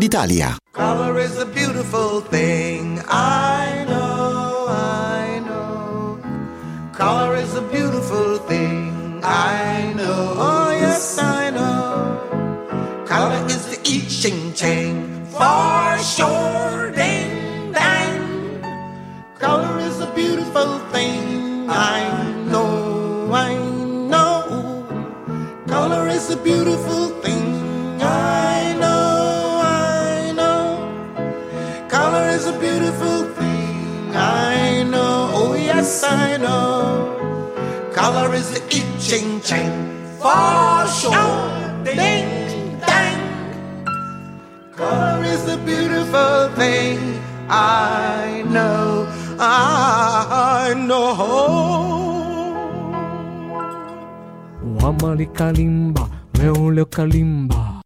Speaker 22: d'Italia.
Speaker 16: Color is a beautiful thing. I know, I know. Color is a beautiful thing. I know. Oh, yes, I know. Color is the I Ching Ching for sure. Ding, dang. Color is a beautiful thing. I know, I know. Color is a beautiful I know. Color is the I Ching Ching for sure. Ding, dang. Color is a beautiful thing. I know, I know.
Speaker 40: Wamali kalimba, meule kalimba.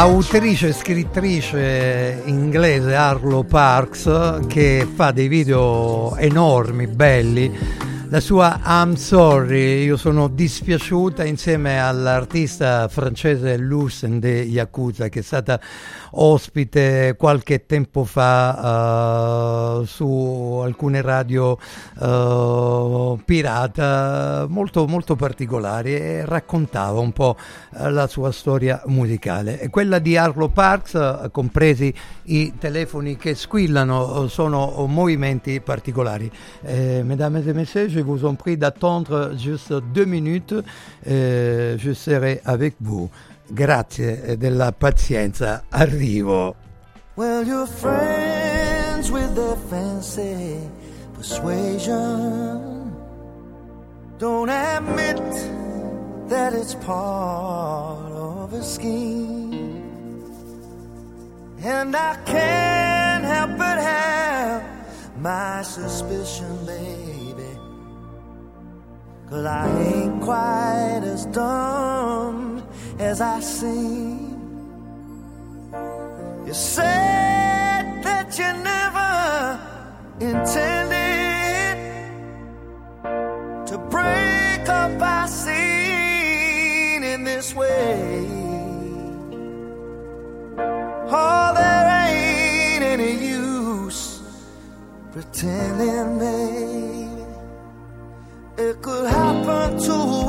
Speaker 5: Autrice e scrittrice inglese Arlo Parks che fa dei video enormi, belli. La sua I'm Sorry, io sono dispiaciuta insieme all'artista francese Lucen de Yakuza che è stata ospite qualche tempo fa eh, su alcune radio eh, pirata molto, molto particolari e raccontava un po' eh, la sua storia musicale. Quella di Arlo Parks, compresi i telefoni che squillano, sono movimenti particolari. Eh, mesdames et messieurs, je vous en prie d'attendre juste deux minutes, eh, je serai avec vous. Grazie eh, della pazienza, arrivo.
Speaker 16: Well, you're friends with their fancy persuasion. Don't admit that it's part of a scheme. And I can't help but have my suspicion, baby. Cause I ain't quite as dumb as I seem. You said that you never intended to break up our scene in this way. Oh, there ain't any use pretending, babe. Could happen to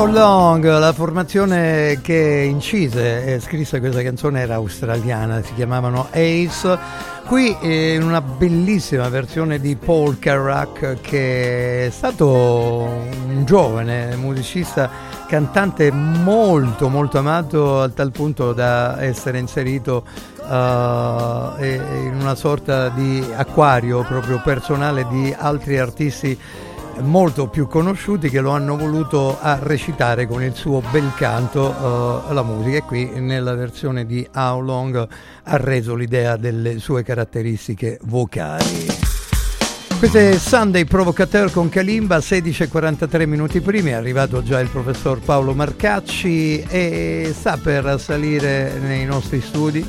Speaker 16: How Long,
Speaker 5: la formazione che incise e scrisse questa canzone era australiana, si chiamavano Ace. Qui eh, in una bellissima versione di Paul Carrack che è stato un giovane musicista, cantante molto molto amato a tal punto da essere inserito e- in una sorta di acquario proprio personale di altri artisti molto più conosciuti che lo hanno voluto a recitare con il suo bel canto eh, la musica e qui nella versione di How Long ha reso l'idea delle sue caratteristiche vocali. Questo è Sunday Provocateur con Kalimba, 16.43 minuti prima, è arrivato già il professor Paolo Marcacci e sta per salire nei nostri studi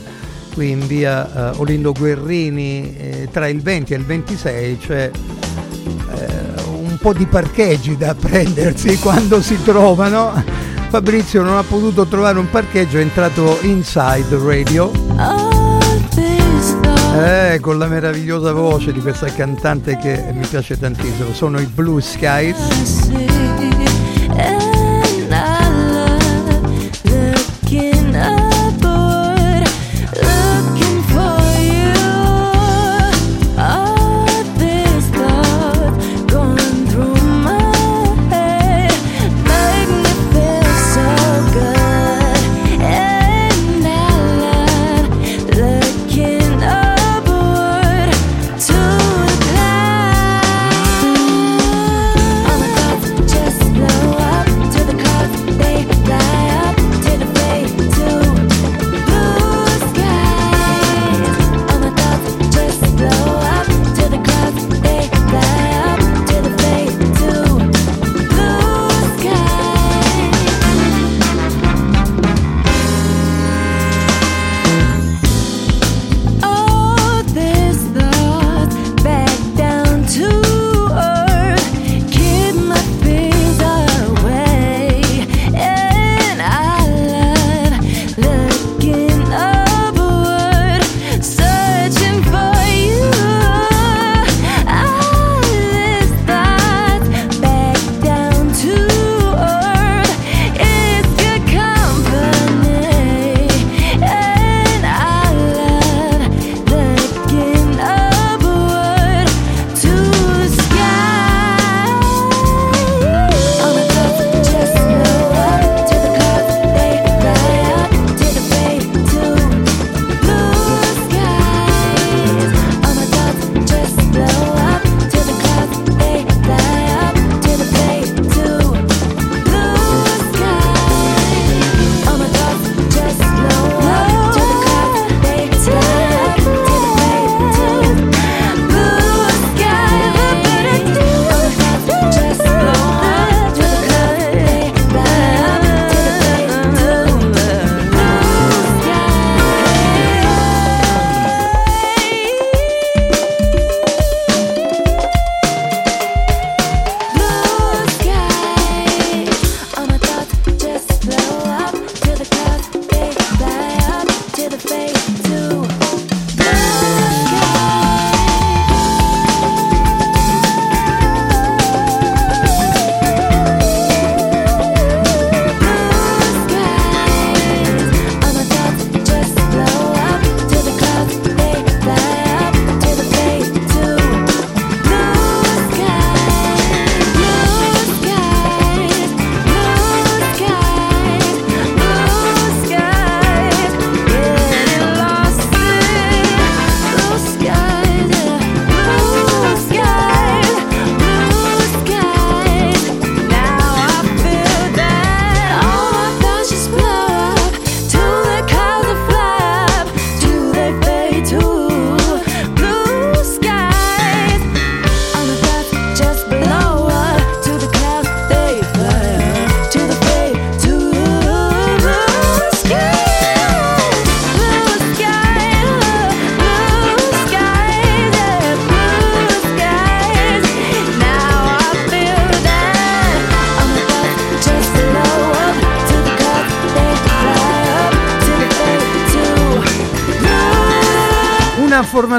Speaker 5: qui in via eh, Olindo Guerrini eh, tra il 20 e il 26 c'è eh, po' di parcheggi da prendersi quando si trovano. Fabrizio non ha potuto trovare un parcheggio, è entrato inside radio. Eh, con la meravigliosa voce di questa cantante che mi piace tantissimo, sono i Blue Skies.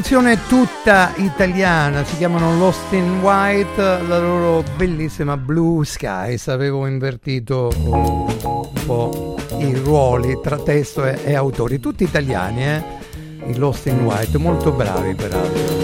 Speaker 6: Formazione tutta italiana, si chiamano Lost in White, la loro bellissima Blue Skies. Avevo invertito un po' i ruoli tra testo e, e autori, tutti italiani, eh? I Lost in White, molto bravi peraltro.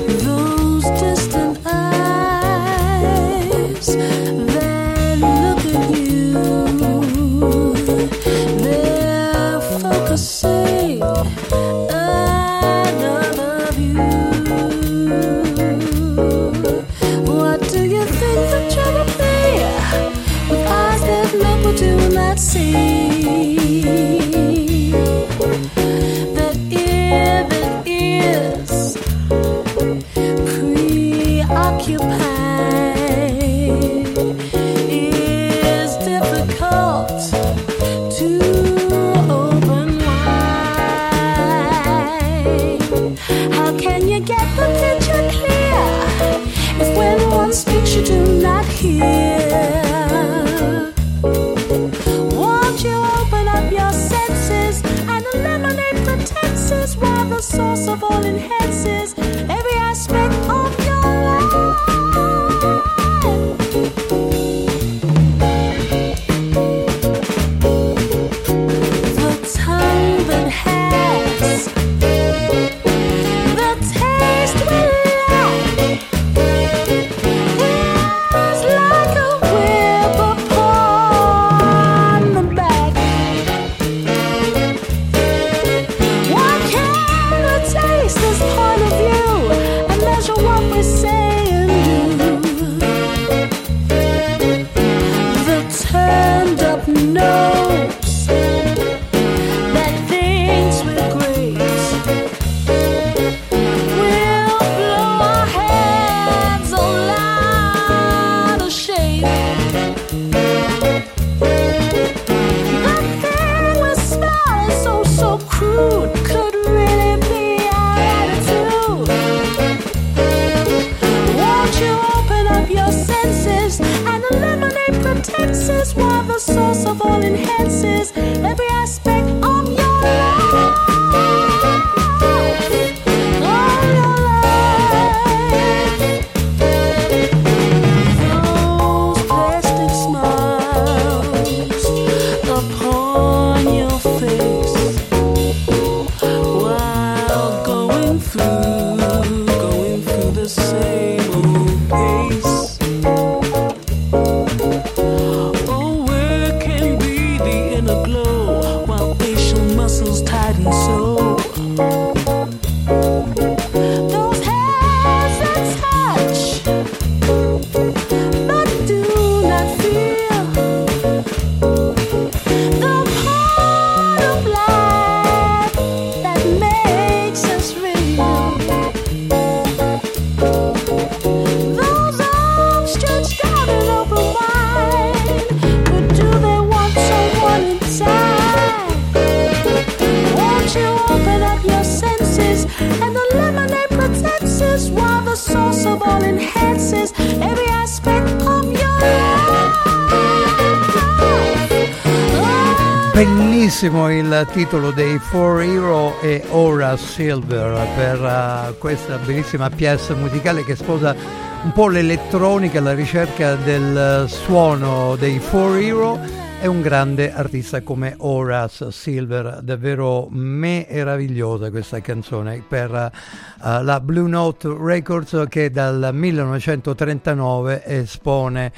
Speaker 6: Bellissimo il titolo dei Four Hero e Ora Silver per uh, questa bellissima pièce musicale che sposa un po' l'elettronica, la ricerca del suono dei Four Hero e un grande artista come Horace Silver, davvero meravigliosa questa canzone per uh, la Blue Note Records che dal 1939 espone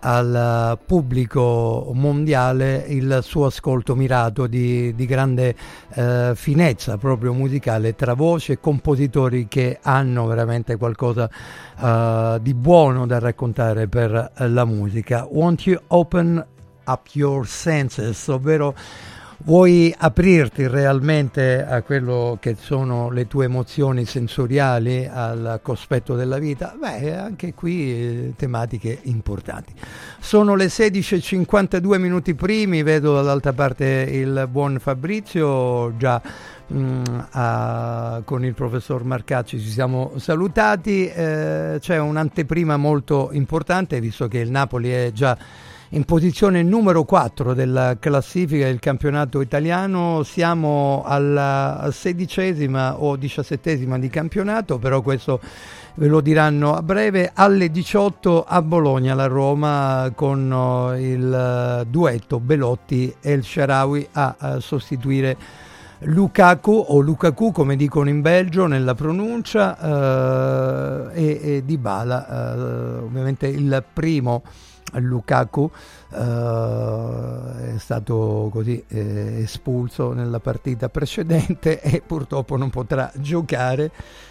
Speaker 6: al pubblico mondiale il suo ascolto mirato di, di grande eh, finezza proprio musicale tra voci e compositori che hanno veramente qualcosa eh, di buono da raccontare per la musica. Won't you open up your senses, ovvero vuoi aprirti realmente a quello che sono le tue emozioni sensoriali, al cospetto della vita? Beh, anche qui eh, tematiche importanti. Sono le 16.52 minuti primi, vedo dall'altra parte il buon Fabrizio, già mm, a- con il professor Marcacci ci siamo salutati, eh, c'è un'anteprima molto importante visto che il Napoli è già
Speaker 5: in posizione numero 4 della classifica del campionato italiano, siamo alla sedicesima o diciassettesima di campionato, però questo ve lo diranno a breve, alle 18 a Bologna, la Roma, con uh, il uh, duetto Belotti e il Sharawi a, a sostituire Lukaku o Lukaku come dicono in Belgio nella pronuncia uh, e, e Dybala, ovviamente il primo Lukaku Uh, è stato così eh, espulso nella partita precedente e purtroppo non potrà giocare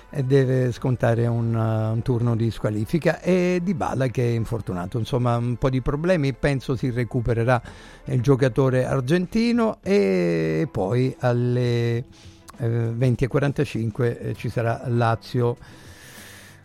Speaker 5: e deve scontare un, uh, un turno di squalifica. E Di Bala che è infortunato insomma un po' di problemi penso si recupererà il giocatore argentino e poi alle eh, 20.45 eh, ci sarà Lazio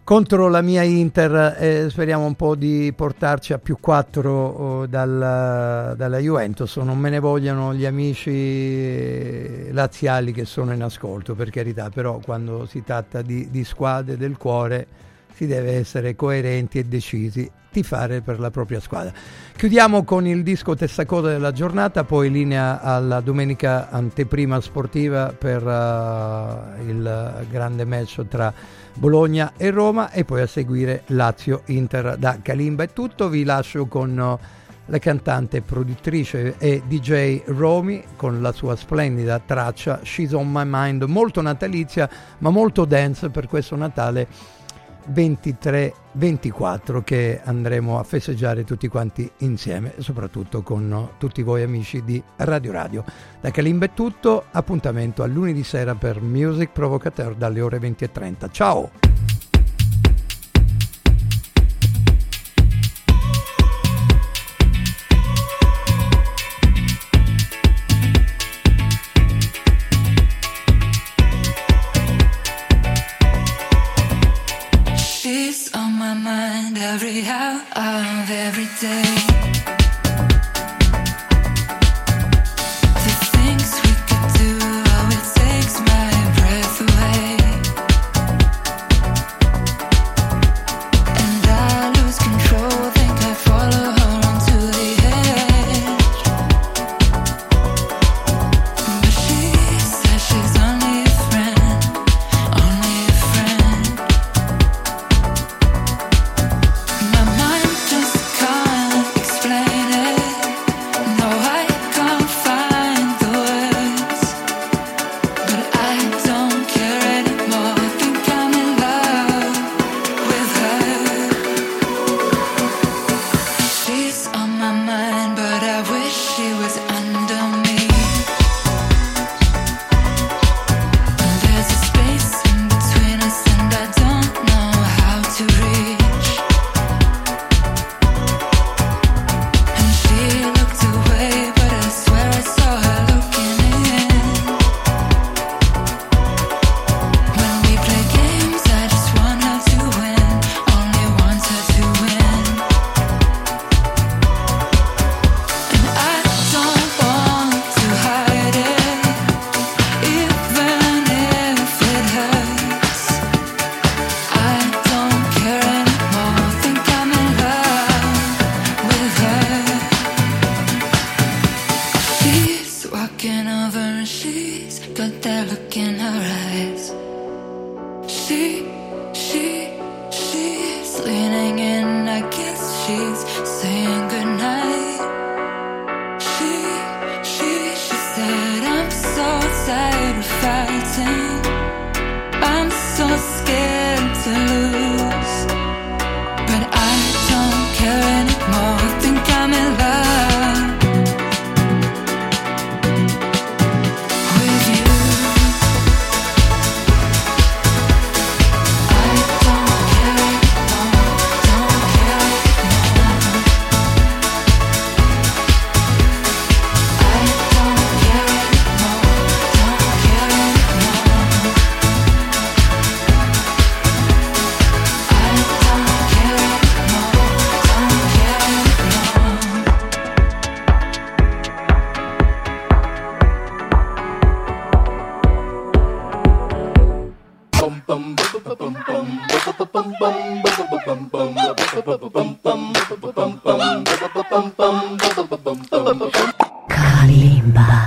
Speaker 5: contro la mia Inter eh, speriamo un po' di portarci a più 4 oh, dalla, dalla, Juventus non me ne vogliano gli amici laziali che sono in ascolto per carità però quando si tratta di, di squadre del cuore si deve essere coerenti e decisi tifare per la propria squadra. Chiudiamo con il disco Testacoda della giornata, poi linea alla domenica anteprima sportiva per uh, il grande match tra Bologna e Roma e poi a seguire Lazio-Inter da Kalimba. È tutto, vi lascio con uh, la cantante, produttrice e DJ Romy con la sua splendida traccia She's on My Mind, molto natalizia ma molto dance per questo Natale 23-24 che andremo a festeggiare tutti quanti insieme, soprattutto con tutti voi amici di Radio Radio. Da Kalimba è tutto, appuntamento a lunedì sera per Music Provocateur dalle ore 20.30. Ciao!